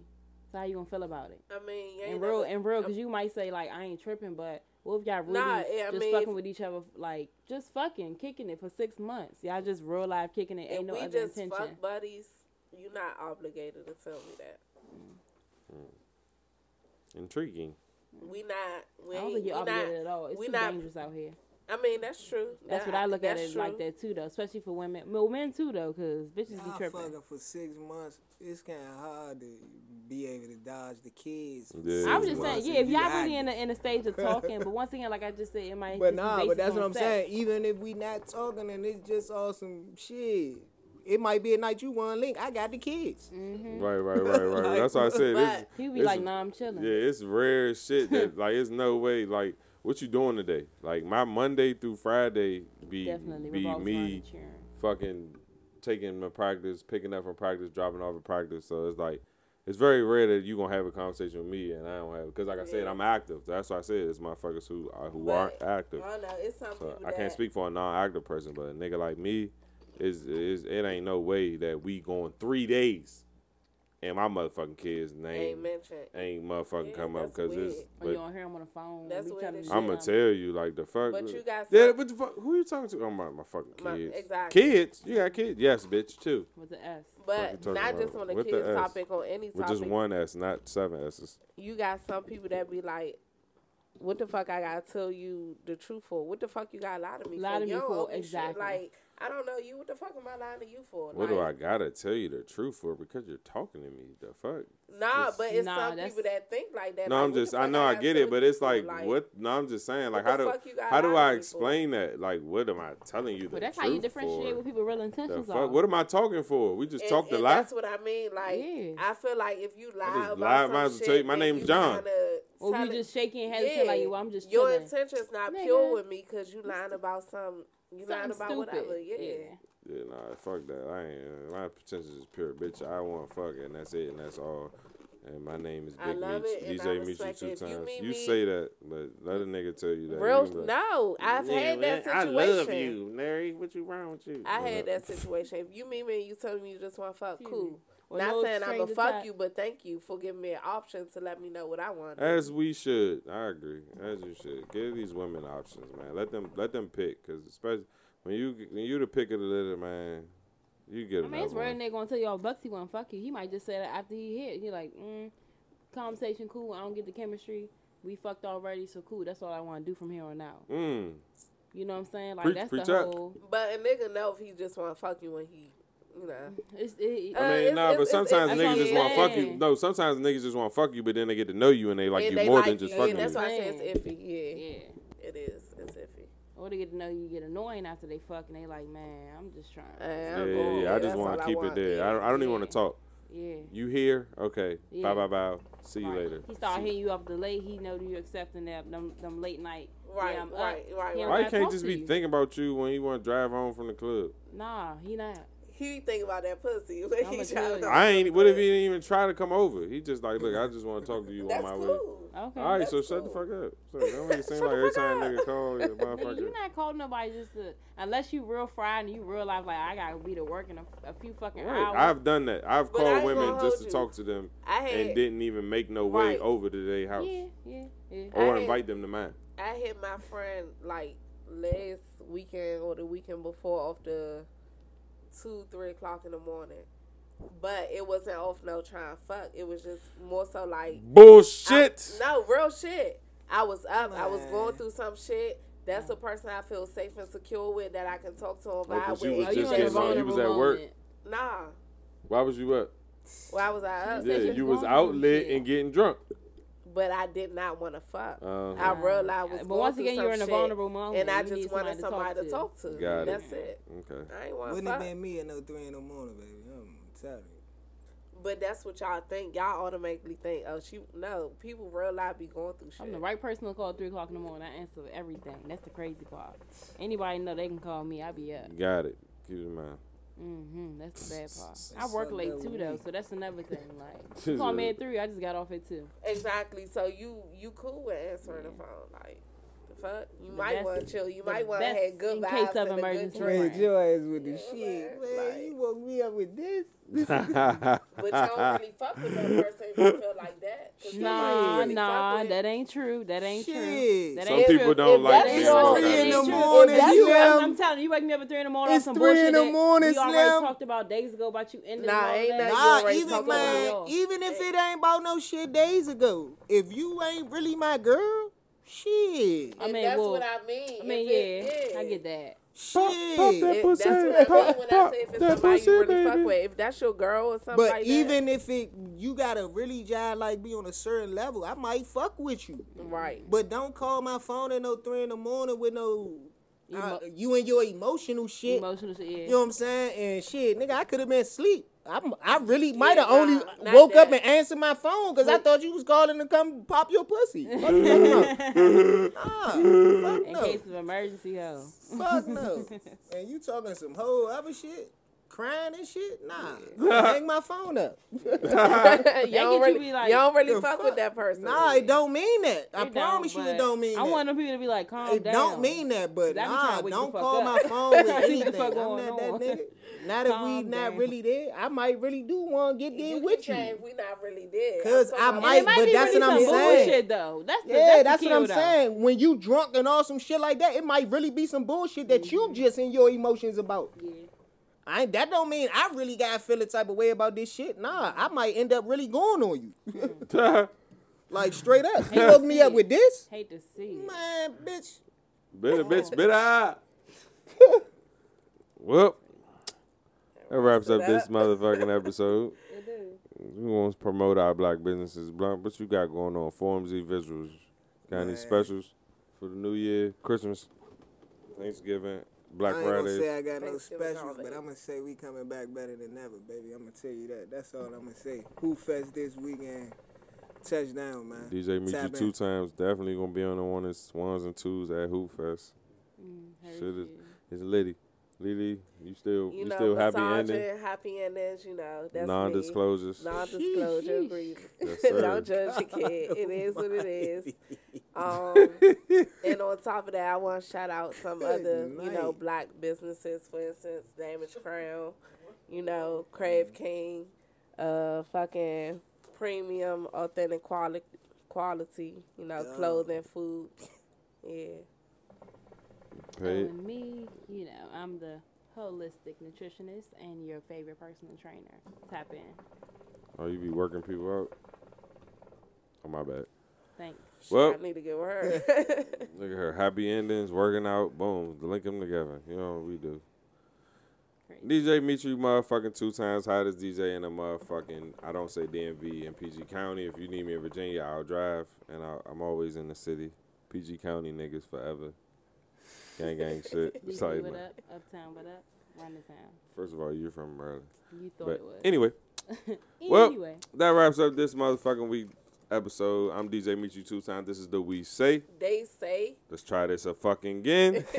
So how you gonna feel about it? I mean, you ain't And real, never- and real, because you might say like, "I ain't tripping," but what if y'all really Nah, yeah, I just mean, fucking if- with each other, like just fucking, kicking it for six months? Y'all just real life kicking it, ain't no we other just intention. fuck buddies, you're not obligated to tell me that. Intriguing. We not. We I don't think we you're not. obligated at all. It's we too not- dangerous out here. I mean, that's true. That's That- what I look at that's it like that too, though. Especially for women, well, men too, though, because bitches be Y'all tripping. fucking for six months. It's kind of hard to be able to dodge the kids. Yeah, I was just saying, yeah, if y'all really in the in the stage of talking, but once again, like I just said, it might. But just be nah, but that's what I'm sex. saying. Even if we not talking and it's just all some shit, it might be a night you want to link. I got the kids. Mm-hmm. Right, right, right, right. Like, that's why I said it's, But- People be like, "Nah, I'm chilling." Yeah, it's rare shit that like it's no way like what you doing today? Like my Monday through Friday be Definitely be me fucking taking my practice, picking up from practice, dropping off at practice. So it's like it's very rare that you gonna have a conversation with me and I don't have because like I said Yeah. I'm active. That's why I said it's motherfuckers who are, who But, aren't active. I don't know. It's some So people I that can't speak for a non-active person, but a nigga like me is is it ain't no way that we going three days and my motherfucking kids name ain't mentioned. ain't motherfucking Yeah, come up because it's. But you don't hear them on the phone. That's be weird telling as you shit. I'm gonna tell you like the fuck. But you got yeah, some- what the fuck? Who you talking to? Oh my, my fucking My- kids. exactly. Kids? You got kids? Yes, bitch. Too. with the S. But not about? just on the With kids S. topic, on any topic. With topic. just one S, not seven S's. You got some people that be like, "What the fuck? I gotta tell you the truth for? What the fuck you gotta lie to me Lie for? to me You don't for, owe me shit. exactly. Like I don't know you. What the fuck am I lying to you for? What do I gotta tell you the truth for? Because you're talking to me. The fuck? Nah, Just- but it's Nah, some that's- people that think like that. No, like, I'm just. I know I gotta get it, but it's for? like, what? No, I'm just saying. Like, how do fuck you gotta how do I to me for? explain that? Like, what am I telling you the But that's truth how you differentiate for? what people real The intentions fuck? are. What am I talking for? We just And- talked a lot. That's what I mean. Like Yeah. I feel like if you lie just about lied, some might as well shit, tell you, my then name's John. kinda or you it- just shaking head and shit like, well, I'm just Your chilling. intention's not pure with me because you lying about some. You lying Something about stupid. whatever. Yeah. Yeah, nah, fuck that. I ain't. Uh, my potential is pure, bitch. I want fuck, it, and that's it, and that's all. And my name is I Big love Meech. it, and DJ Meech you two it. If you times. You, me- say that, but let a nigga tell you that. Real You like, no, I've "Yeah, had that man, situation. I love you, Larry. What you wrong with you? I had that situation. If you meet me you tell me you just want to fuck, cool. Me. Not no saying I'm gonna fuck type. you, but thank you for giving me an option to let me know what I want. As we should. I agree. As you should. Give these women options, man. Let them let them pick, cause especially when you when you the pick of the litter, man. You get I mean, it's another rare one. nigga gonna tell you all Bucksy wanna fuck you. He might just say that after he hit. He like, mm, conversation cool. I don't get the chemistry. We fucked already, so cool. That's all I want to do from here on out. Mm. You know what I'm saying? Like Preach- that's preach the up. whole. But a nigga know if he just want to fuck you when he, you know. It's, it, Uh, I mean, it's- nah, but it's- it's- sometimes niggas just want to fuck you. No, sometimes niggas just want to fuck you, but then they get to know you and they like and you they more like than just you. fucking yeah, that's you. why I say it's iffy. Yeah, yeah. it is. It's iffy. Or they get to know you get annoying after they fuck and they like, man, I'm just trying. Uh, Yeah, I'm yeah, going, yeah. I just want to I keep it there. yeah. I don't, I don't even want to talk. yeah. You here? Okay. Yeah. Bye, bye, bye. See you Right. later. He start hitting you up the late. He know you accepting that them, them late night. Right, yeah, right, right, right. Why you gotta can't just be thinking about you when you want to drive home from the club? Nah, he not. He think about that pussy when I'ma he trying you. to. I ain't. What if he didn't even try to come over? He just like, look, I just want to talk to you That's on my way. cool. Okay. All right, That's so shut the cool. fuck up. So, don't make it seem like every time up. nigga call, you Nigga, motherfucker. you not calling nobody just to unless you real fried and you realize like I gotta be to work in a, a few fucking Right. hours. I've done that. I've But I called ain't women gonna just hold to you. talk to them I had and didn't even make no way Right. over to their house yeah, yeah, yeah. I or had- invite them to mine. I hit my friend like last weekend or the weekend before off the two, three o'clock in the morning. But it wasn't off no trying to fuck. It was just more so like Bullshit. I- no, real shit. I was up. I was going through some shit. That's a person I feel safe and secure with that I can talk to and Oh, vibe 'cause you was Oh, just you getting on- you was at work. moment. Nah. Why was you up? Why was I up? Yeah, you was you out through lit and getting drunk. But I did not want to fuck. Uh-huh. I realized I was But once again, you're in a shit, vulnerable moment, and I you need just wanted somebody somebody to to talk talk to. Got it. That's it. Okay. I ain't want to Wouldn't fuck. have been me at no three in the morning, baby. I'm telling you. But that's what y'all think. Y'all automatically think, oh, she. No, people real life be going through shit. I'm the right person to call at three o'clock in the morning. I answer everything. That's the crazy part. Anybody know they can call me. I be up. Got it. Keep it in mind. Hmm That's the bad part. I work that late too though, so that's another thing. Like, you call me at three, I just got off at two. Exactly. So you you cool with answering the phone, like the fuck. You The might want to chill. You might want to best have good in vibes case of and a good emergency. drink. Right. Raise ass with the Yeah, shit. man, Man, like- you woke me up with this. But you don't really fuck with that person if you feel like that. some Nah, people really nah, that ain't true. That ain't true. Shit. That Some ain't people true. don't If like that's being your around three that in the shit. morning, that's You, your- I'm, I'm telling you, you wake me up at three in the morning It's on some three in bullshit the that morning, we already Slim. talked about days ago about you ending Nah, all ain't that. Nah, even man, even if it ain't about no shit days ago, if you ain't really my girl, shit, I And mean, that's well, what I mean. I mean, If yeah, I get that. Pop shit. that pussy, that's what I mean pop, when I say if it's that somebody pussy, you really fuck with. If that's your girl or something But like even if it, you gotta really jive like be on a certain level, I might fuck with you. Right. But don't call my phone at no three in the morning with no, uh, you and your emotional shit. Emotional shit, yeah. You know what I'm saying? And shit, nigga, I could have been asleep. I, I really might have nah, only not woke up and answered my phone because I thought you was calling to come pop your pussy. What you talking about? Nah, fuck In case of emergency, ho. Fuck no. And you talking some whole other shit? Crying and shit? Nah. Hang my phone up. you get don't you really, be like, you don't really fuck, fuck? with that person. Nah, it don't mean that. I It promise you it don't mean I that. I want them people to be like, calm it down. don't mean that, but 'Cause I be trying nah, don't call up. my phone with See anything. I'm not that on. nigga. Now that we not down. really there, I might really do want to get there You with you. change. We not really dead. 'Cause I'm I talking And about- might- might but that's really what I'm saying. bullshit though. That's the, Yeah, that's, that's, what I'm though. saying. When you drunk and all some shit like that, it might really be some bullshit that you Mm-hmm. just in your emotions about. Yeah. I ain't, that don't mean I really gotta feel the type of way about this shit. Nah, I might end up really going on you. like straight up. You woke me up with this? Hate to see it. Man, bitch. Bitter bitch, bitter. well, that wraps up this motherfucking episode. It do. We want to promote our black businesses. Blunt, what you got going on? Forms, e visuals. Got any Man. specials for the new year, Christmas, Thanksgiving, Black I ain't gonna say I got no specials, but I'm gonna say we coming back better than ever, baby. I'm gonna tell you that. That's all I'm gonna say. Who Fest this weekend? Touchdown, man. DJ meet you Tap in. two times. Definitely gonna be on the one that's ones and twos at Who Fest. Mm, Shit is- It's Liddy. Liddy, you still you you, know, still happy massaging, ending? happy endings. You know, that's. Non-disclosures. Non-disclosure Sheesh. agreement. Yes. Don't judge your kid. It is what it is. Um, and on top of that, I want to shout out some Good other, you know, black businesses. For instance, Damage Crown, you know, Crave King, uh, fucking premium, authentic quality, quality. You know, Yeah. clothing, food. Yeah. Paid. And me, you know, I'm the holistic nutritionist and your favorite personal trainer. Tap in. Oh, you be working people out? Oh my bad. Thanks. Well- I need to get with her. Look at her. Happy endings, working out, boom, link them together. You know what we do. Crazy. DJ meet you motherfucking two times hottest DJ in the motherfucking I don't say DMV in PG County. If you need me in Virginia, I'll drive, and I, I'm always in the city. PG County niggas forever. Gang gang shit. DC, Sorry, what man. up? Uptown, what up? Run the town. First of all, you're from Maryland. You thought But it was. anyway, well- that wraps up this motherfucking week episode. I'm DJ Meet You Two Times. This is the We Say. they say Let's try this a fucking again.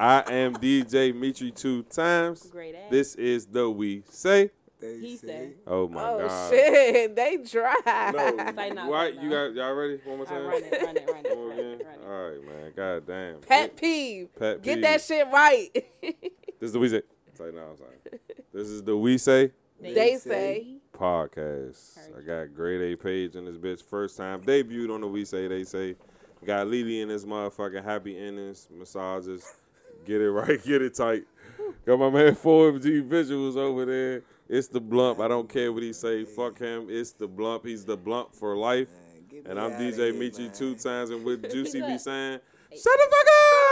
I am DJ Meet You Two Times. Great ass. This is the We Say. They He say. said. Oh my oh god. shit, they dry. No, Say no, why say you no. got y'all ready? One more All time. right, run it, run it, run it, One more run it, again? run it. All right, man. God damn. Pet peeve. Pet peeve. Get that shit right. This is the We Say. Say no, I'm sorry. This is the We Say they say. Podcast. I got grade A page in this bitch. First time debuted on the We Say They Say. Got Lily in this motherfucking happy endings, massages. Get it right, get it tight. Got my man 4MG Visuals over there. It's the blump. I don't care what he say. Fuck him. It's the blump. He's the blump for life. Man, And I'm DJ here, Meet You two times. And with Juicy be What's saying, shut the fuck up!